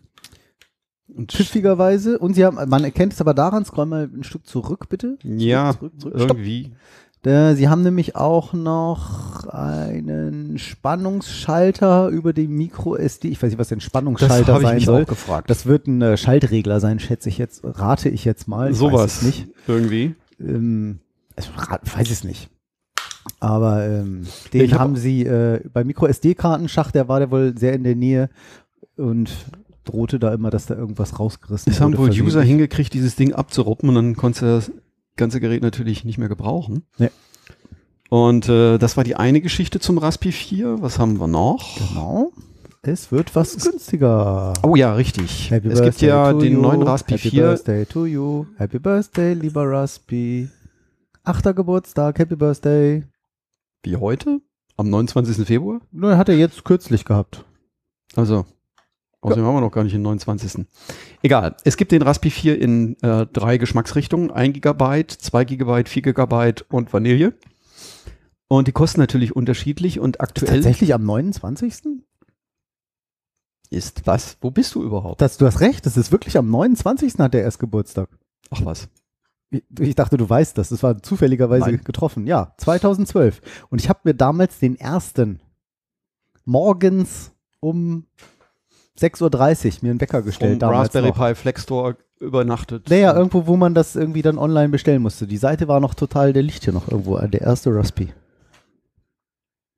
Und pfiffigerweise. Und sie haben, man erkennt es aber daran, scroll mal ein Stück zurück, bitte. ja, Zurück, zurück, zurück. Stopp. irgendwie. Äh, sie haben nämlich auch noch einen Spannungsschalter über die Micro SD. Ich weiß nicht, was ein Das Spannungsschalter sein soll. auch gefragt. Das wird ein äh, Schaltregler sein, schätze ich jetzt, rate ich jetzt mal. Sowas nicht. irgendwie. Ähm, also, weiß es nicht. Aber ähm, den Ich hab- haben sie äh, bei Micro-SD-Kartenschacht, der war der wohl sehr in der Nähe und drohte da immer, dass da irgendwas rausgerissen Es haben wurde wohl versehentlich. User hingekriegt, dieses Ding abzuruppen und dann konntest du das ganze Gerät natürlich nicht mehr gebrauchen. Nee. Und äh, das war die eine Geschichte zum Raspi 4. Was haben wir noch? Genau. Es wird was günstiger. Oh ja, richtig. Happy es gibt ja to den you. neuen Raspi Happy 4. Birthday to you. Happy Birthday, lieber Raspi. Achter Geburtstag, Happy Birthday. Wie heute? Am 29. Februar? Nur hat er jetzt kürzlich gehabt. Also, außerdem haben wir noch gar nicht den 29. Egal. Es gibt den Raspi 4 in äh, drei Geschmacksrichtungen. 1 GB, 2 GB, 4 GB und Vanille. Und die kosten natürlich unterschiedlich und aktuell Tatsächlich am 29. ist was? Wo bist du überhaupt? Das, du hast recht, das ist wirklich am 29. hat er erst Geburtstag. Ach was. Ich, dachte, du weißt das. Das war zufälligerweise Nein. getroffen. Ja, 2012. Und ich habe mir damals den ersten morgens um 6.30 Uhr mir einen Wecker gestellt. Vom damals Raspberry noch. Pi Flex Store übernachtet. Naja, irgendwo, wo man das irgendwie dann online bestellen musste. Die Seite war noch total, der liegt hier noch irgendwo, äh, der erste Raspi.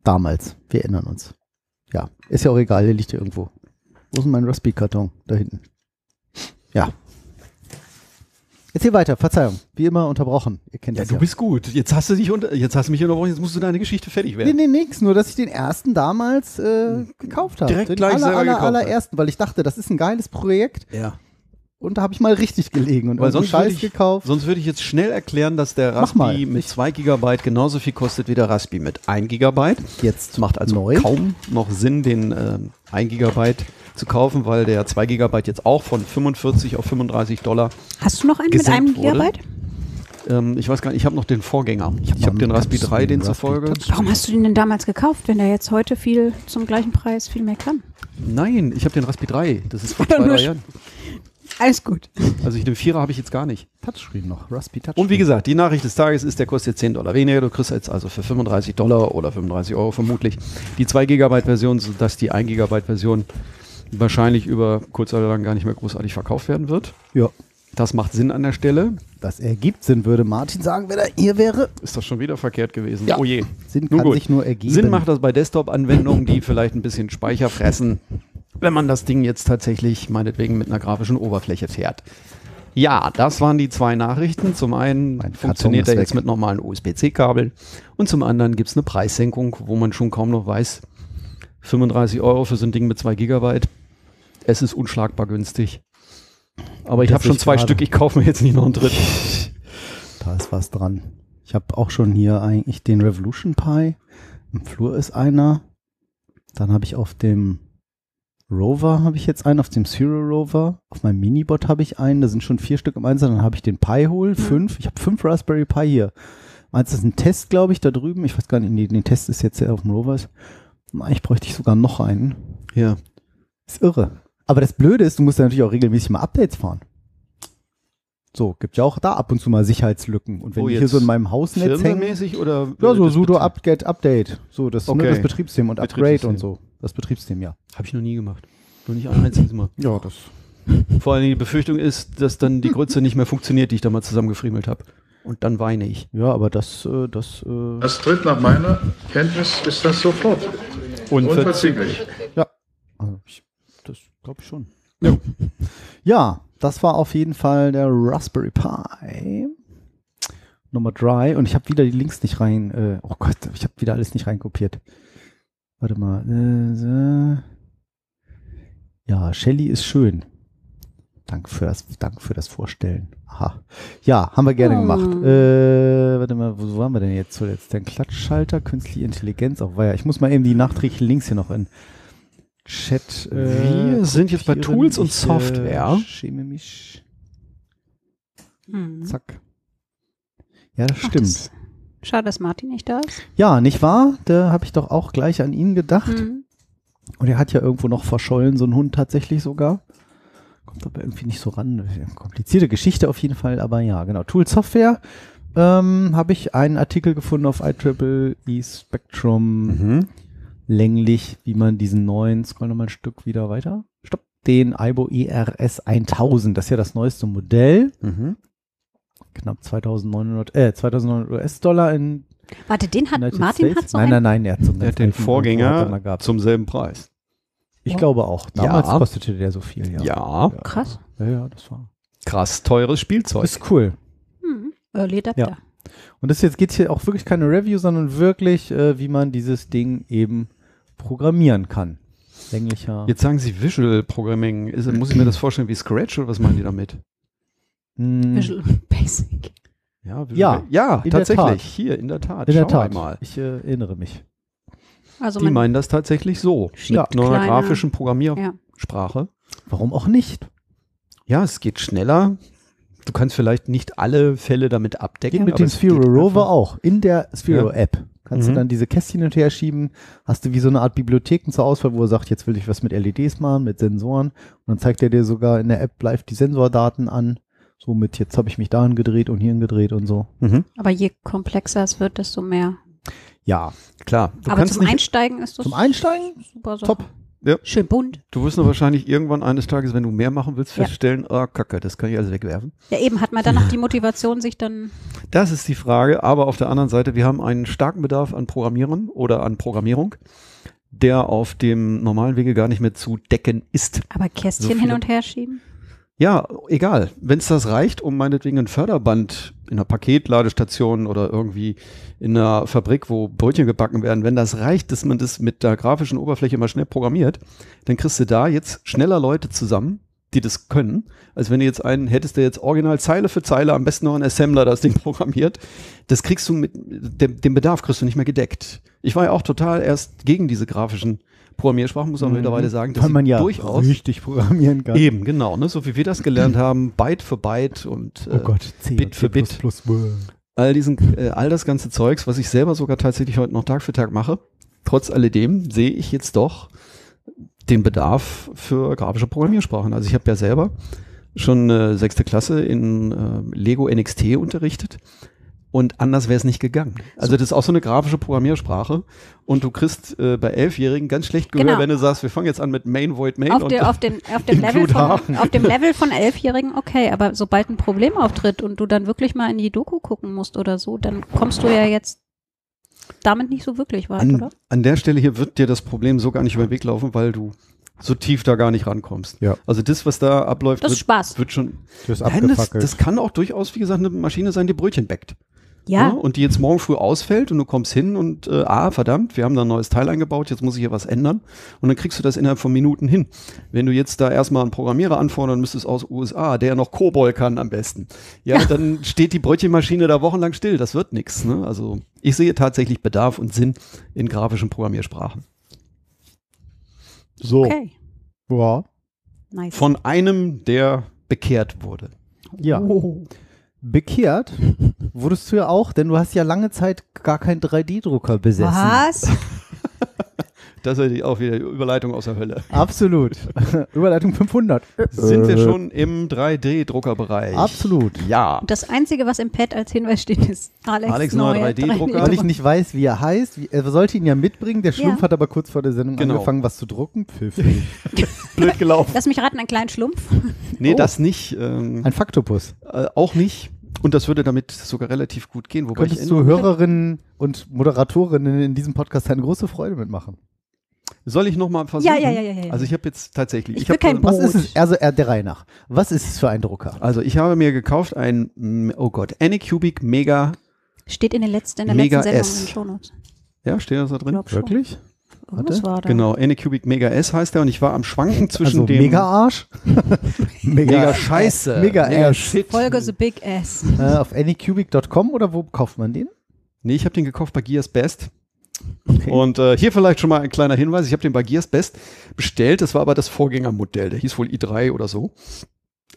Damals, wir erinnern uns. Ja, ist ja auch egal, der liegt hier irgendwo. Wo ist denn mein Raspi-Karton? Da hinten. Ja. Erzähl weiter, Verzeihung. Wie immer unterbrochen. Ihr kennt ja, das du ja. bist gut. Jetzt hast du dich unter, jetzt hast du mich unterbrochen, jetzt musst du deine Geschichte fertig Nee, werden. nee, nix. Nur, dass ich den ersten damals äh, gekauft habe. Direkt den gleich aller, selber aller, gekauft allerersten, weil ich dachte, das ist ein geiles Projekt. Ja. Und da habe ich mal richtig gelegen und Weil sonst Scheiß ich, gekauft. sonst würde ich jetzt schnell erklären, dass der. Raspi mit 2 GB genauso viel kostet wie der Raspi mit 1 GB. Jetzt Macht also neu. kaum noch Sinn, den ähm, 1 GB zu kaufen, weil der 2 GB jetzt auch von 45 auf 35 Dollar. Hast du noch einen mit einem wurde. Gigabyte? Ähm, ich weiß gar nicht, ich habe noch den Vorgänger. Ich habe den einen Raspi 3, Touchscreen, den zufolge. Warum hast du den denn damals gekauft, wenn der jetzt heute viel zum gleichen Preis viel mehr kann? Nein, ich habe den Raspi 3. Das ist vor zwei, drei Jahren. Alles gut. Also ich, den Vierer habe ich jetzt gar nicht. Touchscreen noch. Raspi Touchscreen. Und wie gesagt, die Nachricht des Tages ist, der kostet 10 Dollar weniger. Du kriegst jetzt also für 35 Dollar oder 35 Euro vermutlich die 2 Gigabyte Version, sodass die 1 Gigabyte Version wahrscheinlich über kurz oder lang gar nicht mehr großartig verkauft werden wird. Ja. Das macht Sinn an der Stelle. Das ergibt Sinn, würde Martin sagen, wenn er hier wäre. Ist das schon wieder verkehrt gewesen? Ja. Oh je. Sinn Nun kann gut. sich nur ergeben. Sinn macht das bei Desktop-Anwendungen, die vielleicht ein bisschen Speicher fressen, wenn man das Ding jetzt tatsächlich meinetwegen mit einer grafischen Oberfläche fährt. Ja, das waren die zwei Nachrichten. Zum einen Mein funktioniert er jetzt mit normalen USB-C-Kabeln und zum anderen gibt es eine Preissenkung, wo man schon kaum noch weiß, 35 Euro für so ein Ding mit 2 Gigabyte. Es ist unschlagbar günstig. Aber ich Das habe schon zwei gerade. Stück, ich kaufe mir jetzt nicht noch einen dritten. Da ist was dran. Ich habe auch schon hier eigentlich den Revolution Pi. Im Flur ist einer. Dann habe ich auf dem Rover habe ich jetzt einen, auf dem Serial Rover. Auf meinem Minibot habe ich einen. Da sind schon vier Stück im Einsatz. Dann habe ich den Pi Hole, fünf. Ich habe fünf Raspberry Pi hier. Eins ist ein Test, glaube ich, da drüben. Ich weiß gar nicht, nee, den Test ist jetzt ja auf dem Rover. Eigentlich bräuchte ich sogar noch einen. Ja. Ist irre. Aber das Blöde ist, du musst ja natürlich auch regelmäßig mal Updates fahren. So, gibt ja auch da ab und zu mal Sicherheitslücken. Und wenn Wo die hier so in meinem Hausnetz hängen, Firmenmäßig oder? ja, so sudo upget update, so das, ne, Okay. das Betriebssystem und Upgrade Betriebssystem. und so. Das Betriebssystem, ja. Habe ich noch nie gemacht. Noch nicht ein einziges Mal. Ja, das. Vor allem die Befürchtung ist, dass dann die Grütze nicht mehr funktioniert, die ich da mal zusammengefriemelt habe. Und dann weine ich. Ja, aber das, äh, das, äh, Das tritt nach meiner Kenntnis ist das sofort. Unverzüglich. ja, also ich, glaube ich schon. Ja, das war auf jeden Fall der Raspberry Pi Nummer drei und ich habe wieder die Links nicht rein. Äh, oh Gott, ich habe wieder alles nicht reinkopiert. Warte mal. Äh. Ja, Shelly ist schön. Danke für das, danke für das Vorstellen. Aha. Ja, haben wir gerne Oh. gemacht. Äh, warte mal, wo waren wir denn jetzt zuletzt? Der Klatschschalter, künstliche Intelligenz, auch war ja. Ich muss mal eben die nachträglichen Links hier noch in Chat. Äh, Wir sind jetzt bei. Tools und Software. Äh, schäme mich. Hm. Zack. Ja, das Ach, stimmt. das- Schade, dass Martin nicht da ist. Ja, nicht wahr? Da habe ich doch auch gleich an ihn gedacht. Hm. Und er hat ja irgendwo noch verschollen, so ein Hund tatsächlich sogar. Kommt aber irgendwie nicht so ran. Komplizierte Geschichte auf jeden Fall, aber ja, genau. Tool Software ähm, habe ich einen Artikel gefunden auf IEEE Spectrum Mhm. Länglich, wie man diesen neuen, scroll nochmal ein Stück wieder weiter. Stopp. Den IBO ERS 1000, das ist ja das neueste Modell. Mhm. Knapp 2900, äh, 2900 US-Dollar in Warte, den hat United Martin States. hat so Nein, einen? nein, nein, er hat so einen Er hat den hat er Vorgänger gehabt. zum selben Preis. Ich glaube auch. Damals Ja. kostete der so viel, ja. Ja. Krass. Ja, ja, das war. Krass teures Spielzeug. Ist cool. Hm. Early Adapter. Und das jetzt geht hier auch wirklich keine Review, sondern wirklich, äh, wie man dieses Ding eben programmieren kann. Länglicher. Jetzt sagen Sie Visual Programming. Ist, muss ich mir das vorstellen wie Scratch oder was meinen die damit? Hm, Visual Basic. Ja, Ja, ja tatsächlich. Tat. Hier, in der Tat. in der Schau Tat. Einmal. Ich äh, erinnere mich. Also Die meinen das tatsächlich so. Mit einer kleine- grafischen Ja. Programmiersprache. Warum auch nicht? Ja, es geht schneller. Du kannst vielleicht nicht alle Fälle damit abdecken. Geht mit aber dem Sphero Rover auch. In der Sphero App kannst Mhm. du dann diese Kästchen hin und her schieben. Hast du wie so eine Art Bibliotheken zur Auswahl, wo er sagt, jetzt will ich was mit LEDs machen, mit Sensoren. Und dann zeigt er dir sogar in der App live die Sensordaten an. So mit, jetzt habe ich mich dahin gedreht und hierhin gedreht und so. Mhm. Aber je komplexer es wird, desto mehr. Ja, Klar. Du Aber zum nicht, Einsteigen ist das zum Einsteigen super Sache. top. Schön bunt. du wirst nur wahrscheinlich irgendwann eines Tages, wenn du mehr machen willst, Ja. feststellen, ah, Kacke, das kann ich alles wegwerfen. Ja, eben hat man dann noch die Motivation, sich dann. Das ist die Frage, aber auf der anderen Seite, wir haben einen starken Bedarf an Programmierern oder an Programmierung, der auf dem normalen Wege gar nicht mehr zu decken ist. Aber Kästchen So hin und her schieben? Ja, egal. Wenn es das reicht, um meinetwegen ein Förderband in einer Paketladestation oder irgendwie in einer Fabrik, wo Brötchen gebacken werden, wenn das reicht, dass man das mit der grafischen Oberfläche mal schnell programmiert, dann kriegst du da jetzt schneller Leute zusammen, die das können, als wenn du jetzt einen hättest, der jetzt original Zeile für Zeile, am besten noch ein Assembler das Ding programmiert. Das kriegst du mit, dem, den Bedarf kriegst du nicht mehr gedeckt. Ich war ja auch total erst gegen diese grafischen Programmiersprachen, muss man mittlerweile sagen, dass Weil man ja durchaus richtig programmieren kann. Eben, genau, ne? so wie wir das gelernt haben, Byte für Byte und Oh äh, Gott, C Bit für. Bit. all diesen, äh, all das ganze Zeugs, was ich selber sogar tatsächlich heute noch Tag für Tag mache. Trotz alledem sehe ich jetzt doch den Bedarf für grafische Programmiersprachen. Also ich habe ja selber schon äh, sechste Klasse in äh, Lego NXT unterrichtet und anders wäre es nicht gegangen. Also das ist auch so eine grafische Programmiersprache und du kriegst äh, bei Elfjährigen ganz schlecht Gehör, Genau. wenn du sagst, wir fangen jetzt an mit Main Void Main Auf, und der, auf, den, auf, dem Level von, auf dem Level von Elfjährigen, okay, aber sobald ein Problem auftritt und du dann wirklich mal in die Doku gucken musst oder so, dann kommst du ja jetzt damit nicht so wirklich weit, An, oder? an der Stelle hier wird dir das Problem so gar nicht über den Weg laufen, weil du so tief da gar nicht rankommst. Ja. Also das, was da abläuft, Das ist wird, Spaß. wird schon. Das ist Nein, das, das kann auch durchaus, wie gesagt, eine Maschine sein, die Brötchen backt. Ja, Ne? Und die jetzt morgen früh ausfällt und du kommst hin und äh, ah, verdammt, wir haben da ein neues Teil eingebaut, jetzt muss ich hier was ändern. Und dann kriegst du das innerhalb von Minuten hin. Wenn du jetzt da erstmal einen Programmierer anfordern müsstest aus USA, der noch COBOL kann am besten, ja, dann steht die Brötchenmaschine da wochenlang still. Das wird nichts. Ne? Also ich sehe tatsächlich Bedarf und Sinn in grafischen Programmiersprachen. so. okay. Ja. Nice. Von einem, der bekehrt wurde. ja. Bekehrt wurdest du ja auch, denn du hast ja lange Zeit gar keinen 3D-Drucker besessen. Was? Das ist ja auch wieder Überleitung aus der Hölle. Absolut. Überleitung 500. Sind wir schon im 3D-Druckerbereich? Absolut. Ja. Das Einzige, was im Pad als Hinweis steht, ist Alex, Alex neuer neuer 3D-Drucker. Weil ich nicht weiß, wie er heißt. Er sollte ihn ja mitbringen. Der Schlumpf Ja. hat aber kurz vor der Sendung Genau. angefangen, was zu drucken. Pfiffig. Blöd gelaufen. Lass mich raten, ein kleinen Schlumpf. Nee, Oh. das nicht. Ähm, Ein Faktopus. äh, auch nicht. Und das würde damit sogar relativ gut gehen. Wobei ich Könntest du Hörerinnen und Moderatorinnen in diesem Podcast eine große Freude mitmachen? Soll ich nochmal versuchen? Ja, ja, ja, ja, ja. Also ich habe jetzt tatsächlich. Ich hab will kein so- Brot. Was ist es? Also äh, der Reihe nach. Was ist es für ein Drucker? Also ich habe mir gekauft ein, mm, oh Gott, Anycubic Mega. Steht in, den letzten, in der Mega letzten Sendung S. in den Shownotes. Ja, steht das da drin? Wirklich? Irgendwas war da. Genau, Anycubic Mega S heißt der und ich war am Schwanken zwischen also dem Mega Arsch? Mega Scheiße, Mega Ass. Shit. Folge The Big S. Äh, auf anycubic.com oder wo kauft man den? Nee, ich habe den gekauft bei Gears Best. Okay. Und äh, hier vielleicht schon mal ein kleiner Hinweis. Ich habe den bei Gears Best bestellt. Das war aber das Vorgängermodell. Der hieß wohl i3 oder so.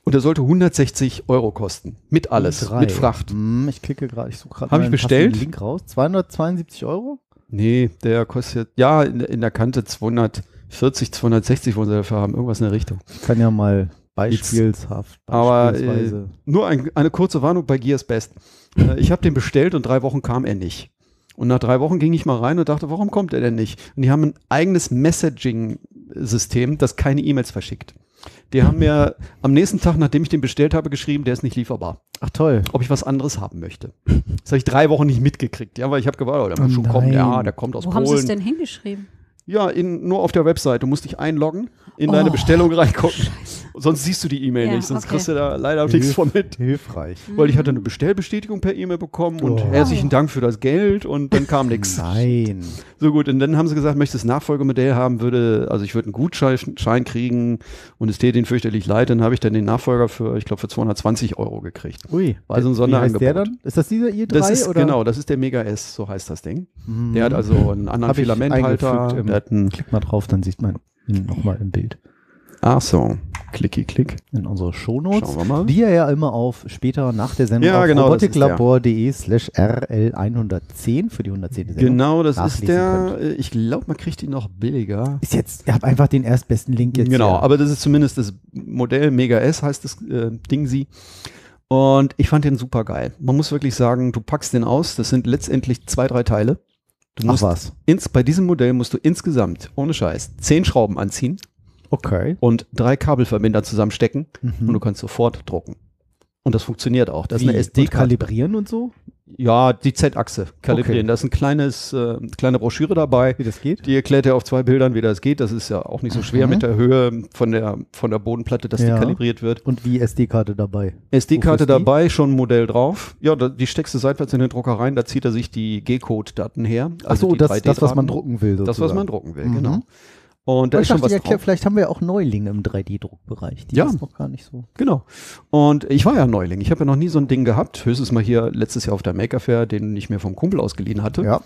Und der sollte 160 Euro kosten. Mit alles. Drei. Mit Fracht. Hm, ich klicke gerade, ich suche gerade Hab mal ich bestellt? Link raus. 272 Euro? Nee, der kostet, ja, in, in der Kante 240, 260 wollen sie dafür haben. Irgendwas in der Richtung. Ich kann ja mal beispielshaft, Aber, beispielsweise. Nur ein, eine kurze Warnung bei Gears Best. Äh, ich habe den bestellt und drei Wochen kam er nicht. Und nach drei Wochen ging ich mal rein und dachte, warum kommt er denn nicht? Und die haben ein eigenes Messaging-System, das keine E-Mails verschickt. Die haben mir am nächsten Tag, nachdem ich den bestellt habe, geschrieben, der ist nicht lieferbar. Ach toll. Ob ich was anderes haben möchte. Das habe ich drei Wochen nicht mitgekriegt, ja, weil ich habe gewartet, oh, der muss Oh schon kommen. nein. Ja, der kommt aus Wo haben sie es Polen. denn hingeschrieben? Ja, in, nur auf der Website. Du musst dich einloggen, in deine Oh, Bestellung reingucken. Sonst siehst du die E-Mail Ja, nicht, sonst okay. kriegst du da leider nichts von mit. Hilfreich. Weil ich hatte eine Bestellbestätigung per E-Mail bekommen und Oh. herzlichen Dank für das Geld und dann kam nichts. Nein. So gut, und dann haben sie gesagt, möchtest du das Nachfolgemodell haben, würde, also ich würde einen Gutschein Schein kriegen und es täte ihnen fürchterlich leid, dann habe ich dann den Nachfolger für, ich glaube, für 220 Euro gekriegt. Ui. War also ein Wie heißt der Sonderangebot. dann? Ist das dieser i3 Das ist, oder? genau, das ist der Mega S, so heißt das Ding. Mhm. Der hat also einen anderen Hab Filamenthalter. Eingefügt im- Der hat einen, Klick mal drauf, dann sieht man ihn nochmal im Bild. ach so, klicki klick. In unsere Shownotes. Schauen wir mal. Die ihr ja immer auf später nach der Sendung Ja, auf genau, robotiklabor.de slash rl110 für die 110. Sendung. Genau, das ist der, könnt. ich glaube, man kriegt ihn noch billiger. Ist jetzt, ihr habt einfach den erstbesten Link jetzt. Genau, hier. aber das ist zumindest das Modell Mega S heißt das äh, Ding sie. Und ich fand den super geil. Man muss wirklich sagen, du packst den aus, das sind letztendlich zwei, drei Teile. Du Ach musst was. ins, bei diesem Modell musst du insgesamt, ohne Scheiß, zehn Schrauben anziehen Okay. und drei Kabelverbinder zusammenstecken Mhm. und du kannst sofort drucken. Und das funktioniert auch. Das ist eine Wie? Und SD-Karte. kalibrieren und so? Ja, die Z-Achse kalibrieren. Okay. Da ist ein kleines, äh, kleine Broschüre dabei. Wie das geht? Die erklärt ja auf zwei Bildern, wie das geht. Das ist ja auch nicht so schwer Mhm. mit der Höhe von der, von der Bodenplatte, dass Ja. die kalibriert wird. Und wie SD-Karte dabei? SD-Karte die? dabei, schon ein Modell drauf. Ja, da, die steckst du seitwärts in den Drucker rein, da zieht er sich die G-Code-Daten her. Also die das, das, was man 3D-Daten. drucken will. Das, was sozusagen. man drucken will, Mhm. genau. Und da ist schon was drauf. vielleicht haben wir ja auch Neulinge im 3D-Druckbereich. Die Ja. ist noch gar nicht so. Genau. Und ich war ja Neuling. Ich habe ja noch nie so ein Ding gehabt. Höchstens mal hier letztes Jahr auf der Maker Fair, den ich mir vom Kumpel ausgeliehen hatte. Ja.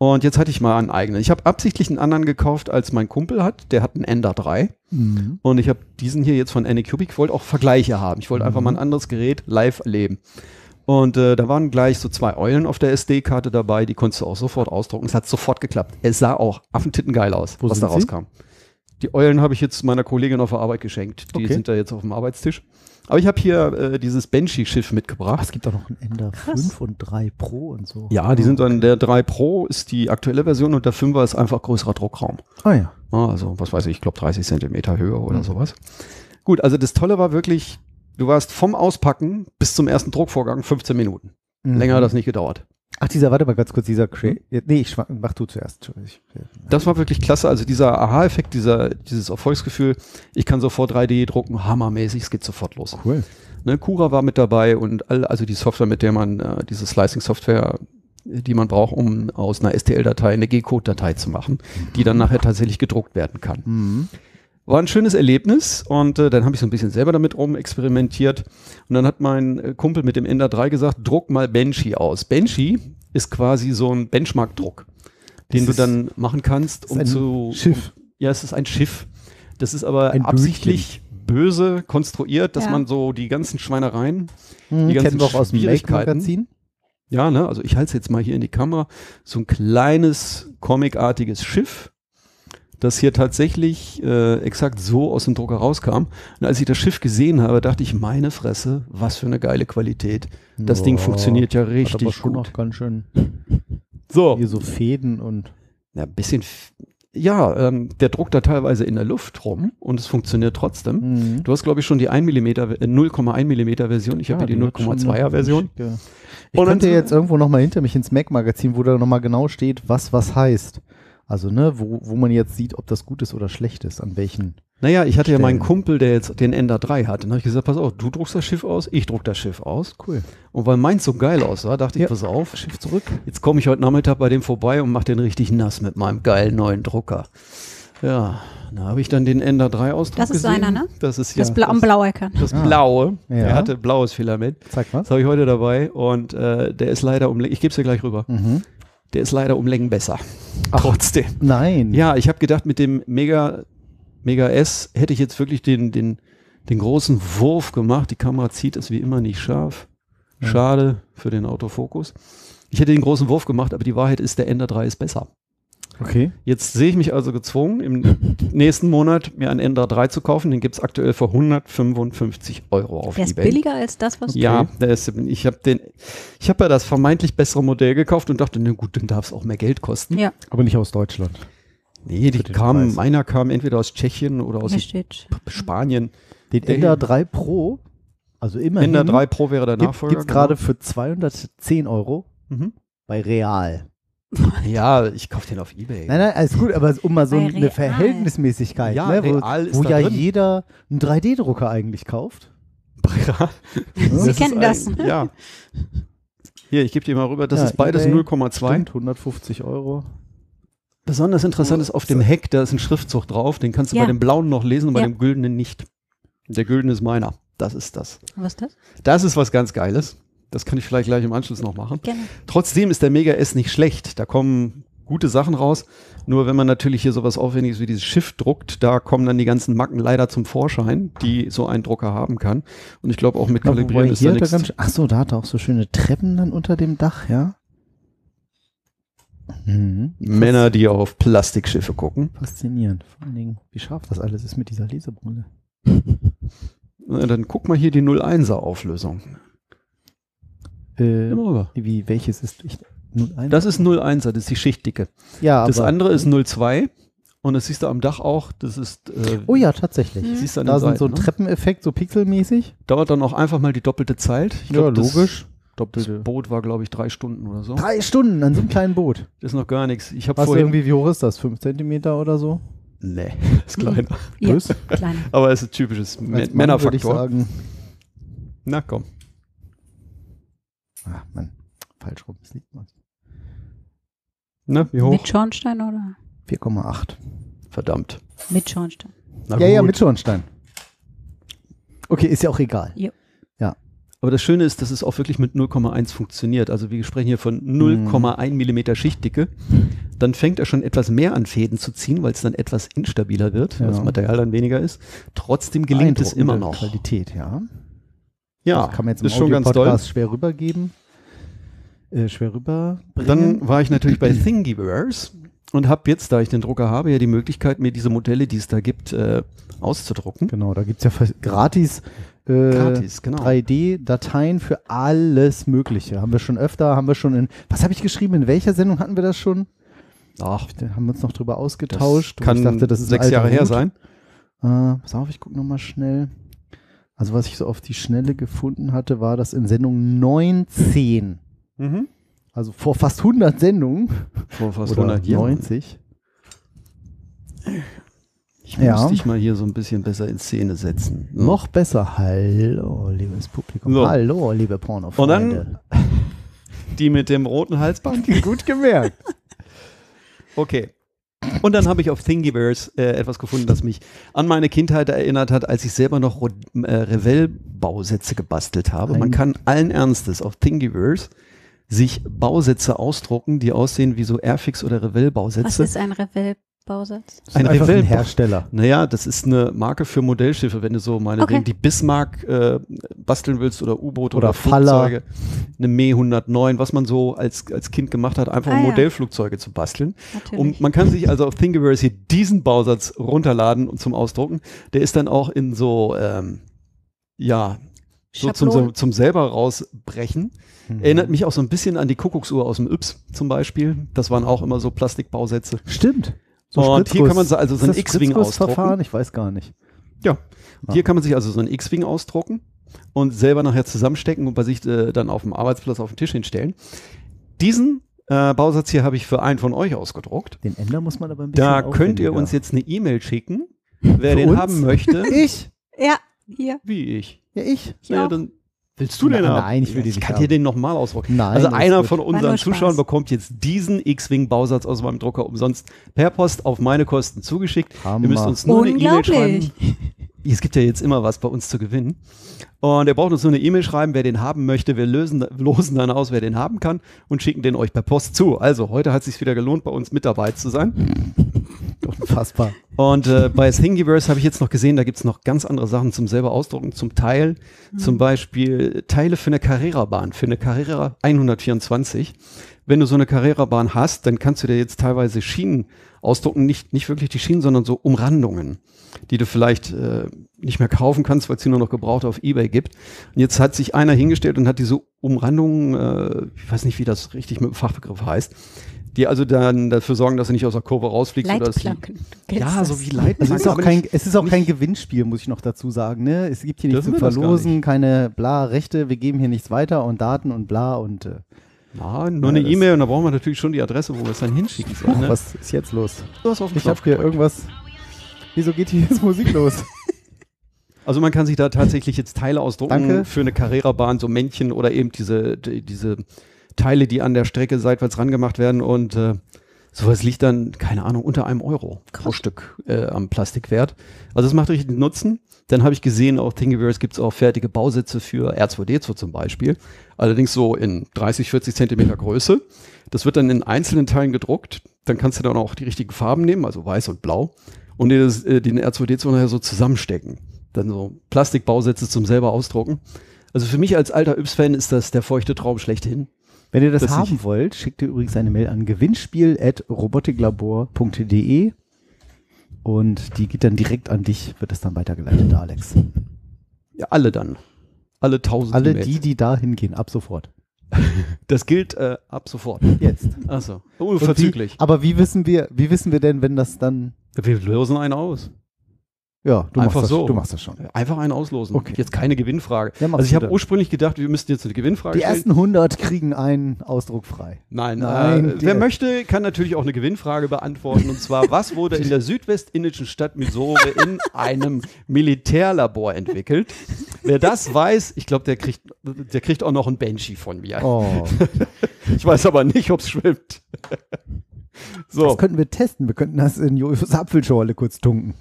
Und jetzt hatte ich mal einen eigenen. Ich habe absichtlich einen anderen gekauft, als mein Kumpel hat. Der hat einen Ender 3. Mhm. Und ich habe diesen hier jetzt von Anycubic. Ich wollte auch Vergleiche haben. Ich wollte einfach mal ein anderes Gerät live erleben. Und äh, da waren gleich so zwei Eulen auf der SD-Karte dabei, die konntest du auch sofort ausdrucken. Es hat sofort geklappt. Es sah auch affentitten geil aus, Wo was da rauskam. Die Eulen habe ich jetzt meiner Kollegin auf der Arbeit geschenkt. Die Okay. sind da jetzt auf dem Arbeitstisch. Aber ich habe hier äh, dieses Banshee-Schiff Ach, mitgebracht. es gibt auch noch ein Ender 5 und 3 Pro und so. Ja, die sind dann, der 3 Pro ist die aktuelle Version und der 5er ist einfach größerer Druckraum. Ah ja. Ah, Also, was weiß ich, ich glaube 30 Zentimeter Höhe oder Mhm. sowas. Gut, also das Tolle war wirklich, du warst vom Auspacken bis zum ersten Druckvorgang 15 Minuten. Mhm. Länger hat das nicht gedauert. Ach, dieser, warte mal ganz kurz, dieser Crea Nee, ich mach du zuerst. Entschuldigung. Das war wirklich klasse. Also dieser Aha-Effekt, dieser, dieses Erfolgsgefühl, ich kann sofort 3D drucken, hammermäßig, es geht sofort los. Cool. Ne, Cura war mit dabei und all, also die Software, mit der man, äh, diese Slicing-Software, äh, die man braucht, um aus einer STL-Datei eine G-Code-Datei zu machen, die dann nachher tatsächlich gedruckt werden kann. Mhm. War ein schönes Erlebnis und äh, dann habe ich so ein bisschen selber damit rum experimentiert und dann hat mein äh, Kumpel mit dem Ender 3 gesagt, druck mal Banshee aus. Banshee ist quasi so ein Benchmark-Druck, den Das du dann machen kannst, ist um ein zu... Schiff. Um, ja, es ist ein Schiff. Das ist aber Ein absichtlich böse konstruiert, dass Ja. man so die ganzen Schweinereien, Mhm. Die ganzen wir auch aus dem Schwierigkeiten. Ja, ne, also ich halte es jetzt mal hier in die Kamera, so ein kleines comicartiges Schiff, das hier tatsächlich äh, exakt so aus dem Drucker rauskam. Und als ich das Schiff gesehen habe, dachte ich, meine Fresse, was für eine geile Qualität. Das Ding Boah, funktioniert ja Hat aber richtig schon gut. noch ganz schön So, hier so Fäden und. ja, ein bisschen, ja, ähm, der druckt da teilweise in der Luft rum und es funktioniert trotzdem. Mhm. Du hast, glaube ich, schon die 1 mm, äh, 0,1 mm Version. Ich habe hier die, schon 0,2er eine Version. schicke- Ich Und könnte jetzt irgendwo nochmal hinter mich ins Mac-Magazin, wo da nochmal genau steht, was was heißt. Also, ne, wo, wo man jetzt sieht, ob das gut ist oder schlecht ist, an welchen. Naja, ich hatte ja meinen Stellen. Kumpel, der jetzt den Ender 3 hatte. Dann habe ich gesagt, pass auf, du druckst das Schiff aus, ich druck das Schiff aus. Cool. Und weil meins so geil aussah, dachte ich, Ja. pass auf, Schiff zurück. jetzt komme ich heute Nachmittag bei dem vorbei und mache den richtig nass mit meinem geilen neuen Drucker. Ja, da habe ich dann den Ender 3 Ausdruck Das ist gesehen. seiner, ne? Das ist ja Das Bla am Blaueckern. das Ah. Blaue. Ja. Er hatte blaues Filament. Zeig was. Das habe ich heute dabei und äh, der ist leider um, ich gebe es dir gleich rüber, Mhm. Der ist leider um Längen besser. Trotzdem. Nein. Ja, ich habe gedacht, mit dem Mega, Mega S hätte ich jetzt wirklich den, den, den großen Wurf gemacht. Die Kamera zieht es wie immer nicht scharf. Schade für den Autofokus. Ich hätte den großen Wurf gemacht, aber die Wahrheit ist, der Ender 3 ist besser. Okay. Jetzt sehe ich mich also gezwungen, im nächsten Monat mir einen Ender 3 zu kaufen. Den gibt es aktuell für 155 Euro auf Der ist Ebay. billiger als das, was Ja, der ist, ich habe den, ich habe ja das vermeintlich bessere Modell gekauft und dachte, na gut, dann darf es auch mehr Geld kosten. Ja, Aber nicht aus Deutschland. Nee, die kamen, meiner kam entweder aus Tschechien oder aus. Spanien. Den Der Ender hier. 3 Pro, also immerhin, Ender 3 Pro wäre der gibt Nachfolger. es gerade für 210 Euro genau. Mhm. bei Real. Ja, ich kaufe den auf Ebay. Nein, nein, alles gut, aber um mal so Bei eine Real. Verhältnismäßigkeit, Ja, ne, wo, Real ist wo da ja drin. jeder einen 3D-Drucker eigentlich kauft. Sie kennen das. ein- Ja. Hier, ich gebe dir mal rüber, das Ja, ist beides eBay, 0,2. Stimmt, 150 Euro. Besonders interessant ist auf dem Heck, da ist ein Schriftzug drauf, den kannst du Ja. bei dem blauen noch lesen und bei Ja. dem güldenen nicht. Der güldene ist meiner. Das ist das. Was ist das? Das ist was ganz Geiles. Das kann ich vielleicht gleich im Anschluss noch machen. Gerne. Trotzdem ist der Mega S nicht schlecht. Da kommen gute Sachen raus. Nur wenn man natürlich hier sowas Aufwendiges wie dieses Schiff druckt, da kommen dann die ganzen Macken leider zum Vorschein, die so ein Drucker haben kann. Und ich glaube auch mit Ja, Kalibrieren ist hier da hat er nichts. ganz, ach so, da hat er auch so schöne Treppen dann unter dem Dach, ja. Mhm. Männer, die auf Plastikschiffe gucken. Faszinierend. Vor allen Dingen, wie scharf das alles ist mit dieser Lesebrille. Na, Dann guck mal hier die 01er Auflösung. Äh, wie, welches ist ich, 01? Das ist 01er, das ist die Schichtdicke. ja, Das andere ist 02 und das siehst du am Dach auch. Das ist, äh, Oh ja, tatsächlich. Mhm. siehst du an Da sind so Seiten, ne? Treppeneffekt, so pixelmäßig. Dauert dann auch einfach mal die doppelte Zeit. Ich Ja, glaub, das- logisch. Das Doppelte. Boot war, glaube ich, drei Stunden oder so. Drei Stunden an so einem kleinen Boot. Das ist noch gar nichts. Ich habe vorhin. irgendwie, wie hoch ist das? Fünf Zentimeter oder so? Nee, ist kleiner. Ja, Größer? kleiner. Aber es ist ein typisches Männerfaktor. sagen. Na komm. Ach, Mann. Falsch rum. Das liegt mal. Na, wie hoch? Mit Schornstein oder? 4,8. Verdammt. Mit Schornstein. Na Ja, ja, gut. mit Schornstein. Okay, ist ja auch egal. Aber das Schöne ist, dass es auch wirklich mit 0,1 funktioniert. Also wir sprechen hier von 0,1 Millimeter Schichtdicke. Dann fängt er schon etwas mehr an Fäden zu ziehen, weil es dann etwas instabiler wird, weil Ja. das Material dann weniger ist. Trotzdem gelingt es immer noch. Qualität, ja. Ja, das kann man jetzt im ist schon ganz. Audio-Podcast schwer rübergeben. Äh, schwer rüberbringen. Dann war ich natürlich bei Thingiverse und habe jetzt, da ich den Drucker habe, ja die Möglichkeit, mir diese Modelle, die es da gibt, äh, auszudrucken. Genau, da gibt es ja gratis, äh, Gratis, genau. 3D-Dateien für alles Mögliche. Haben wir schon öfter, haben wir schon in, was habe ich geschrieben, in welcher Sendung hatten wir das schon? Ach, Da haben wir uns noch drüber ausgetauscht. Kann ich dachte, das ist sechs Jahre her Hut. sein. Äh, pass auf, ich gucke nochmal schnell. Also was ich so auf die Schnelle gefunden hatte, war das in Sendung 19. Mhm. Also vor fast 100 Sendungen. Vor fast oder 100 Jahren. 90. Ich Ja. muss dich mal hier so ein bisschen besser in Szene setzen. So. Noch besser. Hallo, liebes Publikum. So. Hallo, liebe Und Pornofreunde. dann die mit dem roten Halsband. Gut gemerkt. Okay. Und dann habe ich auf Thingiverse äh, etwas gefunden, das mich an meine Kindheit erinnert hat, als ich selber noch Ro- äh, Revell-Bausätze gebastelt habe. Man Ein- kann allen Ernstes auf Thingiverse sich Bausätze ausdrucken, die aussehen wie so Airfix oder Was Revell-Bausätze. ist ein Revell-Bausatz? Ein, Ein einfach ein Revell- Hersteller. Naja, das ist eine Marke für Modellschiffe, wenn du so meinetwegen Okay. die Bismarck äh, basteln willst oder U-Boote oder, Oder Faller. Flugzeuge. Eine Me 109, was man so als, als Kind gemacht hat, einfach Ah, um ja. Modellflugzeuge zu basteln. Natürlich. Und man kann sich also auf Thingiverse hier diesen Bausatz runterladen und zum Ausdrucken. Der ist dann auch in so, ähm, ja, so zum, zum selber rausbrechen. Mhm. Erinnert mich auch so ein bisschen an die Kuckucksuhr aus dem Yps zum Beispiel. Das waren auch immer so Plastikbausätze. Stimmt. Und hier kann man so- also so ein X-Wing Spritzgussverfahren? Ich weiß gar nicht. Ja. Ah. Hier kann man sich also so ein X-Wing ausdrucken und selber nachher zusammenstecken und bei sich äh, dann auf dem Arbeitsplatz auf den Tisch hinstellen. Diesen äh, Bausatz hier habe ich für einen von euch ausgedruckt. Den Änder muss man aber ein bisschen Da könnt ihr uns jetzt eine E-Mail schicken, wer Für den uns? haben möchte. Ich? ja, hier. Wie ich. Ja, ich. Ja, dann willst du den Nein, haben? nein, ich will den Ich nicht kann haben. dir den nochmal ausdrucken. Nein, also einer von unseren Zuschauern bekommt jetzt diesen X-Wing-Bausatz aus meinem Drucker umsonst per Post auf meine Kosten zugeschickt. Hammer. Ihr müsst uns nur eine E-Mail schreiben. Es gibt ja jetzt immer was bei uns zu gewinnen. Und ihr braucht uns nur eine E-Mail schreiben, wer den haben möchte. Wir lösen, losen dann aus, wer den haben kann und schicken den euch per Post zu. Also heute hat es sich wieder gelohnt, bei uns mit dabei zu sein. Unfassbar. Und äh, bei Thingiverse habe ich jetzt noch gesehen, da gibt es noch ganz andere Sachen zum selber ausdrucken. Zum Teil zum Beispiel Teile für eine Carrera-Bahn, für eine Carrera 124. Wenn du so eine Carrera-Bahn hast, dann kannst du dir jetzt teilweise Schienen ausdrucken. Nicht, nicht wirklich die Schienen, sondern so Umrandungen, die du vielleicht äh, nicht mehr kaufen kannst, weil es sie nur noch gebraucht auf Ebay gibt. Und jetzt hat sich einer hingestellt und hat diese Umrandungen, äh, ich weiß nicht, wie das richtig mit dem Fachbegriff heißt, die also dann dafür sorgen, dass du nicht aus der Kurve rausfliegst. Oder dass die, ja, das. so wie Leitplanken. Es ist auch kein, nicht- es ist auch kein nicht- Gewinnspiel, muss ich noch dazu sagen. Ne? Es gibt hier nichts zu verlosen, keine bla Rechte, wir geben hier nichts weiter und Daten und bla und äh, Na, nur eine das- E-Mail und da brauchen wir natürlich schon die Adresse, wo wir es dann hinschicken sollen. Ne? Was ist jetzt los? Du hast auf den Ich habe hier irgendwas. Wieso geht hier jetzt Musik los? Also man kann sich da tatsächlich jetzt Teile ausdrucken Danke. für eine Carrera-Bahn, so Männchen oder eben diese, die, diese Teile, die an der Strecke seitwärts rangemacht werden und äh, sowas liegt dann, keine Ahnung, unter einem Euro pro Stück äh, am Plastikwert. Also das macht richtig Nutzen. Dann habe ich gesehen, auch Thingiverse gibt es auch fertige Bausätze für R2D2 zum Beispiel. Allerdings so in 30, 40 Zentimeter Größe. Das wird dann in einzelnen Teilen gedruckt. Dann kannst du dann auch die richtigen Farben nehmen, also weiß und blau. Und äh, den R2D2 nachher so zusammenstecken. Dann so Plastikbausätze zum selber ausdrucken. Also für mich als alter Yps-Fan ist das der feuchte Traum schlechthin. Wenn ihr das Dass haben wollt, schickt ihr übrigens eine Mail an gewinnspiel.robotiklabor.de und die geht dann direkt an dich, wird das dann weitergeleitet, Alex. Ja, alle dann. Alle tausend Alle die, die da hingehen, ab sofort. Das gilt äh, ab sofort. Jetzt. Achso. Unverzüglich. Wie, aber wie wissen wir, wie wissen wir denn, wenn das dann, Wir lösen einen aus. Ja, du, Einfach machst, das, so. du machst das schon. Einfach einen auslosen. Okay. Jetzt keine Gewinnfrage. Ja, also ich habe ursprünglich gedacht, wir müssten jetzt eine Gewinnfrage Die stellen. ersten 100 kriegen einen Ausdruck frei. Nein, Nein, äh, wer möchte, kann natürlich auch eine Gewinnfrage beantworten. Und zwar, was wurde in der südwestindischen Stadt Mysore in einem Militärlabor entwickelt? Wer das weiß, ich glaube, der kriegt, der kriegt auch noch ein Banshee von mir. Oh, Ich weiß aber nicht, ob es schwimmt. so, das könnten wir testen. Wir könnten das in Josefs Apfelschorle kurz tunken.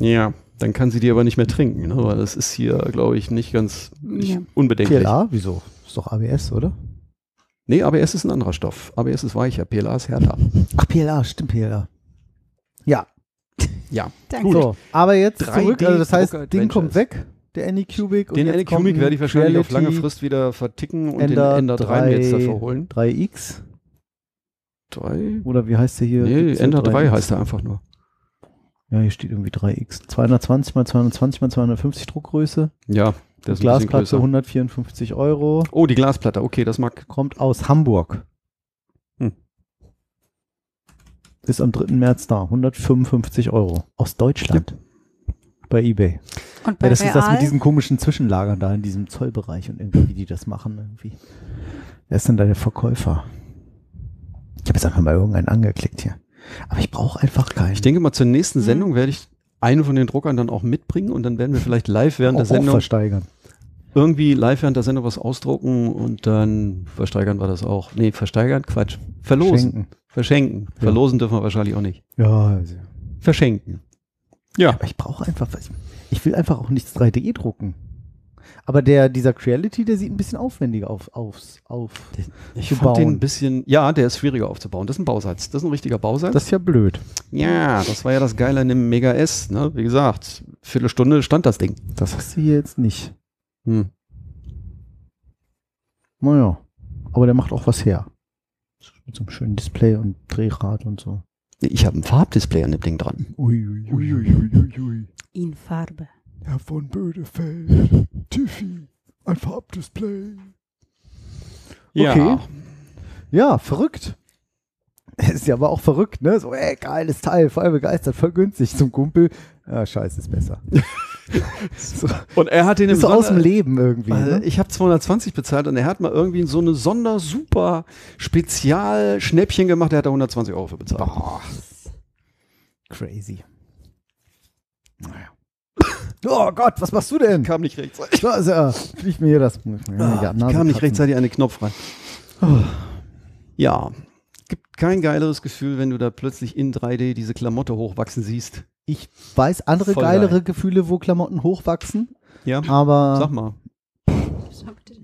Ja, dann kann sie die aber nicht mehr trinken, ne? weil das ist hier, glaube ich, nicht ganz nicht Ja. unbedenklich. PLA? Wieso? Ist doch ABS, oder? Nee, ABS ist ein anderer Stoff. ABS ist weicher, PLA ist härter. Ach, PLA, stimmt PLA. Ja, Ja, Danke. so. Aber jetzt 3D zurück, also das heißt, Ding kommt weg, der Anycubic. den Anycubic werde ich wahrscheinlich auf lange Reality Frist wieder verticken und Ender den Ender 3 mir jetzt dafür holen. 3X. 3? Oder wie heißt der hier? Nee, Ender hier 3 3X? heißt er einfach nur. Ja, hier steht irgendwie 3X. 220 mal 220 mal 250 Druckgröße. Ja, der ist Glasplatte größer. 154 Euro. Oh, die Glasplatte, okay, das mag. Kommt aus Hamburg. Hm. Ist am 3. März da. 155 Euro. Aus Deutschland. Bei Ebay. Und bei Ja, das ist das Real? mit diesen komischen Zwischenlagern da in diesem Zollbereich und irgendwie, wie die das machen irgendwie. Wer ist denn da der Verkäufer? Ich habe jetzt einfach mal irgendeinen angeklickt hier. Aber ich brauche einfach keinen. Ich denke mal, zur nächsten Mhm. Sendung werde ich einen von den Druckern dann auch mitbringen und dann werden wir vielleicht live während der auch, auch Sendung versteigern. irgendwie live während der Sendung was ausdrucken und dann versteigern wir das auch. Nee, versteigern? Quatsch. Verlosen. Schenken. Verschenken. Ja. Verlosen dürfen wir wahrscheinlich auch nicht. Ja, also. Verschenken. Ja. Aber ich brauche einfach, was- ich will einfach auch nichts 3D drucken. Aber der, dieser Creality, der sieht ein bisschen aufwendiger auf, aufs, auf. Ich zu fand den ein bisschen, ja, der ist schwieriger aufzubauen. Das ist ein Bausatz. Das ist ein richtiger Bausatz. Das ist ja blöd. ja, das war ja das Geile an dem Mega S. Ne? Wie gesagt, Viertelstunde stand das Ding. Das hast du hier jetzt nicht. Hm. Naja. Aber der macht auch was her. Mit so einem schönen Display und Drehrad und so. Ich habe ein Farbdisplay an dem Ding dran. Uiuiuiui. In Farbe. Herr von Bödefeld, Tiffy, ein Farbdisplay. Okay. Ja, verrückt. Ist ja aber auch verrückt, ne? So, ey, geiles Teil, voll begeistert, voll günstig zum Kumpel. Ja, scheiße, ist besser. so, Und er hat den im ist aus dem Leben irgendwie. Weil Ne? Ich habe 220 bezahlt und er hat mal irgendwie so eine Sonder-Super Spezial-Schnäppchen gemacht. Der hat da 120 Euro für bezahlt. Boah. Crazy. Naja. Oh Gott, was machst du denn? Kam nicht rechtzeitig. Da ist er. Fliegt mir hier das. Ja, Ah, ich Nase kam nicht rechtzeitig an den Knopf rein. Ja, gibt kein geileres Gefühl, wenn du da plötzlich in 3D diese Klamotte hochwachsen siehst. Ich weiß andere Voll geilere geil. Gefühle, wo Klamotten hochwachsen, Ja, aber sag mal,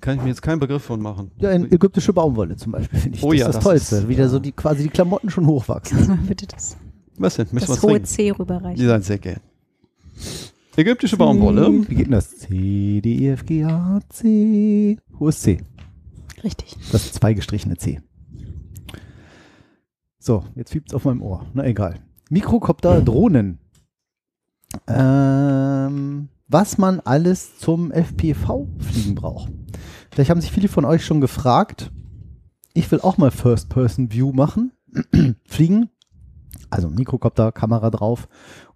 kann ich mir jetzt keinen Begriff von machen. ja, in ägyptische Baumwolle zum Beispiel finde ich Oh das ja, das, das Tollste. ist- Wieder so die quasi die Klamotten schon hochwachsen. Kannst du mal bitte das, Was denn? Müssen wir das hohe trinken? C rüberreichen? Ihr seid sehr gern. Ägyptische Baumwolle. Wie geht denn das? C, D, E, F, G, A, C. Hohes C. Richtig. Das zwei gestrichene C. So, jetzt fiebt's auf meinem Ohr. Na egal. Mikrokopter Drohnen. Ähm, was man alles zum FPV-Fliegen braucht. Vielleicht haben sich viele von euch schon gefragt. Ich will auch mal First-Person-View machen. Fliegen. also Mikrokopter-Kamera drauf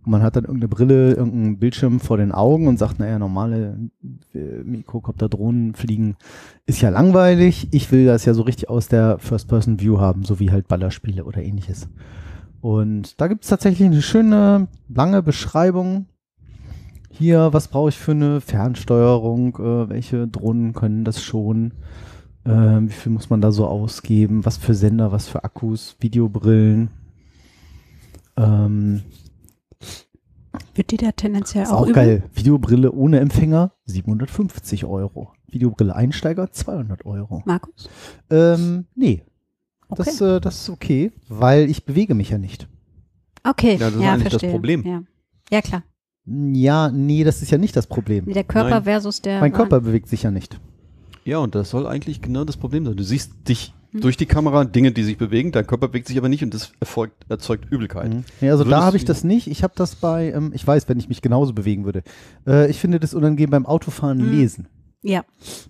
und man hat dann irgendeine Brille, irgendeinen Bildschirm vor den Augen und sagt, naja, normale äh, Mikrokopter-Drohnen fliegen ist ja langweilig. Ich will das ja so richtig aus der First-Person-View haben, so wie halt Ballerspiele oder ähnliches. Und da gibt es tatsächlich eine schöne, lange Beschreibung. Hier, was brauche ich für eine Fernsteuerung? Äh, welche Drohnen können das schon? Äh, wie viel muss man da so ausgeben? Was für Sender, was für Akkus, Videobrillen? Ähm, Wird die da tendenziell ist auch, auch üben? geil. Videobrille ohne Empfänger 750 Euro. Videobrille Einsteiger 200 Euro. Markus? Ähm, nee, Okay. das, äh, das ist okay, weil ich bewege mich ja nicht. okay, Ja, das ist ja, eigentlich das verstehe. Problem. Ja. ja, klar. Ja, nee, das ist ja nicht das Problem. Der Körper Nein. versus der. Mein Körper bewegt sich ja nicht. Ja, und das soll eigentlich genau das Problem sein. Du siehst dich durch die Kamera, Dinge, die sich bewegen, dein Körper bewegt sich aber nicht und das erfolgt, erzeugt Übelkeit. Mhm. Ja, also da Würdest habe ich das nicht. Ich habe das bei, ähm, ich weiß, wenn ich mich genauso bewegen würde. Äh, ich finde das unangenehm beim Autofahren Mhm. lesen. Ja.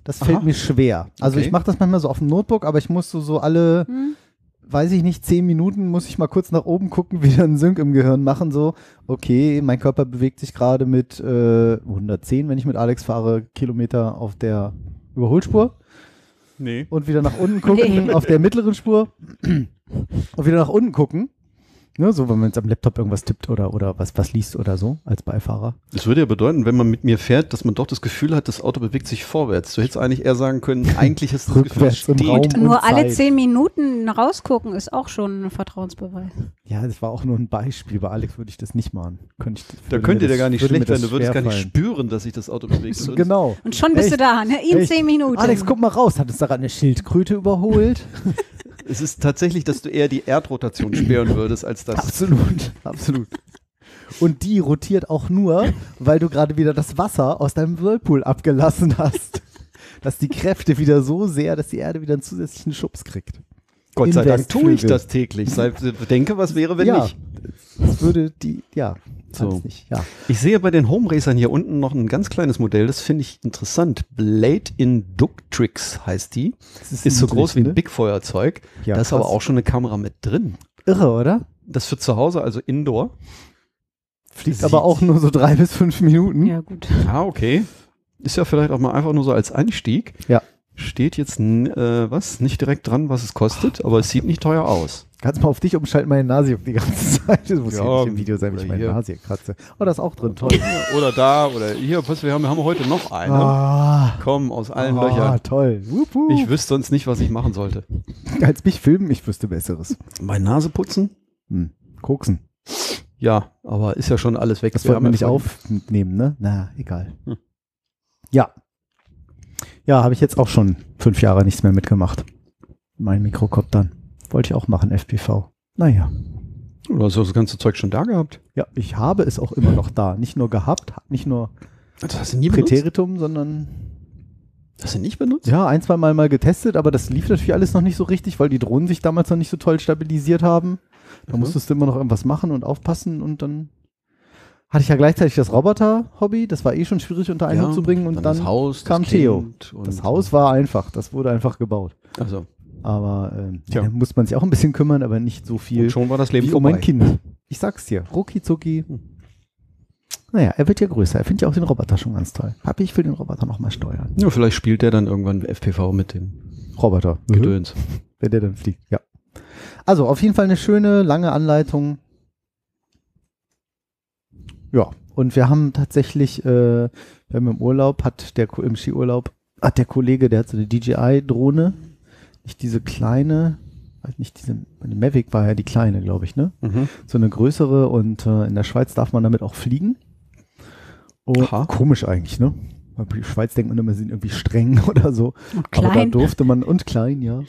Das fällt Aha. mir schwer. Also Okay. ich mache das manchmal so auf dem Notebook, aber ich muss so, so alle, Hm? weiß ich nicht, zehn Minuten muss ich mal kurz nach oben gucken, wieder einen Sync im Gehirn machen. So, okay, mein Körper bewegt sich gerade mit äh, 110, wenn ich mit Alex fahre, Kilometer auf der Überholspur. Nee. und wieder nach unten gucken Nee. auf der mittleren Spur und wieder nach unten gucken. Ne, so, wenn man jetzt am Laptop irgendwas tippt oder, oder was, was liest oder so als Beifahrer. Das würde ja bedeuten, wenn man mit mir fährt, dass man doch das Gefühl hat, das Auto bewegt sich vorwärts. Du hättest eigentlich eher sagen können, eigentlich ist das Rückwärts im Gefühl Raum. steht. Und Nur alle zehn Minuten rausgucken ist auch schon ein Vertrauensbeweis. Ja, das war auch nur ein Beispiel. Bei Alex würde ich das nicht machen. Könnte ich, Da könnte dir das- gar nicht schlecht sein. das Du würdest gar nicht spüren, dass sich das Auto bewegt. Genau. Und schon bist Echt? du da, ne? In Echt? zehn Minuten. Alex, guck mal raus. Hat uns daran eine Schildkröte überholt? Es ist tatsächlich, dass du eher die Erdrotation spüren würdest, als das. absolut, absolut. Und die rotiert auch nur, weil du gerade wieder das Wasser aus deinem Whirlpool abgelassen hast. Dass die Kräfte wieder so sehr, dass die Erde wieder einen zusätzlichen Schubs kriegt. Gott sei Dank tue ich das täglich. Sei, denke, was wäre, wenn ja, nicht. das würde die, ja, So. nicht, ja. Ich sehe bei den Home Racern hier unten noch ein ganz kleines Modell, das finde ich interessant. Blade Inductrix heißt die. Das Ist so groß wie ein ne? Big Feuerzeug. Ja, da ist aber auch schon eine Kamera mit drin. Irre, oder? Das für zu Hause, also Indoor. Fliegt Sieht- aber auch nur so drei bis fünf Minuten. Ja, gut. Ah, okay. Ist ja vielleicht auch mal einfach nur so als Einstieg. Ja. Steht jetzt n- äh, was nicht direkt dran, was es kostet, aber es sieht nicht teuer aus. Kannst mal auf dich umschalten, meine Nase auf die ganze Zeit. Das muss ja, Ja, nicht im Video sein, wenn ich meine hier. Nase kratze. Oh, das ist auch drin, toll. Oder da, oder hier, was wir haben, wir haben heute noch eine. Ah, Komm, aus allen ah, Löchern. toll. Wup, wup. Ich wüsste sonst nicht, was ich machen sollte. Als mich filmen, ich wüsste Besseres. Meine Nase putzen? Hm. Koksen. Ja, aber ist ja schon alles weg. Das Wir haben nicht aufnehmen, ne? Na, egal. Hm. Ja. Ja, habe ich jetzt auch schon fünf Jahre nichts mehr mitgemacht. Mein Mikrokoptern. Wollte ich auch machen, FPV. Naja. Du hast das ganze Zeug schon da gehabt. Ja, ich habe es auch immer noch da. Nicht nur gehabt, nicht nur Das hast du nie benutzt? Präteritum, sondern Hast du nicht benutzt? ja, ein, zwei Mal mal getestet, aber das lief natürlich alles noch nicht so richtig, weil die Drohnen sich damals noch nicht so toll stabilisiert haben. Da Mhm. musstest du immer noch irgendwas machen und aufpassen und dann hatte ich ja gleichzeitig das Roboter-Hobby. Das war eh schon schwierig unter einen Hut zu bringen und dann, das Haus, kam das Theo. Das Haus war einfach. Das wurde einfach gebaut. Also, Aber ähm, Tja. da muss man sich auch ein bisschen kümmern, aber nicht so viel und schon war das Leben wie um vorbei. mein Kind. Ich sag's dir, rucki zucki. Hm. Naja, er wird ja größer. Er findet ja auch den Roboter schon ganz toll. Papi, ich will den Roboter nochmal steuern. Ja, vielleicht spielt der dann irgendwann FPV mit dem Roboter. Gedöns. Wenn der dann fliegt, ja. Also, auf jeden Fall eine schöne, lange Anleitung. Ja, und wir haben tatsächlich, äh, wir haben im Urlaub, hat der, im Skiurlaub, hat der Kollege, der hat so eine DJI-Drohne, nicht diese kleine, halt nicht diese, die Mavic war ja die kleine, glaube ich, ne? Mhm. So eine größere und äh, in der Schweiz darf man damit auch fliegen. Und Aha. komisch eigentlich, ne? Weil die Schweiz denkt man immer, sie sind irgendwie streng oder so. Und Aber da klein. durfte man, und klein, ja.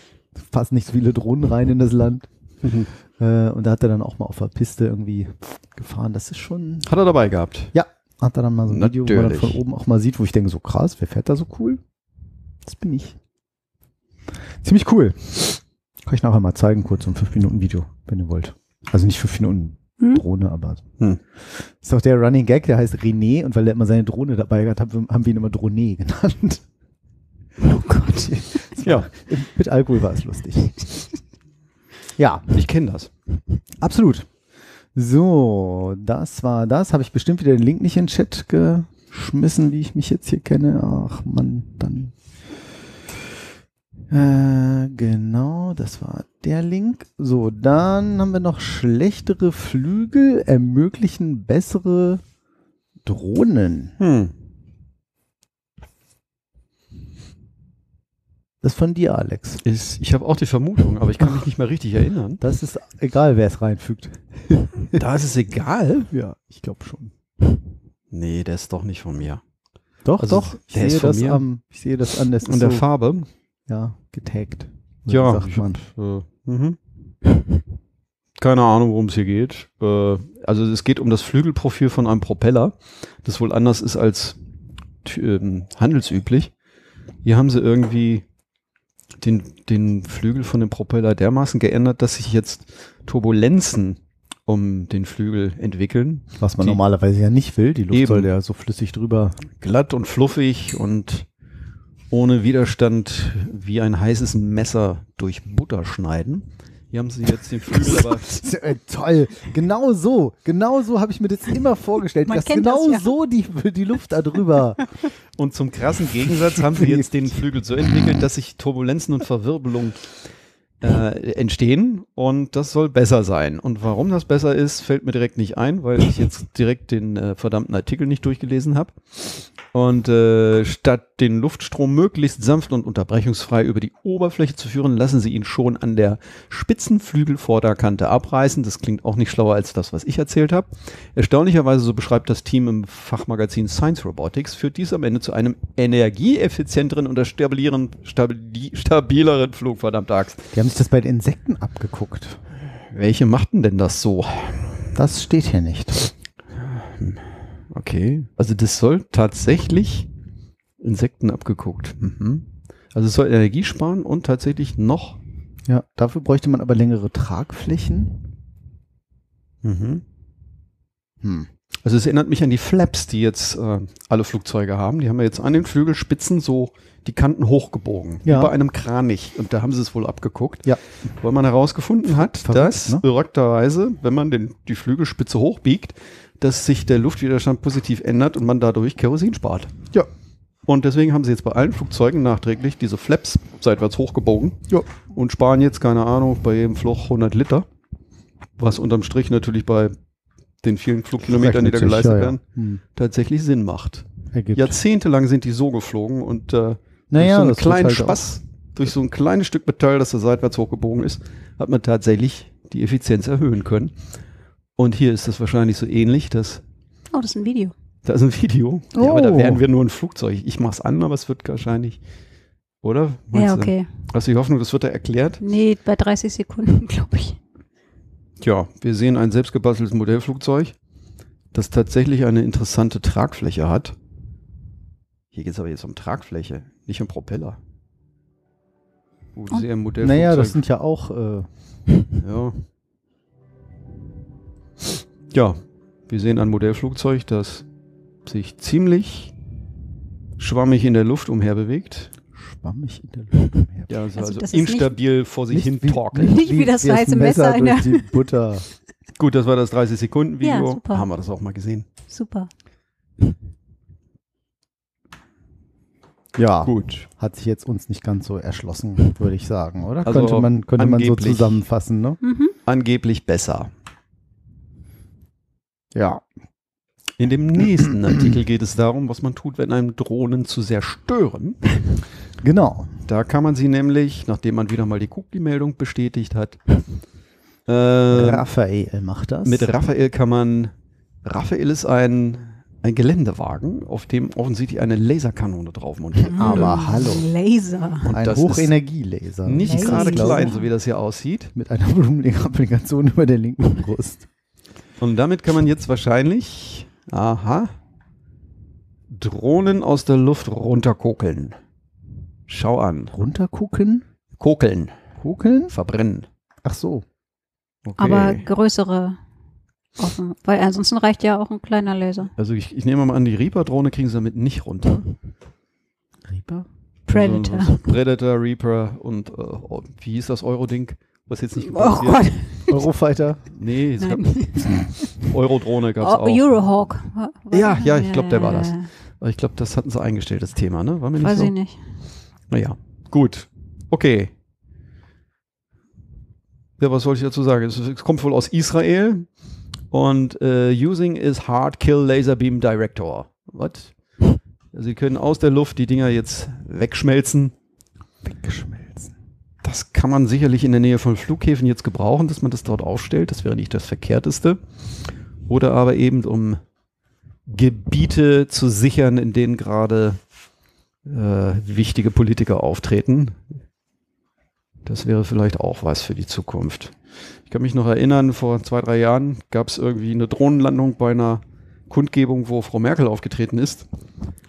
Passen nicht so viele Drohnen rein in das Land. Mhm. Äh, und da hat er dann auch mal auf der Piste irgendwie gefahren. Das ist schon, Hat er dabei gehabt. hat er dann mal so ein Video, wo man dann von Natürlich. oben auch mal sieht, wo ich denke, so krass, wer fährt da so cool? Das bin ich. Ziemlich cool. Kann ich nachher mal zeigen, kurz so ein 5-Minuten-Video, wenn ihr wollt. Also nicht 5 Minuten Hm? Drohne, aber Hm. ist doch der Running Gag, der heißt René und weil er immer seine Drohne dabei hat, haben wir, haben wir ihn immer Drohne genannt. Oh Gott. Ja, Mit Alkohol war es lustig. Ja, ich kenne das. absolut. So, das war das. Habe ich bestimmt wieder den Link nicht in den Chat geschmissen, wie ich mich jetzt hier kenne. Ach Mann, dann. Äh, genau, das war der Link. So, dann haben wir noch schlechtere Flügel ermöglichen bessere Drohnen. Hm. Das ist von dir, Alex. Ist, ich habe auch die Vermutung, aber ich kann mich nicht mehr richtig erinnern. Das ist egal, wer es reinfügt. Da ist es egal. Ja, ich glaube schon. Nee, der ist doch nicht von mir. Doch, Also, doch. Ich der ist sehe, von das mir. am, ich sehe das an. Das Und der so, Farbe? ja, getaggt. So Ja, sagt ich man. hab, äh, mhm. Keine Ahnung, worum es hier geht. Äh, also es geht um das Flügelprofil von einem Propeller, das wohl anders ist als ähm, handelsüblich. Hier haben sie irgendwie den, den Flügel von dem Propeller dermaßen geändert, dass sich jetzt Turbulenzen um den Flügel entwickeln. Was man die- normalerweise ja nicht will. Die Luft Eben. soll ja so flüssig drüber. Glatt und fluffig und ohne Widerstand wie ein heißes Messer durch Butter schneiden. Hier haben sie jetzt den Flügel aber Äh, Toll. Genau so. Genau so habe ich mir das immer vorgestellt. Man dass kennt genau das ja. so die, die Luft da drüber. Und zum krassen Gegensatz haben sie jetzt den Flügel so entwickelt, dass sich Turbulenzen und Verwirbelung äh, entstehen und das soll besser sein. Und warum das besser ist, fällt mir direkt nicht ein, weil ich jetzt direkt den äh, verdammten Artikel nicht durchgelesen habe. Und äh, statt den Luftstrom möglichst sanft und unterbrechungsfrei über die Oberfläche zu führen, lassen sie ihn schon an der spitzen Flügelvorderkante abreißen. Das klingt auch nicht schlauer als das, was ich erzählt habe. Erstaunlicherweise, so beschreibt das Team im Fachmagazin Science Robotics, führt dies am Ende zu einem energieeffizienteren und stabileren, stabileren Flug, verdammt Axt. Die haben sich das bei den Insekten abgeguckt. Welche machten denn das so? Das steht hier nicht. Okay. Also das soll tatsächlich Insekten abgeguckt. Mhm. Also es soll Energie sparen und tatsächlich noch. Ja, dafür bräuchte man aber längere Tragflächen. Mhm. Hm. Also es erinnert mich an die Flaps, die jetzt äh, alle Flugzeuge haben. Die haben ja jetzt an den Flügelspitzen so die Kanten hochgebogen, Ja. wie bei einem Kranich. Und da haben sie es wohl abgeguckt, Ja. weil man herausgefunden hat, Verrückt, dass ne? verrückterweise, wenn man den, die Flügelspitze hochbiegt, dass sich der Luftwiderstand positiv ändert und man dadurch Kerosin spart. Ja. Und deswegen haben sie jetzt bei allen Flugzeugen nachträglich diese Flaps seitwärts hochgebogen Ja. und sparen jetzt, keine Ahnung, bei jedem Flug 100 Liter. Was unterm Strich natürlich bei den vielen Flugkilometern, die da Rechnet sich, geleistet ja, ja. werden, Hm. tatsächlich Sinn macht. Ergibt. Jahrzehntelang sind die so geflogen und äh, naja, durch so einen kleinen halt Spaß, durch so ein kleines Stück Metall, das da seitwärts hochgebogen ist, hat man tatsächlich die Effizienz erhöhen können. Und hier ist das wahrscheinlich so ähnlich, dass Oh, das ist ein Video. da ist ein Video. Ja, aber da Oh. wären wir nur ein Flugzeug. Ich mach's an, aber es wird wahrscheinlich, oder? Meinst ja, du? okay. Hast du die Hoffnung, das wird da erklärt? Nee, bei 30 Sekunden, glaube ich. Tja, wir sehen ein selbstgebasteltes Modellflugzeug, das tatsächlich eine interessante Tragfläche hat. Hier geht es aber jetzt um Tragfläche, nicht um Propeller. Gut, Und? sehr Modellflugzeug. naja, das sind ja auch. Äh, ja. ja, wir sehen ein Modellflugzeug, das sich ziemlich schwammig in der Luft umherbewegt. schwammig in der Luft. Ja, also, Also also das instabil vor sich hin torkeln. Nicht wie das wie es weiße Messer in durch der- die Butter. Gut, das war das 30-Sekunden-Video. Ja, super. Haben wir das auch mal gesehen. Super. Ja, Gut. hat sich jetzt uns nicht ganz so erschlossen, würde ich sagen, oder? Also könnte man, könnte man so zusammenfassen, ne? Mhm. Angeblich besser. Ja. In dem nächsten Artikel geht es darum, was man tut, wenn einem Drohnen zu sehr stören. Genau. Da kann man sie nämlich, nachdem man wieder mal die Cookie-Meldung bestätigt hat, äh, Raphael macht das. mit Raphael kann man, Raphael ist ein, ein Geländewagen, auf dem offensichtlich eine Laserkanone drauf montiert wurde. Aber hallo. Laser. Und ein Hochenergielaser. nicht Laser. gerade klein, so wie das hier aussieht. Mit einer blumigen Applikation über der linken Brust. Und damit kann man jetzt wahrscheinlich, aha, Drohnen aus der Luft runterkokeln. Schau an. Runtergucken? Kokeln. Kokeln? Verbrennen. Ach so. Okay. Aber größere offen. Weil ansonsten reicht ja auch ein kleiner Laser. also ich, ich nehme mal an, die Reaper-Drohne kriegen sie damit nicht runter. Reaper? Predator. Also, so Predator, Reaper und äh, oh, wie hieß das Euro-Ding? was jetzt nicht Oh gebaut wird. Gott. Eurofighter. Nee, es gab Nein. Eurodrohne gab es Oh, auch. Eurohawk. Ja, ja, ich glaub, der war das. ich glaube, das hatten sie eingestellt, das Thema, ne? War mir nicht Weiß so? ich nicht. Naja, gut. Okay. Ja, was soll ich dazu sagen? Es, kommt wohl aus Israel und äh, using is hard kill laser beam director. Was? Sie können aus der Luft die Dinger jetzt wegschmelzen. Weggeschmelzen. Das kann man sicherlich in der Nähe von Flughäfen jetzt gebrauchen, dass man das dort aufstellt. Das wäre nicht das Verkehrteste. Oder aber eben um Gebiete zu sichern, in denen gerade äh, wichtige Politiker auftreten. Das wäre vielleicht auch was für die Zukunft. Ich kann mich noch erinnern, vor zwei, drei Jahren gab es irgendwie eine Drohnenlandung bei einer Kundgebung, wo Frau Merkel aufgetreten ist.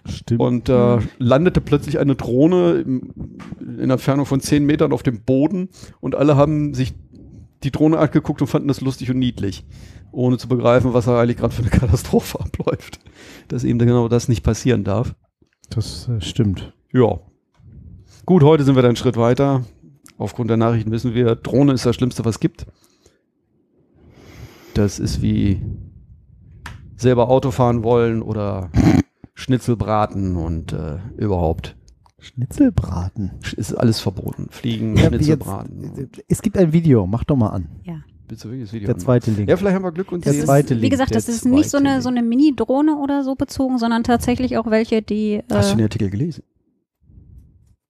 Stimmt. Und da landete plötzlich eine Drohne im, in einer Entfernung von 10 Metern auf dem Boden und alle haben sich die Drohne angeguckt und fanden das lustig und niedlich, ohne zu begreifen, was da eigentlich gerade für eine Katastrophe abläuft. Dass eben genau das nicht passieren darf. Das äh, stimmt. Ja. Gut, heute sind wir dann einen Schritt weiter. Aufgrund der Nachrichten wissen wir, Drohne ist das Schlimmste, was es gibt. Das ist wie selber Auto fahren wollen oder Schnitzel braten und äh, überhaupt. Schnitzelbraten. Sch- Ist alles verboten. Fliegen, Ja, wie Schnitzel jetzt- braten. Es gibt ein Video, mach doch mal an. Willst du wirklich das Video Der zweite Link. Ja, vielleicht haben wir Glück und Der zweite Wie Link, gesagt, der das ist nicht so eine, so eine Mini-Drohne oder so bezogen, sondern tatsächlich auch welche, die. Hast du Äh, den Artikel gelesen?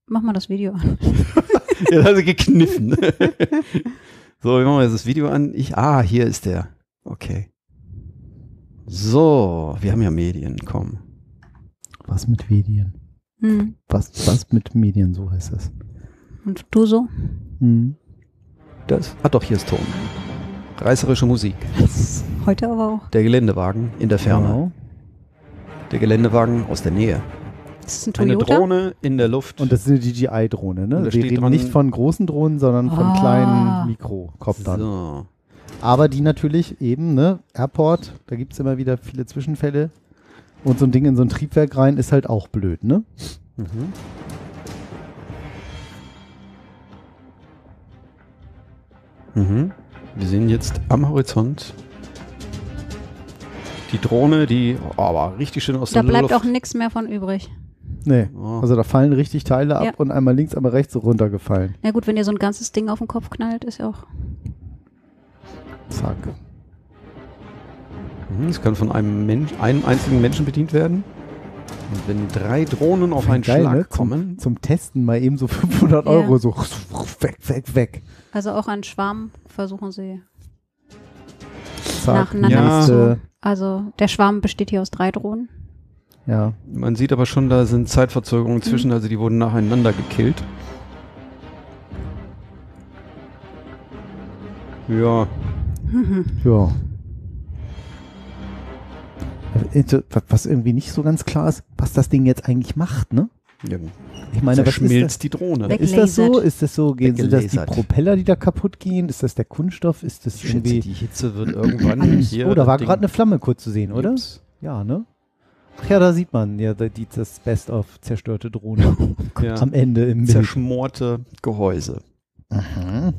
mach mal das Video an. ja, da hat sie gekniffen. so, wir machen jetzt das Video an. Ich, ah, hier ist der. Okay. So, wir haben ja Medien, komm. Was mit Medien? Hm. Was, was mit Medien, so heißt das. Und du so? Hm. Das. Ah, doch, hier ist Ton. Reißerische Musik. Heute aber auch. Der Geländewagen in der Ferne. Genau. Der Geländewagen aus der Nähe. Das ist ein Eine Toyota. Drohne in der Luft. Und das ist eine DJI-Drohne, ne? Wir reden dran- nicht von großen Drohnen, sondern von Ah. kleinen Mikrokoptern. so. Aber die natürlich eben, ne? Airport, da gibt es immer wieder viele Zwischenfälle. Und so ein Ding in so ein Triebwerk rein ist halt auch blöd, ne? Mhm. Mhm. Wir sehen jetzt am Horizont die Drohne, die oh, aber richtig schön aus Da der bleibt Luft. auch nichts mehr von übrig. Nee. Oh. Also da fallen richtig Teile ab Ja. und einmal links, einmal rechts so runtergefallen. Na gut, wenn dir so ein ganzes Ding auf den Kopf knallt, ist ja auch. Zack. Mhm, Es kann von einem, Mensch, einem einzigen Menschen bedient werden. Und wenn drei Drohnen auf einen Geil, Schlag ne? kommen, Zum Testen mal eben so 500 Ja. Euro so weg, weg, weg. Also auch an Schwarm versuchen sie. Zack. Nacheinander Ja. nächste- Also der Schwarm besteht hier aus drei Drohnen. Ja. man sieht aber schon, da sind Zeitverzögerungen Mhm. zwischen, also die wurden nacheinander gekillt. Ja, Ja. Äh, Was irgendwie nicht so ganz klar ist, was das Ding jetzt eigentlich macht, ne? Ja Ich meine, was ist das? zerschmilzt die Drohne. Ist das so? Ist das so? Gehen, sind das die. Propeller, die da kaputt gehen? Ist das der Kunststoff? Ist das Ich schätze, irgendwie. die Hitze wird irgendwann hier. oh, da war gerade eine Flamme kurz zu sehen, oder? Ups. Ja, ne? Ach ja, da sieht man ja da- die, das Best of zerstörte Drohne Ja. am Ende im Bild. Zerschmorte Gehäuse. Mhm.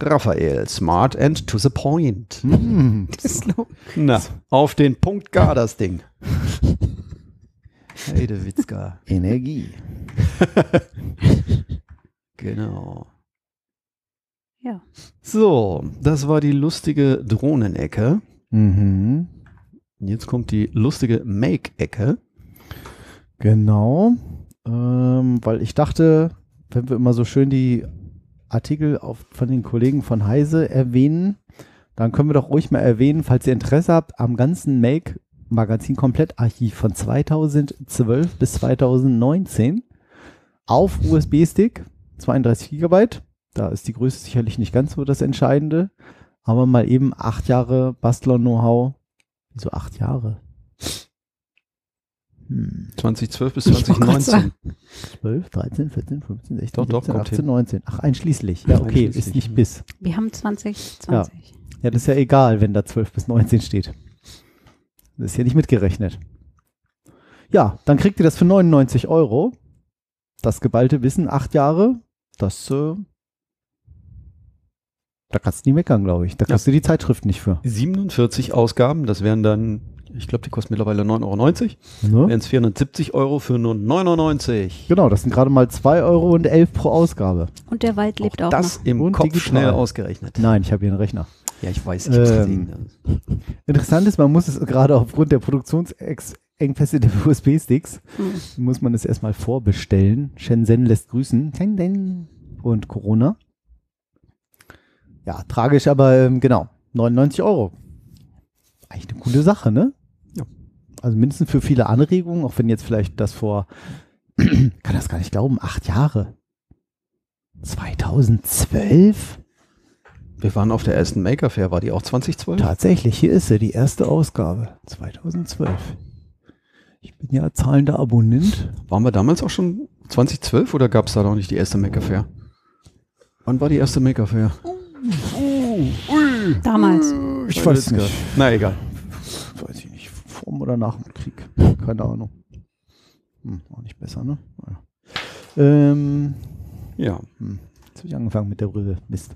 Raphael, smart and to the point. Hm. Na, auf den Punkt gar das Ding. Heidewitzka. Energie. Genau. Ja. So, das war die lustige Drohnenecke. Mhm. Jetzt kommt die lustige Make-Ecke. Genau. Ähm, weil ich dachte, wenn wir immer so schön die Artikel auf, von den Kollegen von Heise erwähnen, dann können wir doch ruhig mal erwähnen, falls ihr Interesse habt, am ganzen Make-Magazin Komplettarchiv von 2012 bis 2019 auf USB-Stick, 32 Gigabyte. Da ist die Größe sicherlich nicht ganz so das Entscheidende, aber mal eben acht Jahre Bastler-Know-how. Wieso acht Jahre? Hm. 2012 bis Ich wollte grad 2019. 12, 13, 14, 15, 16, Doch, doch, 17, kommt 18, hin. 19. Ach, einschließlich. Ja, okay, Einschließlich, ist nicht bis. Wir haben 2020. Ja, das ist ja egal, wenn da 12 bis 19 steht. Das ist ja nicht mitgerechnet. Ja, dann kriegt ihr das für 99 Euro. Das geballte Wissen, acht Jahre. Das, äh, Da kannst du nie meckern, glaube ich. Da kriegst du die Zeitschrift nicht für. 47 Ausgaben, das wären dann, ich glaube, die kosten mittlerweile 9,90 Euro. Ne? Wären es 470 Euro für nur 99. Genau, das sind gerade mal 2,11 Euro und 11 pro Ausgabe. Und der Wald lebt auch, das noch. im Und Kopf digital. schnell ausgerechnet. Nein, ich habe hier einen Rechner. Ja, ich weiß, ich Ähm, gesehen. Interessant ist, man muss es gerade aufgrund der Produktionsengpässe der USB-Sticks, Hm. muss man es erstmal vorbestellen. Shenzhen lässt grüßen. Shenzhen. Und Corona. Ja, tragisch, aber ähm, genau. 99 Euro. Eigentlich eine coole Sache, ne? Ja. Also mindestens für viele Anregungen, auch wenn jetzt vielleicht das vor, kann das gar nicht glauben, acht Jahre. 2012? Wir waren auf der ersten Maker Fair, war die auch 2012? Tatsächlich, hier ist sie, die erste Ausgabe. 2012. Ich bin ja zahlender Abonnent. Waren wir damals auch schon 2012 oder gab es da noch nicht die erste Maker Fair? Wann war die erste Maker Fair? Damals. Ich weiß nicht. Na egal. Weiß ich nicht. Vor oder nach dem Krieg. Keine Ahnung. Hm, auch nicht besser, ne? Ja. Ähm, Ja. jetzt habe ich angefangen mit der Brille. Mist.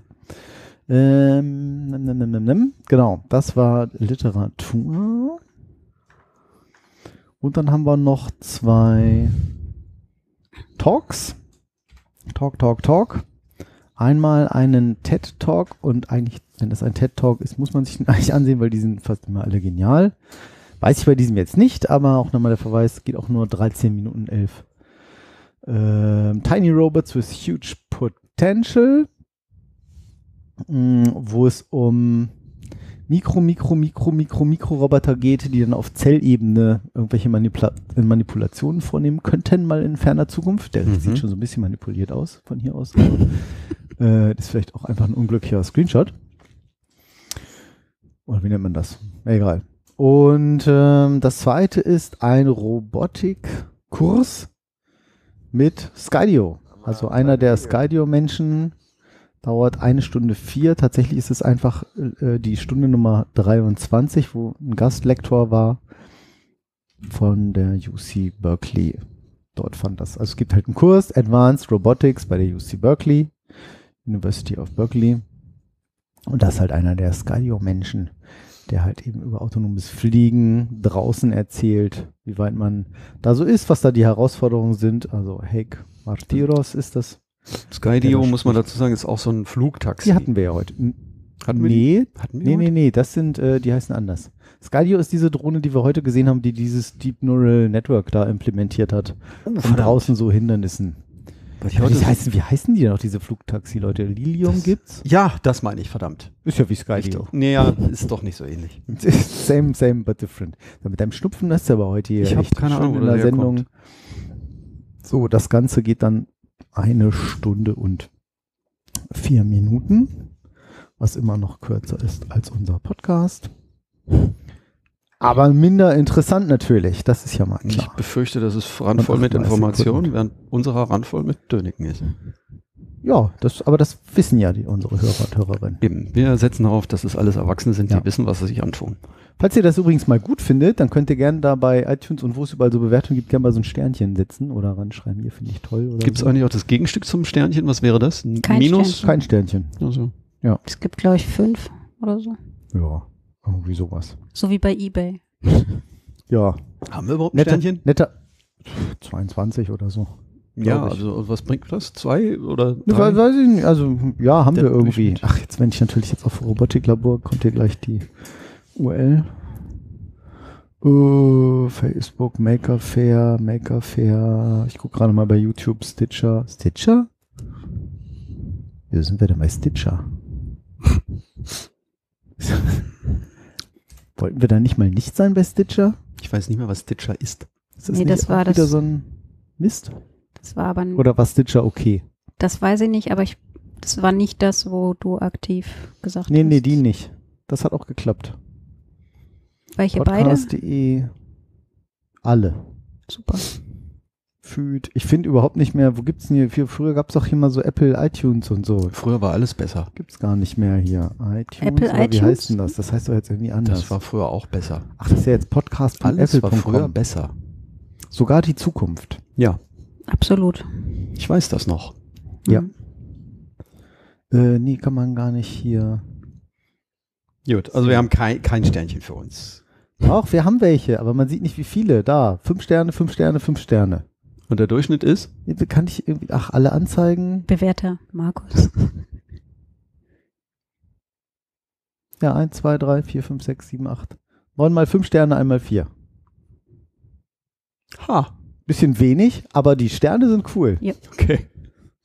Ähm, nem, nem, nem. Genau, das war Literatur. Und dann haben wir noch zwei Talks. Talk, Talk, Talk. Einmal einen TED Talk und eigentlich, wenn das ein TED Talk ist, muss man sich den eigentlich ansehen, weil die sind fast immer alle genial. Weiß ich bei diesem jetzt nicht, aber auch nochmal der Verweis, geht auch nur 13 Minuten 11. Ähm, Tiny Robots with Huge Potential, wo es um Mikro, Mikro, Mikro, Mikro, Mikro-Roboter geht, die dann auf Zellebene irgendwelche Manipula Manipulationen vornehmen könnten, mal in ferner Zukunft. Der Mhm. sieht schon so ein bisschen manipuliert aus von hier aus. Also, äh, das ist vielleicht auch einfach ein unglücklicher Screenshot. Oder wie nennt man das? Egal. Und ähm, das zweite ist ein Robotikkurs mit Skydio. Also einer der Skydio-Menschen dauert eine Stunde vier. Tatsächlich ist es einfach äh, die Stunde Nummer 23, wo ein Gastlektor war von der UC Berkeley. Dort fand das. Also es gibt halt einen Kurs Advanced Robotics bei der UC Berkeley, University of Berkeley. Und das ist halt einer der Skydio-Menschen, der halt eben über autonomes Fliegen draußen erzählt, wie weit man da so ist, was da die Herausforderungen sind. Also Heik Martiros ist das. Skydio, muss man dazu sagen, ist auch so ein Flugtaxi. Die hatten wir ja heute. Hatten wir nee, Hatten wir nee, die nee, heute? nee, das sind, äh, die heißen anders. Skydio ist diese Drohne, die wir heute gesehen haben, die dieses Deep Neural Network da implementiert hat. Oh, verdammt. draußen so Hindernissen. Ich Ja, heute wie, heißen, wie heißen die denn noch, diese Flugtaxi-Leute? Lilium Das- gibt's? ja, das meine ich, verdammt. Ist ja wie Skydio. Nee, ja, ist doch nicht so ähnlich. same, same, but different. Mit deinem Schnupfen hast du aber heute hier Ich hab echt keine Ahnung, in wo der der Sendung. herkommt. So, das Ganze geht dann eine Stunde und vier Minuten, was immer noch kürzer ist als unser Podcast. Aber minder interessant natürlich, das ist ja mal Ich klar. befürchte, dass es randvoll mit 38 Informationen, während unserer randvoll mit Döniken ist. Ja, das, aber das wissen ja die, unsere Hörer und Hörerinnen. Eben, wir setzen darauf, dass es alles Erwachsene sind, die Ja. wissen, was sie sich antun. Falls ihr das übrigens mal gut findet, dann könnt ihr gerne da bei iTunes und wo es überall so Bewertungen gibt, gerne mal so ein Sternchen setzen oder ranschreiben, hier finde ich toll. Oder Gibt es so. eigentlich auch das Gegenstück zum Sternchen? Was wäre das? Ein Kein Minus? Sternchen. Kein Sternchen. Also, Es gibt, glaube ich, fünf oder so. Ja, irgendwie sowas. So wie bei Ebay. Ja, haben wir überhaupt ein netter, Sternchen? netter 22 oder so. Ja, ich. also was bringt das? Zwei oder Ne, drei? we- weiß ich nicht, also ja, haben Der wir irgendwie. Ach, jetzt wenn ich natürlich jetzt auf Robotiklabor, kommt hier gleich die URL. Äh, Facebook, Maker Fair, Maker Fair. Ich gucke gerade mal bei YouTube Stitcher. Stitcher? Wieso sind wir denn bei Stitcher? Wollten wir da nicht mal nicht sein bei Stitcher? Ich weiß nicht mehr, was Stitcher ist. Ist das Nee, nicht das war auch wieder das- so ein Mist? Das war aber, Oder war Stitcher okay? das weiß ich nicht, aber ich, das war nicht das, wo du aktiv gesagt Nee, hast. nee, die nicht. Das hat auch geklappt. Welche beide? Podcast.de. Alle. Super. Feed. Ich finde überhaupt nicht mehr, wo gibt's denn hier? Für, früher gab's doch hier mal so Apple iTunes und so. Früher war alles besser. Gibt's gar nicht mehr hier. iTunes. Apple oder Wie iTunes? heißt denn das? Das heißt doch jetzt irgendwie anders. Das war früher auch besser. Ach, das ist ja jetzt Podcast Alles war früher besser. Sogar die Zukunft. Ja, Absolut. ich weiß das noch. Ja. Mhm. Äh, nee, kann man gar nicht hier. Gut, also wir haben kein, kein Sternchen für uns. Auch, wir haben welche, aber man sieht nicht, wie viele. Da, fünf Sterne, fünf Sterne, fünf Sterne. Und der Durchschnitt ist? Kann ich irgendwie, ach, alle Anzeigen? Bewährter Markus. Ja, eins, zwei, drei, vier, fünf, sechs, sieben, acht. Neun mal fünf Sterne, einmal vier. Ha, Bisschen wenig, aber die Sterne sind cool. okay.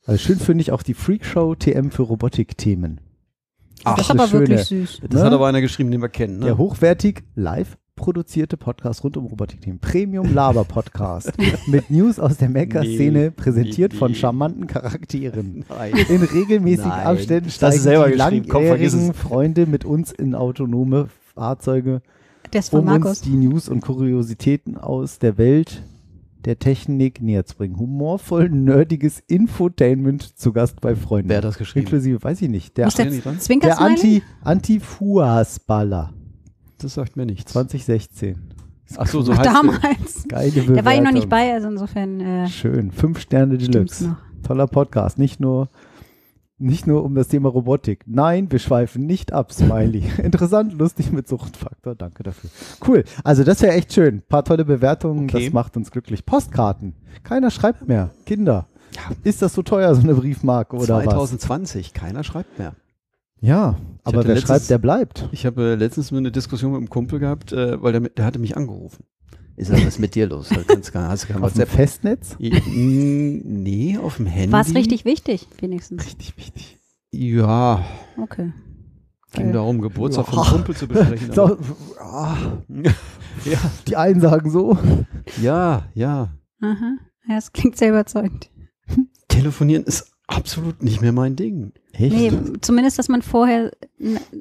Also schön finde ich auch die Freakshow TM für Robotik-Themen. das ist aber wirklich schöne- süß. Das Ne? hat aber einer geschrieben, den wir kennen. Ne? Der hochwertig live produzierte Podcast rund um Robotik-Themen. Premium Laber Podcast. mit News aus der Maker-Szene, Nee, präsentiert nee, von charmanten Charakteren. Nein. In regelmäßigen Nein. Abständen steigen selber die. Komm, langjährigen es. Freunde mit uns in autonome Fahrzeuge, Der ist von um uns die News und Kuriositäten aus der Welt der Technik näher zu bringen. Humorvoll, nerdiges Infotainment zu Gast bei Freunden. Wer hat das geschrieben? Inklusive, weiß ich nicht, der, Ist der der Anti-Fuas-Baller Das sagt mir nichts. 2016. Ach so, so Ach, heißt damals. Geile Bewertung. Da war ich noch nicht bei, also insofern äh, Schön. Fünf Sterne Deluxe. Toller Podcast. Nicht nur, nicht nur um das Thema Robotik. Nein, wir schweifen nicht ab, Smiley. Interessant, lustig mit Suchtfaktor. Danke dafür. Cool. Also das wäre echt schön. paar tolle Bewertungen. Okay. Das macht uns glücklich. Postkarten. Keiner schreibt mehr. Kinder. Ist das so teuer, so eine Briefmarke oder was? 2020, keiner schreibt mehr. Ja, aber wer letztens- schreibt, der bleibt. Ich habe äh, letztens eine Diskussion mit einem Kumpel gehabt, äh, weil der, der hatte mich angerufen. Ist das was mit dir los? Gar- Hast du Auf dem? Festnetz? Nee, auf dem Handy. War es richtig wichtig, wenigstens? Richtig wichtig. Ja, Okay. ging darum, Geburtstag Ja. vom Kumpel zu besprechen. So, aber- ah, ja, die einen sagen so. ja, ja. Aha. Ja, es klingt sehr überzeugend. Telefonieren ist absolut nicht mehr mein Ding. Echt? Nee, zumindest, dass man vorher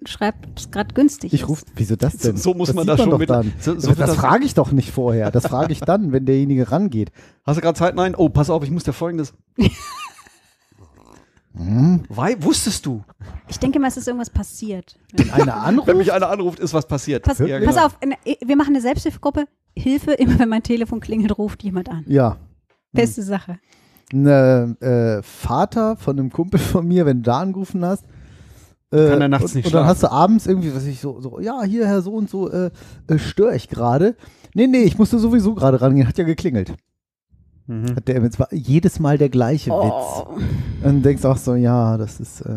schreibt, es gerade günstig Ich ist. rufe, wieso das denn? So- so muss das man sieht da schon doch mit- dann. So, so das das das- frage ich doch nicht vorher. Das frage ich dann, wenn derjenige rangeht. Hast du gerade Zeit? Nein. Oh, pass auf, ich muss dir folgendes. Hm, Wei wusstest du? Ich denke mal, es ist irgendwas passiert. wenn einer anruft, Wenn mich einer anruft, ist was passiert. Pass, Ja, pass genau. auf, in- wir machen eine Selbsthilfegruppe. Hilfe, immer wenn mein Telefon klingelt, ruft jemand an. ja, Beste Sache. Ein äh, Vater von einem Kumpel von mir, wenn du da angerufen hast, äh, Kann er nachts und, nicht und dann schlafen. hast du abends irgendwie, was ich so, so ja, hier, Herr so und so, äh, äh, störe ich gerade. Nee, nee, ich musste sowieso gerade rangehen, hat ja geklingelt. Mhm. Hat der, es war jedes Mal der gleiche Witz. Oh. Und denkst auch so, ja, das ist, äh,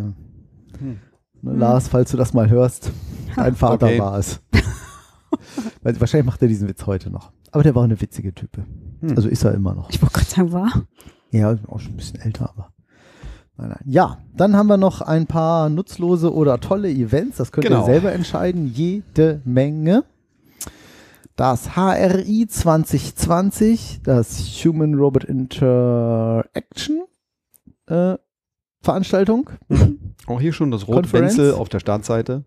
Hm. ne, Lars, falls du das mal hörst, dein Vater Okay. war es. Weil, wahrscheinlich macht er diesen Witz heute noch. Aber der war eine witzige Type. Hm. Also ist er immer noch. Ich wollte gerade sagen, war. Ja, auch schon ein bisschen älter, aber. Nein, nein. Ja, dann haben wir noch ein paar nutzlose oder tolle Events. Das könnt Genau. ihr selber entscheiden. Jede Menge. Das HRI 2020, das Human Robot Interaction äh, Veranstaltung. Auch hier schon das rote Conference? Wenzel auf der Startseite.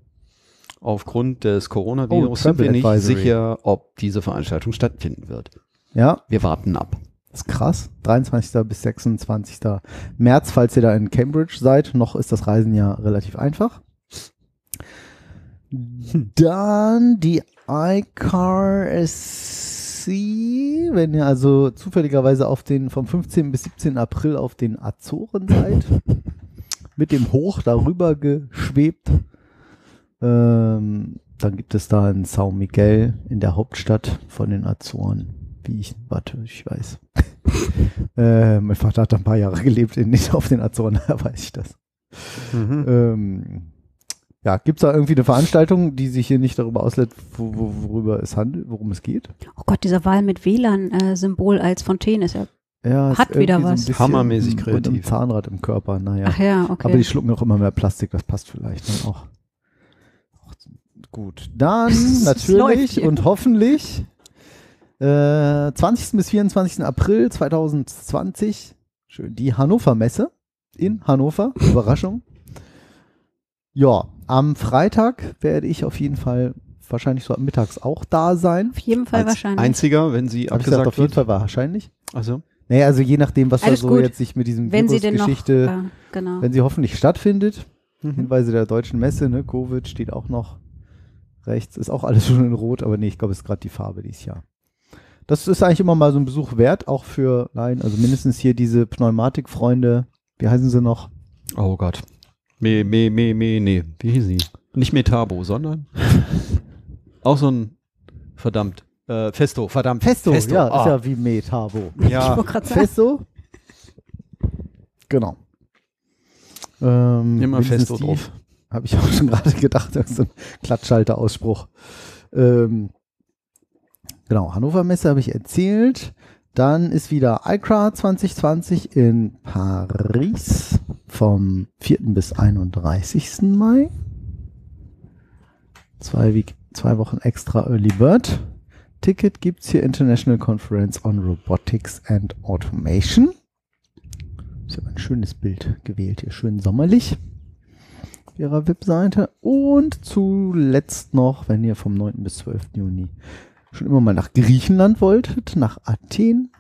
Aufgrund des Oh, Coronavirus sind Travel wir nicht Advisory. sicher, ob diese Veranstaltung stattfinden wird. Ja, Wir warten ab. Das ist krass. 23. bis 26. März, falls ihr da in Cambridge seid. Noch ist das Reisen ja relativ einfach. Dann die iCar SC, wenn ihr also zufälligerweise auf den vom 15. bis 17. April auf den Azoren seid, mit dem Hoch darüber geschwebt. Ähm, dann gibt es da in São Miguel in der Hauptstadt von den Azoren. Wie ich, warte, ich weiß. äh, mein Vater hat da ein paar Jahre gelebt, in, nicht auf den Azoren, da weiß ich das. Ähm, ja, gibt es da irgendwie eine Veranstaltung, die sich hier nicht darüber auslädt, wo, wo, worüber es handelt, worum es geht? Oh Gott, dieser Wahl mit WLAN-Symbol als Fontäne ist ja. Ja, ist Hat wieder was. bisschen Hammermäßig kreativ. Zahnrad im Körper, naja. Ach ja, okay. Aber die schlucken auch immer mehr Plastik, das passt vielleicht dann auch. Auch Gut, dann natürlich und hoffentlich äh, 20. bis 24. April 2020 schön die Hannover Messe in Hannover. Überraschung. Ja, am Freitag werde ich auf jeden Fall wahrscheinlich so mittags auch da sein. Auf jeden Fall Als wahrscheinlich. einziger, wenn sie Hab ich gesagt, abgesagt auf jeden wird. Fall wahrscheinlich. Also, Naja, also je nachdem, was Alles da so gut. jetzt sich mit diesem wenn sie denn noch. Virusgeschichte Ja, genau. wenn sie hoffentlich stattfindet. mhm. Hinweise der deutschen Messe, ne? Covid steht auch noch rechts. Ist auch alles schon in Rot, aber nee, ich glaube, es ist gerade die Farbe dieses Jahr. Das ist eigentlich immer mal so ein Besuch wert, auch für, nein, also mindestens hier diese Pneumatikfreunde, wie heißen sie noch? oh Gott. Me, me, me, me, nee. Wie hieß sie? Nicht Metabo, sondern auch so ein verdammt. Äh, Festo, verdammt. Festo, ja, ist ah. ja wie Metabo. ja. Ich wollte gerade sagen. Festo? Genau. Ähm, Immer Festo die drauf. Habe ich auch schon gerade gedacht, das ist so ein Klatschhalter-Ausspruch. Ähm, genau, Hannover Messe habe ich erzählt. Dann ist wieder ICRA 2020 in Paris vom 4. bis 31. Mai. Zwei, Week zwei Wochen extra Early Bird. Ticket gibt's hier International Conference on Robotics and Automation. Ich habe ein schönes Bild gewählt hier, schön sommerlich ihrer Webseite. Und zuletzt noch, wenn ihr vom 9. bis 12. Juni schon immer mal nach Griechenland wolltet, nach Athen,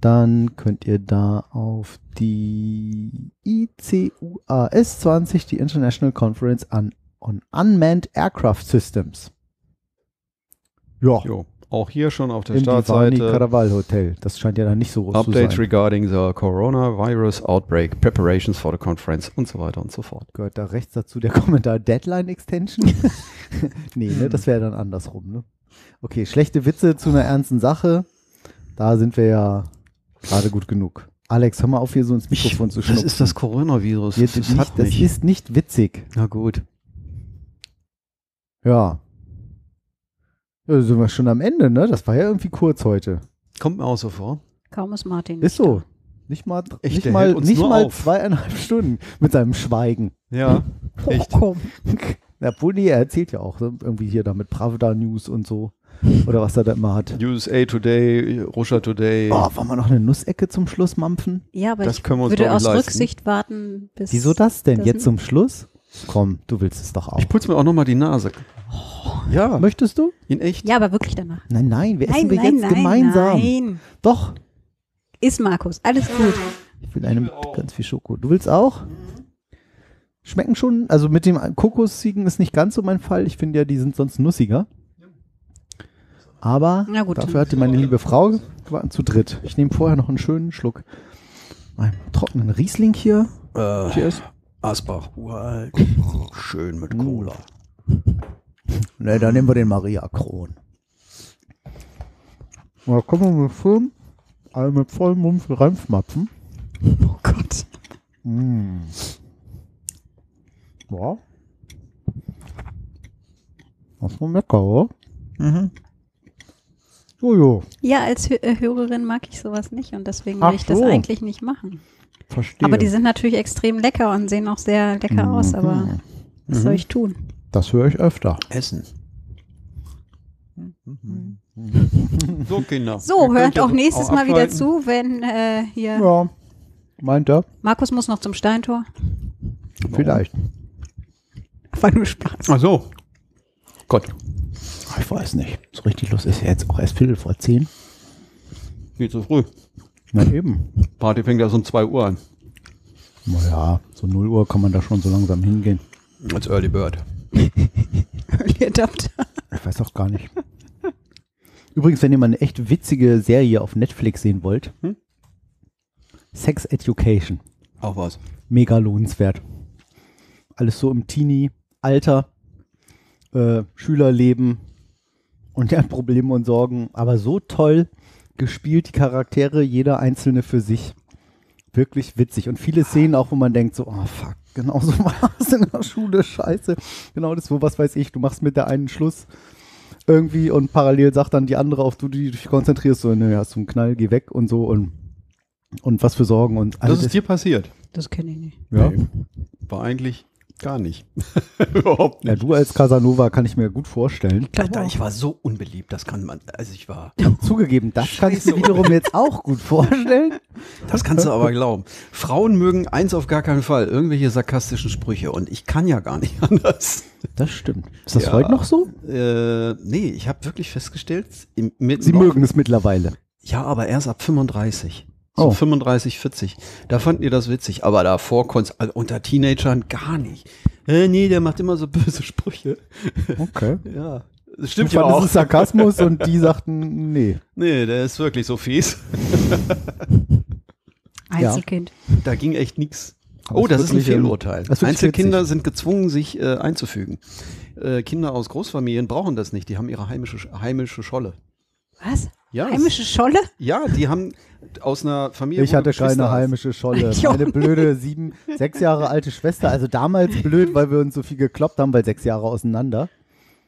dann könnt ihr da auf die ICUAS 20, die International Conference on, on Unmanned Aircraft Systems. Ja, Jo. Auch hier schon auf der im Divani Startseite. Caraval Hotel. Das scheint ja dann nicht so groß zu Updates sein. regarding the coronavirus outbreak, preparations for the conference und so weiter und so fort. Gehört da rechts dazu der Kommentar Deadline Extension? nee, ne, das wäre dann andersrum, ne? Okay, schlechte Witze zu einer ernsten Sache. Da sind wir ja gerade gut genug. Alex, hör mal auf, hier so ins Mikrofon zu das schnupfen. ist das Coronavirus. Jetzt das nicht, das ist nicht witzig. Na gut. Ja. Ja, sind wir schon am Ende, ne? Das war ja irgendwie kurz heute. Kommt mir auch so vor. Kaum ist Martin. Ist so. Nicht mal, Echt, nicht mal, nicht mal auf. zweieinhalb Stunden mit seinem Schweigen. Ja. Echt. komm. Ja, obwohl, nee, er erzählt ja auch so irgendwie hier da mit Pravda News und so. Oder was er da immer hat. USA Today, Russia Today. Oh, wollen wir noch eine Nussecke zum Schluss mampfen? Ja, aber Das ich können wir uns, würde aus leisten. Rücksicht warten, bis. Wieso das denn? das Jetzt zum Schluss? Komm, du willst es doch auch. Ich putze mir auch nochmal die Nase. Ja, Möchtest du? in echt. Ja, aber wirklich danach. Nein, nein, wir Nein, essen wir nein, jetzt nein, gemeinsam. Nein. Doch. Ist Markus. Alles gut. Ich will eine mit ganz viel Schoko. Du willst auch? Schmecken schon, also mit dem Kokossiegen ist nicht ganz so mein Fall. Ich finde ja, die sind sonst nussiger. Aber Na gut. dafür hatte meine liebe Frau gewartet zu dritt. Ich nehme vorher noch einen schönen Schluck einen trockenen Riesling hier. Äh, Cheers. Asbach, uralt. Schön mit Mm. Cola. Ne, dann nehmen wir den Maria Kron. Na, kommen wir mit Film, alle mit vollem Mund reinschmapfen. Oh Gott. Mm. Ja. Das war lecker, oder? Mhm. Jojo, Ja, als äh, Hörerin mag ich sowas nicht und deswegen Ach will ich das so. eigentlich nicht machen. verstehe. Aber die sind natürlich extrem lecker und sehen auch sehr lecker aus, aber Mhm. was soll ich tun? Das höre ich öfter. Essen. So, Kinder. So, hört auch nächstes Mal wieder zu, wenn äh, hier. Ja, meint er? Markus muss noch zum Steintor. Vielleicht. War nur Spaß. Ach so. Gott, Ich weiß nicht. So richtig los ist ja jetzt auch erst Viertel vor zehn. viel zu früh. Na eben. Party fängt erst um 2 Uhr an. Naja, so 0 Uhr kann man da schon so langsam hingehen. Als Early Bird. Early Adapter. Ich weiß auch gar nicht. Übrigens, wenn ihr mal eine echt witzige Serie auf Netflix sehen wollt, Hm? Sex Education. Auch was. Mega lohnenswert. Alles so im Teenie-Alter, äh, Schülerleben und deren Probleme und Sorgen, aber so toll gespielt, die Charaktere, jeder einzelne für sich. Wirklich witzig. Und viele Szenen auch, wo man denkt so, oh fuck, genau so war es in der Schule, scheiße. Genau das, wo, was weiß ich, du machst mit der einen Schluss irgendwie und parallel sagt dann die andere, auf du die dich konzentrierst, so, ne, hast du einen Knall, geh weg und so und, und was für Sorgen und Das ist dir passiert. Das kenne ich nicht. ja. Nee. War eigentlich gar nicht. Überhaupt ja, nicht. du als Casanova kann ich mir gut vorstellen. Alter, ich war so unbeliebt, das kann man, also ich war, Zugegeben, das kann ich mir Scheiße. wiederum jetzt auch gut vorstellen. das kannst du aber glauben. Frauen mögen eins auf gar keinen Fall, irgendwelche sarkastischen Sprüche und ich kann ja gar nicht anders. Das stimmt. Ist das Ja. heute noch so? Äh, nee, ich habe wirklich festgestellt, im, mit, Sie mögen es mittlerweile. Ja, aber erst ab 35. So Oh. 35, 40. Da fanden die das witzig, aber davor konnt's, also unter Teenagern gar nicht. Äh, nee, der macht immer so böse Sprüche. Okay. Ja. Das Du stimmt ja auch. es Sarkasmus und die sagten, nee. Nee, der ist wirklich so fies. Einzelkind. Da ging echt nix. Oh, das ist ein Fehlurteil. das ist Einzelkinder sind gezwungen, sich äh, einzufügen. Äh, Kinder aus Großfamilien brauchen das nicht. Die haben ihre heimische, heimische Scholle. Was? Ja, Heimische Scholle? ja, die haben aus einer Familie. Ich hatte keine heimische Scholle. Meine blöde sieben, sechs Jahre alte Schwester, also damals blöd, weil wir uns so viel gekloppt haben, weil sechs Jahre auseinander.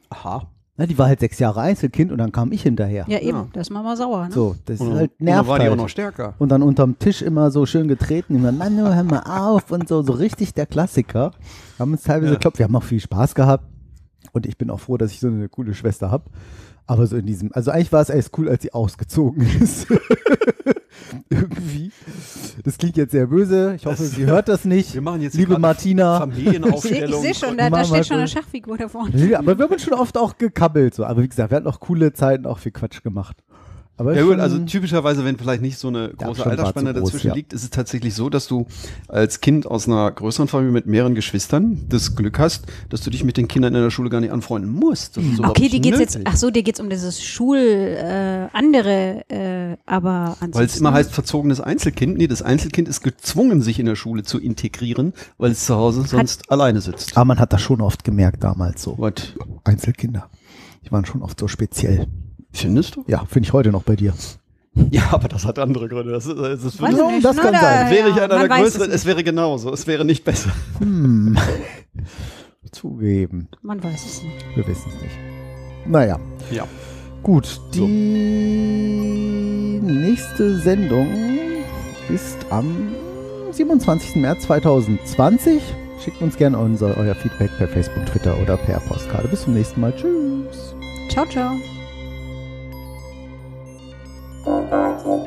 Aha. Na, die war halt sechs Jahre Einzelkind und dann kam ich hinterher. Ja, eben. Ja. Das ist man mal sauer. Ne? So, das Und, ist halt und dann war die halt. auch noch stärker. Und dann unterm Tisch immer so schön getreten, immer, Manu, hör mal auf und so, so richtig der Klassiker. Haben uns teilweise Ja. geklopft, wir haben auch viel Spaß gehabt und ich bin auch froh, dass ich so eine coole Schwester habe. Aber so in diesem, also eigentlich war es erst cool, als sie ausgezogen ist. Irgendwie. Das klingt jetzt sehr böse. Ich hoffe, sie hört das nicht. Wir machen jetzt Liebe Martina. Ich, ich Familienaufstellung. sehe schon, da, da steht schon eine Schachfigur da vorne. Ja, aber wir haben schon oft auch gekabbelt. So. Aber wie gesagt, wir hatten auch coole Zeiten, auch viel Quatsch gemacht. Aber Ja gut, also typischerweise, wenn vielleicht nicht so eine große Altersspanne groß, dazwischen ja. liegt, ist es tatsächlich so, dass du als Kind aus einer größeren Familie mit mehreren Geschwistern das Glück hast, dass du dich mit den Kindern in der Schule gar nicht anfreunden musst. Das ist überhaupt Okay, die nicht geht's jetzt, ach so, dir geht's um dieses Schul, äh, andere, äh, aber. Weil es immer heißt verzogenes Einzelkind. Nee, das Einzelkind ist gezwungen, sich in der Schule zu integrieren, weil es zu Hause sonst alleine sitzt. aber man hat das schon oft gemerkt damals so. Was Einzelkinder. Die waren schon oft so speziell. Findest du? Ja, finde ich heute noch bei dir. Ja, aber das hat andere Gründe. Das ist, das ist Weiß nicht. das kann sein. wäre ich einer der größeren, es es wäre genauso. Es wäre nicht besser. Hm. Zugeben. Man weiß es nicht. Wir wissen es nicht. Naja, Ja. gut. Die nächste Sendung ist am 27. März 2020. Schickt uns gerne unser, euer Feedback per Facebook, Twitter oder per Postkarte. Bis zum nächsten Mal. Tschüss. Ciao, ciao. Thank you.